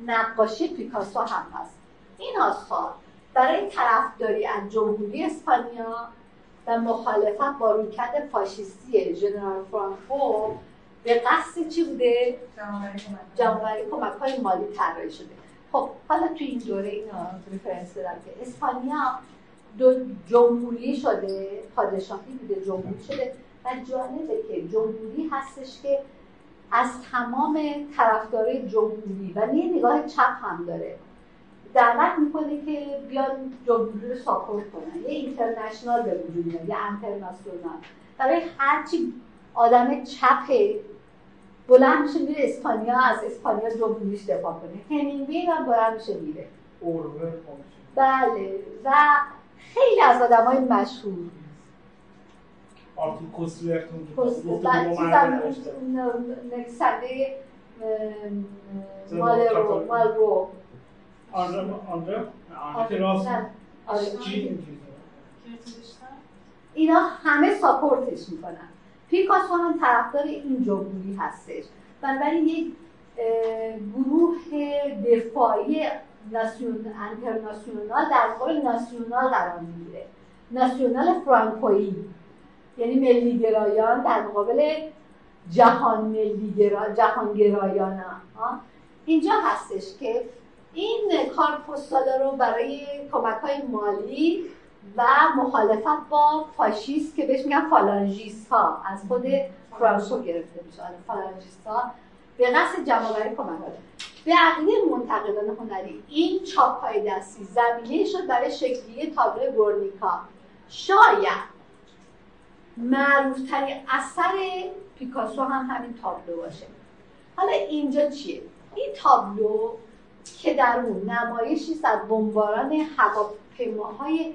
نقاشی پیکاسو هم هست. این آثار برای طرفداری از جمهوری اسپانیا و مخالفت با رویکرد فاشیستی ژنرال فرانکو به قصد چی بوده؟ جمع‌آوری کمک های مالی طراحی شده. خب حالا تو این دوره اینا reference دارم که اسپانیا دو جمهوری شده پادشاهی بوده جمهوری شده و جالبه که جمهوری هستش که از تمام طرفدارای جمهوری و یه نگاه چپ هم داره. دعوت می‌کنه که بیان جمهوری رو ساپورت کنن. یه اینترنشنال به وجود میاد یه انترناسیونال. برای هرچی آدم چپه بلند میشه میره اسپانیا از اسپانیا جمهوریش دفاع کنه. همینگوی هم بلند میشه میره. بله. و خیلی از آدم های مشهور کوسلرتون نویسنده مالرو. آنره آنره اینا همه ساپورتش می‌کنن پیکاسو هم طرفدار این جمهوری هستش بنابراین یک گروه دفاعی ناسیون انترناسیونال در واقع ناسیونال قرار می‌گیره ناسیونال فرانکویی یعنی ملیگرایان در مقابل جهان ملیگرا جهانگرایان اینجا هستش که این کار رو برای کمک های مالی و مخالفت با فاشیست که بهش میگن فالانژیست ها از خود فرانسو گرفته میشه. آره، فالانژیست ها به قصد جمعآوری کمک به عقیده منتقدان هنری این چاپ های دستی زمینه شد برای شکلی تابلو گورنیکا. شاید معروفترین اثر پیکاسو هم همین تابلو باشه. حالا اینجا چیه؟ این تابلو که در اون نمایشی از بمباران هواپیماهای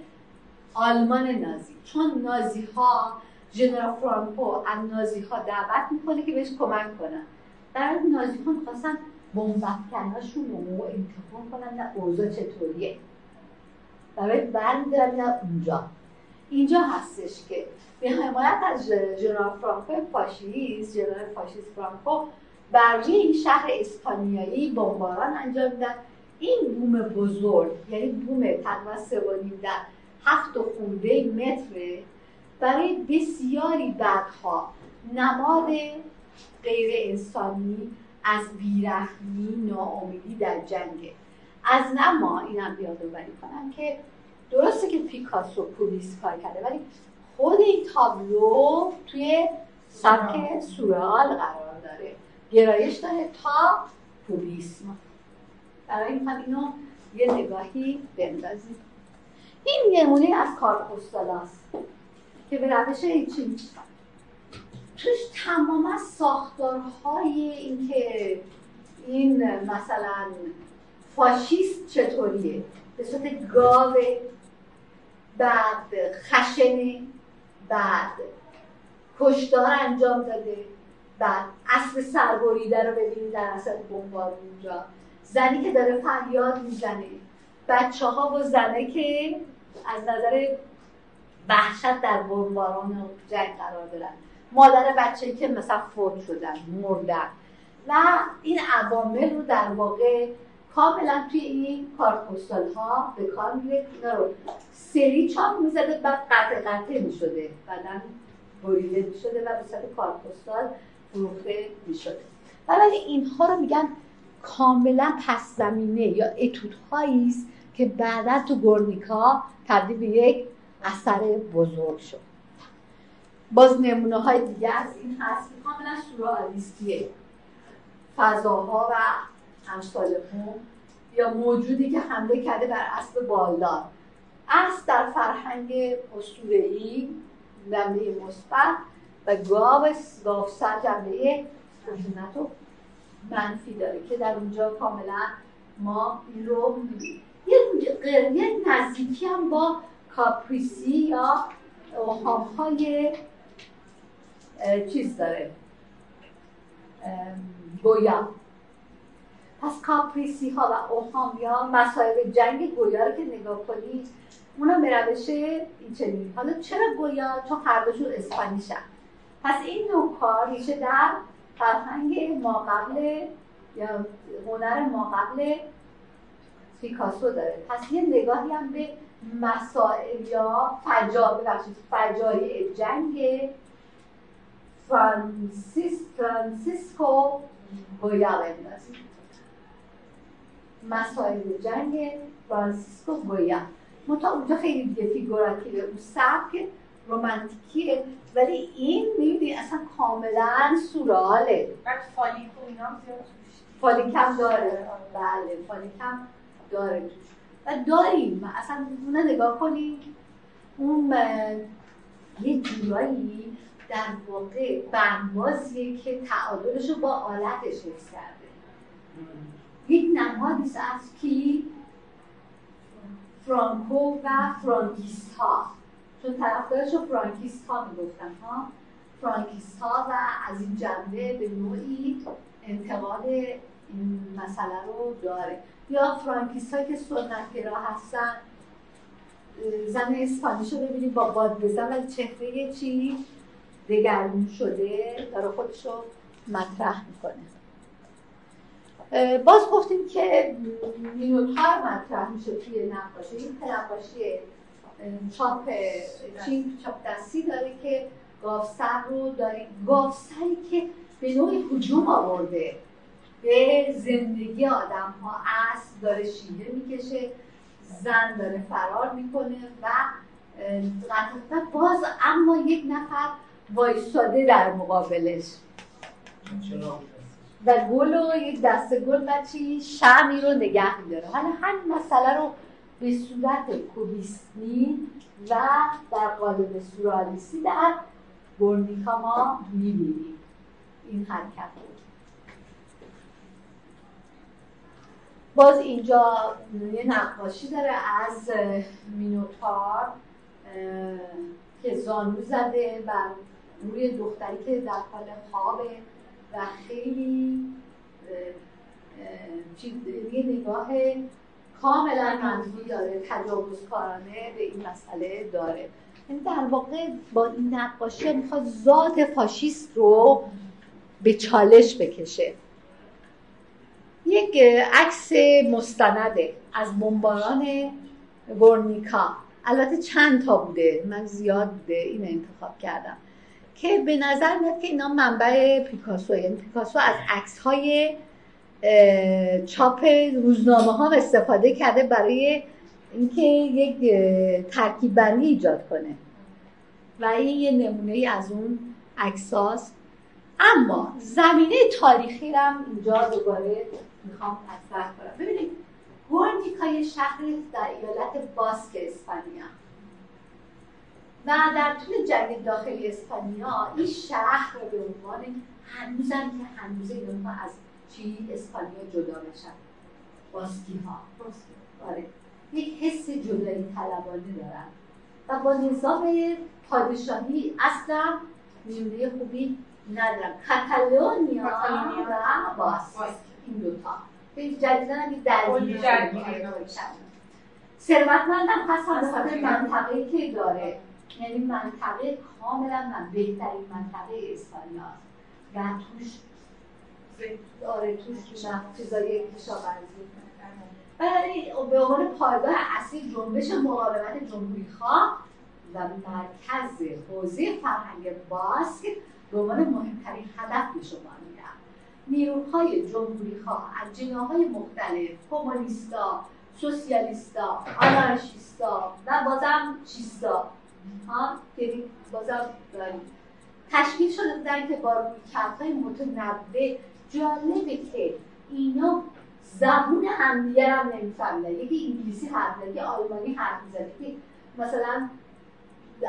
آلمان نازی. چون نازی ها ژنرال فرانکو از نازی ها دعوت می‌کنه که بهش کمک کنن. در نازی ها می‌خواستن بمبافکناشون رو امتحان کنن نه اوضاع چطوریه. برای برمیدارن اونجا. اینجا هستش که به حمایت از ژنرال فرانکو فاشیست ژنرال فاشیست فرانکو بر این شهر اسپانیایی بمباران انجام میدن. این بوم بزرگ یعنی بوم تقریبا سه در هفت و خورده متره برای بسیاری بعدها نماد غیر انسانی از بیرحمی ناامیدی در جنگه. از نما اینم یادآوری کنم که درسته که پیکاسو پولیس کار کرده ولی خود این تابلو توی سبک سورال قرار داره. گرایش داره تا پولیسم برای این اینو یه نگاهی بندازیم. این نمونه از کارپوستال است که به روش چی توش تماما ساختارهای اینکه این مثلا فاشیست چطوریه؟ به صورت گاو بعد خشنه بعد کشدار انجام داده. بعد اسب سربریده رو ببینید در اصل بمبار اونجا. زنی که داره فریاد می‌زنه. بچه ها و زنه که از نظر وحشت در بمباران جنگ قرار دارن. مادر بچه که مثلا فوت شدن مردن. و این عوامل رو در واقع کاملا توی این کارپوستال ها به کار میره رو سری چاپ می‌زده بعد قطع قطع می‌شده. بعدا بریده می‌شده و به صورت فروخته می‌شده. ولی اینها رو میگن کاملا پس زمینه یا اتودهایی است که بعدا تو گورنیکا تبدیل به یک اثر بزرگ شد. باز نمونه های دیگه از این هست که کاملا سورئالیستیه فضاها و امثال یا موجودی که حمله کرده بر اسب بالدار. اسب در فرهنگ اسطوره‌ای جنبه مثبت و گاو گاوسر جنبه خشونت و منفی داره که در اونجا کاملا ما این رو یه نزدیکی هم با کاپریسی یا اوهام های چیز داره. گویا. پس کاپریسی ها و اوهام یا مسائل جنگ گویا رو که نگاه کنید اونا به روش این چنین. حالا چرا گویا؟ چون هر دوشون Spanish ان. پس این نوع کار ریشه در فرهنگ ما قبل یا هنر ما قبل پیکاسو داره. پس یه نگاهی هم به مسائل یا فجا ببخشید فجایع جنگ فرانسیس فرانسیسکو گویا بندازیم مسائل جنگ فرانسیسکو گویا. منتها اونجا خیلی دیگه figurative ه اون سبک رومانتیکیه ولی این می‌بینی اصلا کاملا سوراله. بعد phallic و اینا phallic م داره. بله phallic م داره و داریم. اصلا اون نگاه کنیم اون یه جورایی در واقع بندبازیه که تعادلش رو با آلتش حفظ کرده. یک نمادی از کی فرانکو و فرانکیست ها چون طرفدارش رو فرانکیست ها می‌گفتن ها؟ فرانکیست ها و از این جنبه به نوعی انتقاد این مسئله رو داره. یا فرانکیست هایی که سنتگرا هستن زن اسپانیش رو ببینید با باد بزن و چهره چی دگرگون شده داره خودش رو مطرح می‌کنه. باز گفتیم که مینوتار مطرح میشه توی نقاشی. این نقاشی چاپ چین چاپ دستی داره که گافسر رو داره. گافسری که به نوعی حجوم آورده. به زندگی آدم ها اسب داره شیوه می‌کشه زن داره فرار می‌کنه و و باز اما یک نفر وایستاده در مقابلش. و گل و یک دسته گل و چی؟ شمی رو نگه میداره. حالا همین مسئله رو به صورت کوبیسمی و در قالب سورالیستی در گرنیکا ما می‌بینیم. این حرکت رو. باز اینجا یه نقاشی داره از مینوتار که زانو زده و روی دختری که در حال خوابه و خیلی یه نگاه کاملا منفی داره تجاوزکارانه به این مسئله داره. یعنی در واقع با این نقاشی می‌خواد ذات فاشیست رو به چالش بکشه. یک عکس مستنده از بمباران ورنیکا. البته چند تا بوده من زیاد این انتخاب کردم. که به نظر میاد که اینا منبع پیکاسو یعنی پیکاسو از عکس های چاپ روزنامه ها استفاده کرده برای اینکه یک ترکیب بندی ایجاد کنه. و این یه نمونه از اون عکساست اما زمینه تاریخی هم اینجا دوباره می‌خوام مطرح کنم. ببینید گورنیکا یه شهر در ایالت باسک اسپانیا. و در طول جنگ داخلی اسپانیا این شهر رو به عنوان هنوزم که هنوز اینا از چی اسپانیا جدا نشن. باسکی ها. آره. یک حس جدایی طلبانه دارن. و با نظام پادشاهی اصلا میونه خوبی ندارن. کاتالونیا و باس این دوتا. جدیدن اگه درگیری ثروتمندم هستن به منطقه که داره. یعنی منطقه کاملا من بهترین منطقه اسپانیا و توش آره توش چیزای کشاورزی. ولی به عنوان پایگاه اصلی جنبش مقاومت جمهوری خواه و مرکز حوزه فرهنگ باسک به عنوان مهمترین هدف به شما میرم نیروهای جمهوری خواه از جناهای مختلف کمونیستا سوسیالیستا آنارشیستا و بازم چیستا ها یعنی بازم تشکیل شده بودن که با رویکردهای متنوع جالبه که اینا زبون همدیگر هم نمیفهمیدن یکی انگلیسی حرف زد یه آلمانی حرف می‌زد که مثلا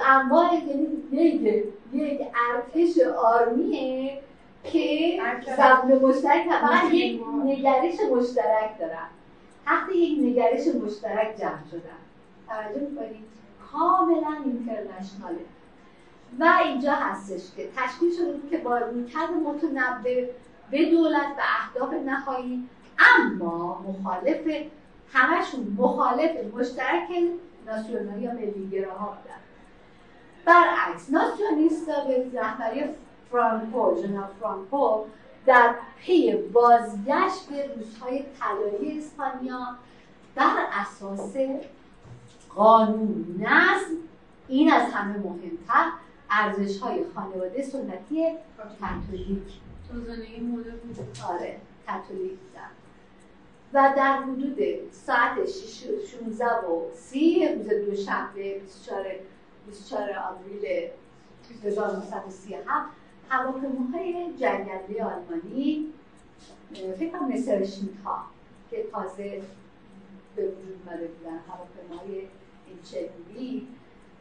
انواع یعنی یک یک ارتش آرمیه که زبون مشترک فقط یک نگرش مشترک دارن. تحت یک نگرش مشترک جمع شدن. توجه می‌کنید؟ کاملا اینترنشناله. و اینجا هستش که تشکیل شده که با رویکرد متنوع به دولت و اهداف نهایی اما مخالف همشون مخالف مشترک ناسیونال یا ملیگراها بودن. برعکس ناسیونیستا به رهبری فرانکو جناب فرانکو در پی بازگشت به روزهای طلایی اسپانیا بر اساس قانون نظم این از همه مهمتر ارزش های خانواده سنتی کاتولیک زندگی مدرن آره کاتولیک بودن و در حدود ساعت 16 و 30 روز دوشنبه 24 24 آوریل 1937 هواپیماهای جنگنده آلمانی فکر کنم ها که تازه به وجود اومده بودن هواپیماهای این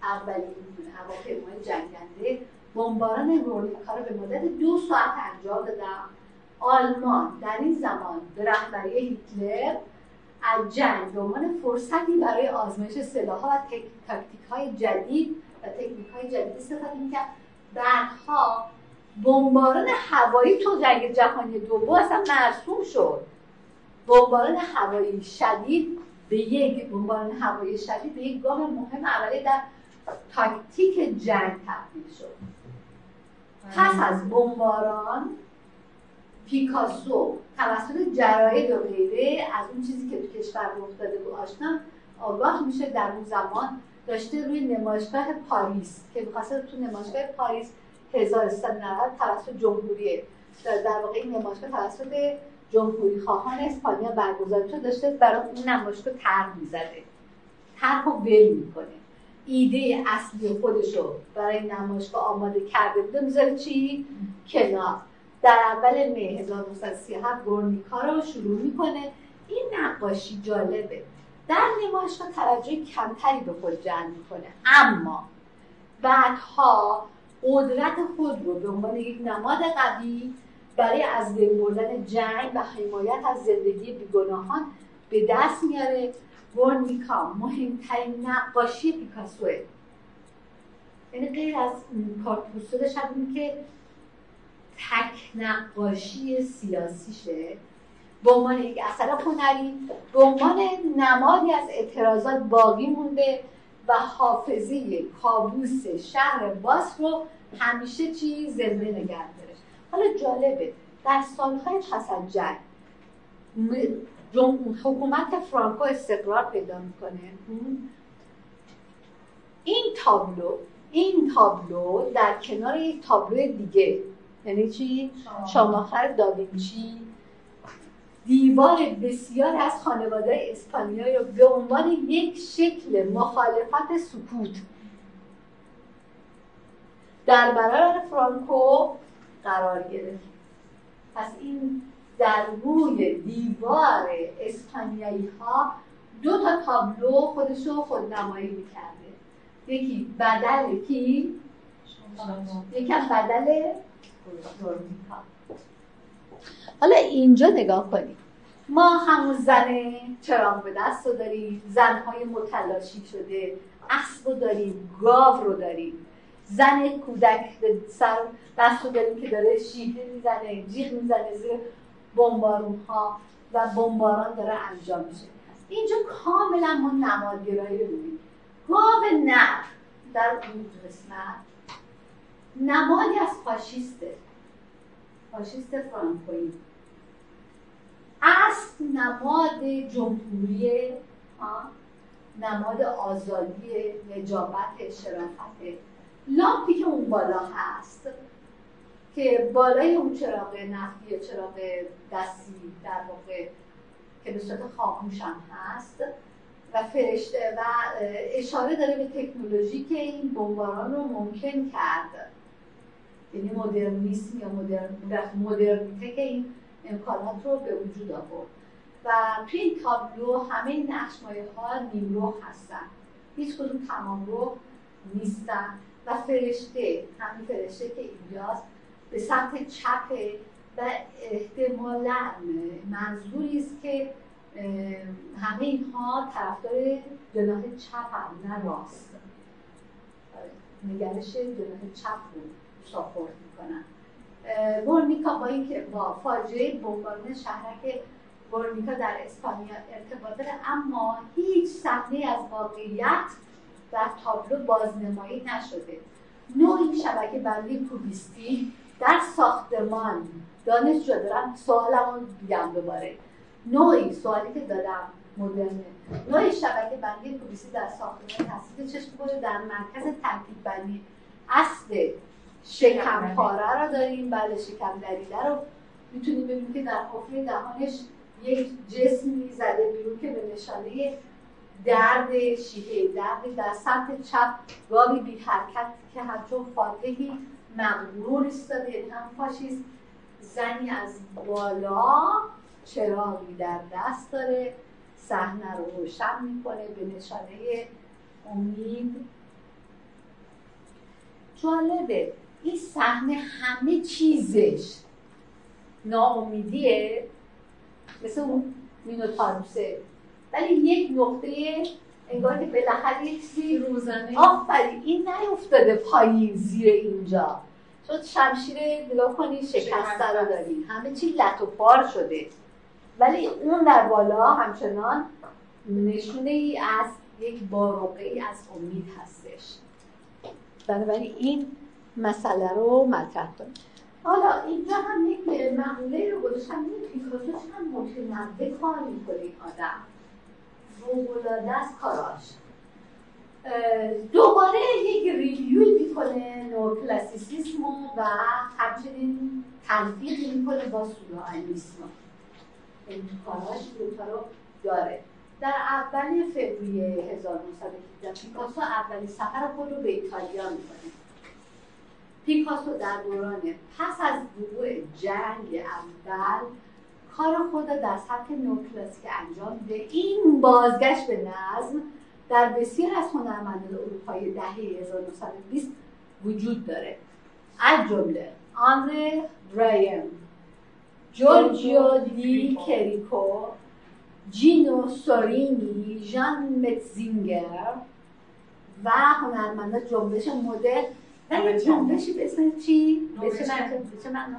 اولین هواپیمای جنگنده بمباران رونیکا رو به مدت دو ساعت انجام دادن آلمان در این زمان به رهبری هیتلر از جنگ به عنوان فرصتی برای آزمایش سلاح‌ها و تاکتیک های جدید و تکنیک های جدید استفاده می‌کرد. بعدها بمباران هوایی تو جنگ جهانی دوم اصلا مرسوم شد. بمباران هوایی شدید به یک بمباران هوایی شدید به یک گام مهم اولی در تاکتیک جنگ تبدیل شد. پس از بمباران پیکاسو توسط جراید و غیره از اون چیزی که تو کشور افتاده بود آشنا آگاه میشه در اون زمان داشته روی نمایشگاه پاریس که می‌خواسته تو نمایشگاه پاریس 1390 توسط جمهوری در واقع این نمایشگاه توسط جمهوری خواهان اسپانیا برگزار شد داشته برای اون نمایشگاه طرح می‌زده. طرح رو ول می‌کنه. ایده اصلی خودش رو برای نمایشگاه آماده کرده بوده. می‌ذاره چی؟ کنار. در اول می 1937 گورنیکا رو شروع می‌کنه. این نقاشی جالبه. در نمایشگاه توجه کمتری به خود جمع می‌کنه. اما بعدها قدرت خود رو به عنوان یک نماد قوی برای از بین بردن جنگ و حمایت از زندگی بیگناهان به دست میاره. گورنیکا مهمترین نقاشی پیکاسوه. یعنی غیر از کارت هم که تک نقاشی سیاسیشه. به عنوان یک اثر هنری به عنوان نمادی از اعتراضات باقی مونده و حافظه کابوس شهر باس رو همیشه چی زنده نگه داره. حالا جالبه در سالهای پس از جنگ حکومت فرانکو استقرار پیدا می‌کنه. این تابلو این تابلو در کنار یک تابلو دیگه یعنی چی؟ شاماخر داوینچی. دیوار بسیار از خانواده اسپانیایی رو به عنوان یک شکل مخالفت سکوت. در برابر فرانکو قرار گرفت. پس این در روی دیوار اسپانیایی ها دو تا تابلو خودش رو خودنمایی می‌کرده. یکی بدل کی؟ یکی بدل حالا اینجا نگاه کنید. ما همون زن چراغ به دست رو داریم زنهای متلاشی شده اسب رو داریم گاو رو داریم. زن کودک به سر دست رو داریم که داره شیهه می‌زنه جیغ می‌زنه زیر بمبارون ها و بمباران داره انجام میشه. اینجا کاملا ما نمادگرایی رو می‌بینیم. گاو نر در اون قسمت نمادی از فاشیسته. فاشیست فرانکویی. اصل نماد جمهوری نماد آزادی نجابت شرافت. لامپی که اون بالا هست که بالای اون چراغ نفتی یا چراغ دستی در واقع که به صورت خاموش هم هست و فرشته و اشاره داره به تکنولوژی که این بمباران رو ممکن کرد. یعنی مدرنیسم یا مدرن مدرنیته که این امکانات رو به وجود آورد. و توی این تابلو همه نقشمایه ها نیمرو هستن. هیچ کدوم تمام رو نیستن. و فرشته همین فرشته که اینجاست به سمت چپه و احتمالا منظوری است که همه اینها طرفدار جناح چپ هم نه راست. نگرش جناح چپ رو ساپورت می‌کنن. برنیکا با اینکه با فاجعه بمباران شهرک برنیکا در اسپانیا ارتباط داره اما هیچ صحنه از واقعیت در تابلو بازنمایی نشده. نوعی شبکه بندی کوبیستی در ساختمان. دانشجو دارم سوالمو دیگم دوباره. نوعی سوالی که دادم مدرنه. نوع شبکه بندی کوبیستی در ساختمان تصدیق چشم بوده در مرکز ترکیب بندی. اصل شکم پاره رو داریم بله شکم دریده رو. می‌تونیم ببینیم که در حفره دهانش یک جسمی زده بیرون که به نشانه درد شیهه درد در سمت چپ گاهی بی حرکت که همچون فاتحی مغرور ایستاده یعنی هم فاشیست. زنی از بالا چراغی در دست داره. صحنه رو روشن می‌کنه به نشانه امید. جالبه این صحنه همه چیزش ناامیدیه. مثل اون مینوتاروسه. ولی یک نقطه انگار که بالاخره یک چیزی روزنه آفرین این نیفتاده پایین زیر اینجا. چون شمشیر نگاه کنی شکسته رو داریم همه چی لط و پار شده. ولی اون در بالا همچنان نشونه ای از یک باروقه ای از امید هستش. بنابراین این مسئله رو مطرح کنیم. حالا اینجا هم یک مقوله رو گذاشتم. این پیکاسو چقدر متنوع کار می‌کنه این آدم. فوقالعاده است کاراش دوباره یک ریویو می‌کنه نو کلاسیسیسم و همچنین تلفیق می‌کنه با سورئالیسم این کاراش دوتا رو داره. در اول فوریه 1917 پیکاسو اولین سفر خود رو به ایتالیا می‌کنه. پیکاسو در دوران پس از وقوع جنگ اول کار خود را در سطح نوکلاسیک انجام ده. این بازگشت به نظم در بسیار از هنرمندان اروپایی دهه 1920 وجود داره. از جمله آندره برایم جورجیو دی کریکو جینو سورینی ژان متزینگر و هنرمندان جنبش مدرن. ولی جنبشی به اسم چی؟ به چه معنا؟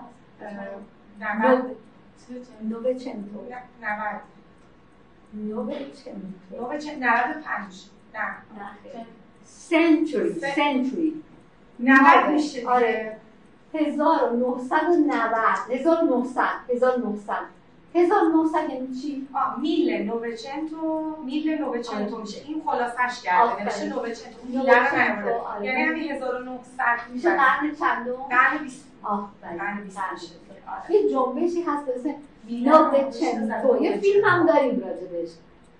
نووچنتو. نود. نووچنتو. نود پنج. نه. سنچوری سنچوری. 90 میشه آره. 1990 1900 1900 1900 یعنی چی؟ آه میل نووچنتو میل نووچنتو میشه. این خلاصش کرده نمیشه نووچنتو. میل رو نیورده یعنی همین 1900 میشه. قرن چندم؟ قرن 20 آه بله قرن 20 میشه. یه جنبشی هست به اسم نووچنتو یه فیلم هم داریم راجبش.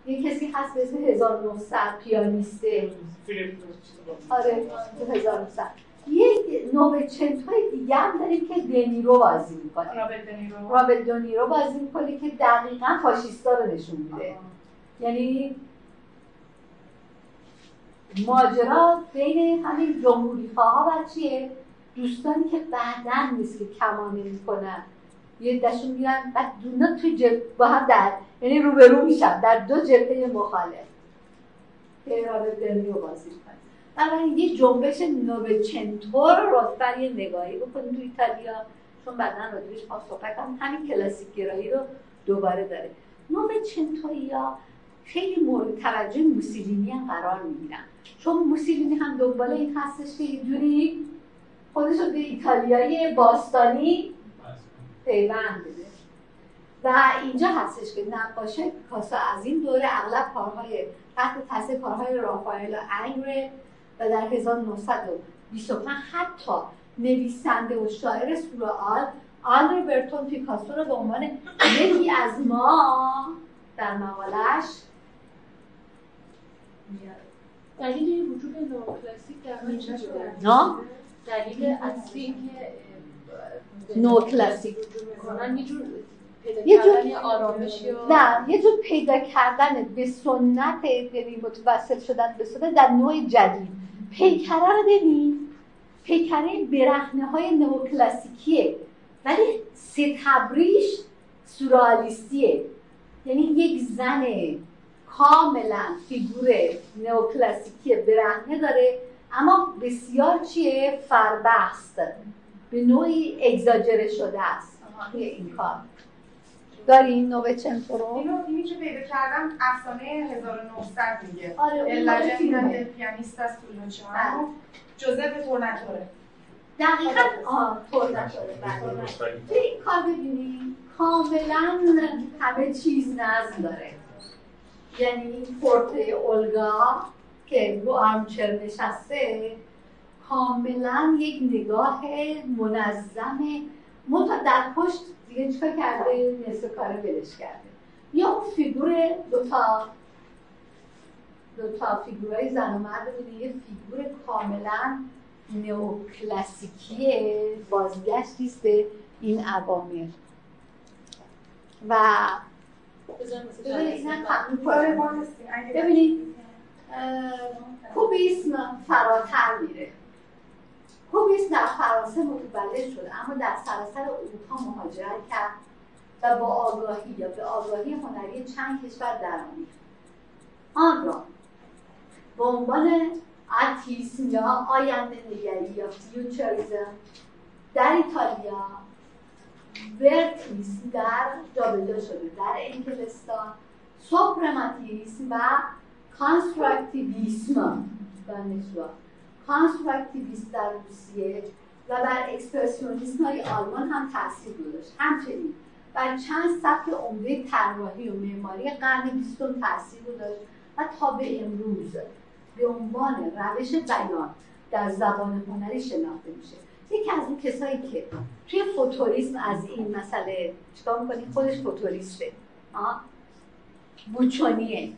یه کسی هست به اسم 1900 پیانیسته آره 1900 یک نووچنتوی دیگه هم داریم که دنیرو بازی می‌کنه. رابرت دنیرو. بازی می‌کنه که دقیقا فاشیستا رو نشون میده. یعنی ماجرا بین همین جمهوری ها و چیه؟ دوستانی که بعدا نیست که کمانه می‌کنن. یه دشون میرن بعد دونا توی جب... با هم در یعنی روبرو میشن در دو جبهه مخالف. که رابرت دنیرو بازی می‌کنه بنابراین یه جنبش نووچنتور رو لطفا یه نگاهی بکنید تو ایتالیا چون بعدا راجبش ما صحبت هم همین کلاسیک گرایی رو دوباره داره. نووچنتوری ها خیلی مورد توجه موسولینی هم قرار می‌گیرن. چون موسولینی هم دنبال این هستش که یه جوری خودش رو به ایتالیای باستانی پیوند بده. و اینجا هستش که نقاشه پیکاسو از این دوره اغلب کارهای تحت تاثیر کارهای رافائل و انگره و در 1925 حتی نویسنده و شاعر سورئال آندر برتون پیکاسو رو به عنوان یکی از ما در مقالش دلیل وجود نوکلاسیک در دلیل اصلی که نوکلاسیک می‌کنن یه جور یه جور- آرامش نه یه جور پیدا کردن به سنت یعنی متوسل شدن به سنت در نوع جدید. پیکره رو ببین. پیکره برهنه های نوکلاسیکیه. ولی ستبریش سورالیستیه. یعنی یک زن کاملا فیگور نوکلاسیکی برهنه داره. اما بسیار چیه؟ فربست به نوعی اگزاجره شده است. توی این کار. دارین نوبه چنتو رو؟ اینو اینی که پیدا کردم؟ افسانه 1900 میگه آره اون فیلمه. del pianista Stulociano جوزف تورناتوره دقیقا آه طور نشده بله. توی این کار ببینید کاملا همه چیز نظم داره. یعنی این portrait اولگا که رو armchair نشسته کاملا یک نگاه منظم منتها در پشت دیگه چیکار کرده؟ نصف کار ولش کرده. یا اون فیگور دوتا دوتا فیگورای زن و مرد بوده یه فیگور کاملا نئوکلاسیکی بازگشتی به این عوامل. و ببینید کوبیسم فراتر میره. کوبیسم در فرانسه متولد شد اما در سراسر اروپا مهاجرت کرد و با آگاهی یا به آگاهی هنری چند کشور درآمیخت آن را به عنوان فوتوریسم یا آینده نگری یا futurism در ایتالیا ورتیسم در جابجا شده. در انگلستان سوپرماتیسم و کانستراکتیویسم دانشجو کانستراکتیویسم در روسیه و بر اکسپرسیونیسم های آلمان هم تاثیر گذاشت همچنین بر چند سبک عمده طراحی و معماری قرن بیستم تاثیر گذاشت و تا به امروز به عنوان روش بیان در زبان هنری شناخته میشه یکی از اون کسایی که توی فوتوریسم از این مسئله چیکار می‌کنی خودش فوتوریسته؟ بوچونیه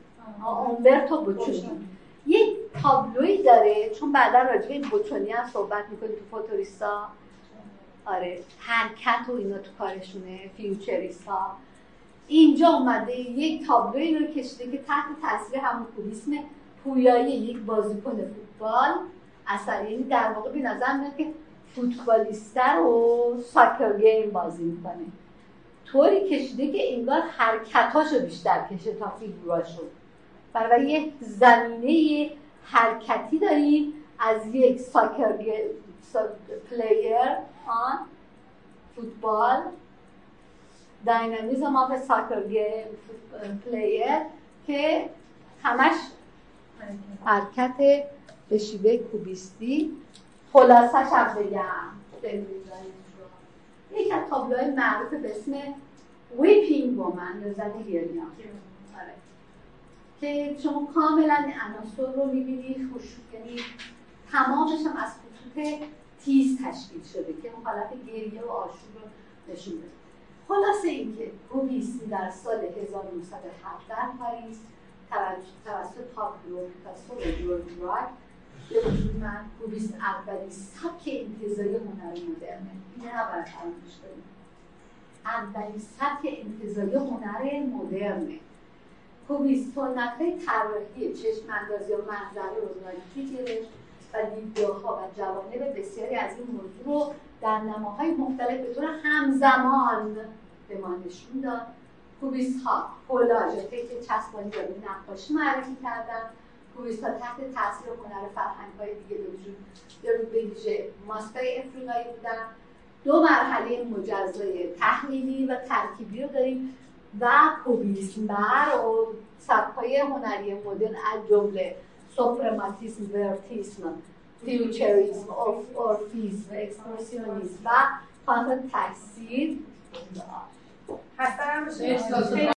اومبرتو بوچونی یک تابلوی داره چون بعدا راجع به این بوچونی هم صحبت می‌کنی تو فوتوریستا. آره حرکت و اینا تو کارشونه فیوچریست ها اینجا اومده یک تابلوی رو کشیده که تحت تاثیر همون کوبیسم پویایی یک بازیکن فوتبال. اثر یعنی در واقع به نظر میاد که فوتبالیستر و soccer game بازی می‌کنه. طوری کشیده که انگار حرکتاشو بیشتر کشه تا فیگوراشو برای یه زمینه حرکتی داریم از یک soccer player آن فوتبال. Dynamism of Soccer Player که همش حرکت به شیوه کوبیستی. خلاصش هم بگم. یکی از تابلوهای معروف به اسم Weeping Woman یا زن گریان. که شما کاملا عناصر رو می‌بینید خوش یعنی تمامش هم از خطوط تیز تشکیل شده که اون حالت گریه و آشوب رو نشون بده. خلاصه اینکه کوبیسم در سال 1907 در پاریس توسط پابلو پیکاسو و جورج راک به وجود من کوبیسم اولین سبک انتظاری هنر مدرنه این نباید فراموش کنیم اولین سبک انتظاری هنر مدرنه. کوبیسم سنتهای طراحی چشم اندازی و منظره روزناریکی گرفت و دیدگاهها و جوانب بسیاری از این موضوع رو در نماهای مختلف به طور همزمان به ما نشون داد. کوبیست ها کولاژ فکر چسبانی و نقاشی معرفی کردن. کوبیست ها تحت تاثیر هنر فرهنگ های دیگه به وجود به ویژه ماسکای افریقایی بودن. دو مرحله مجزای تحلیلی و ترکیبی رو داریم. و کوبیسم بر و سبکای هنری مدرن از جمله سوپرماتیسم ورتیسم فیوچریسم اورفیسم اکسپرسیونیسم و خسته نباشید.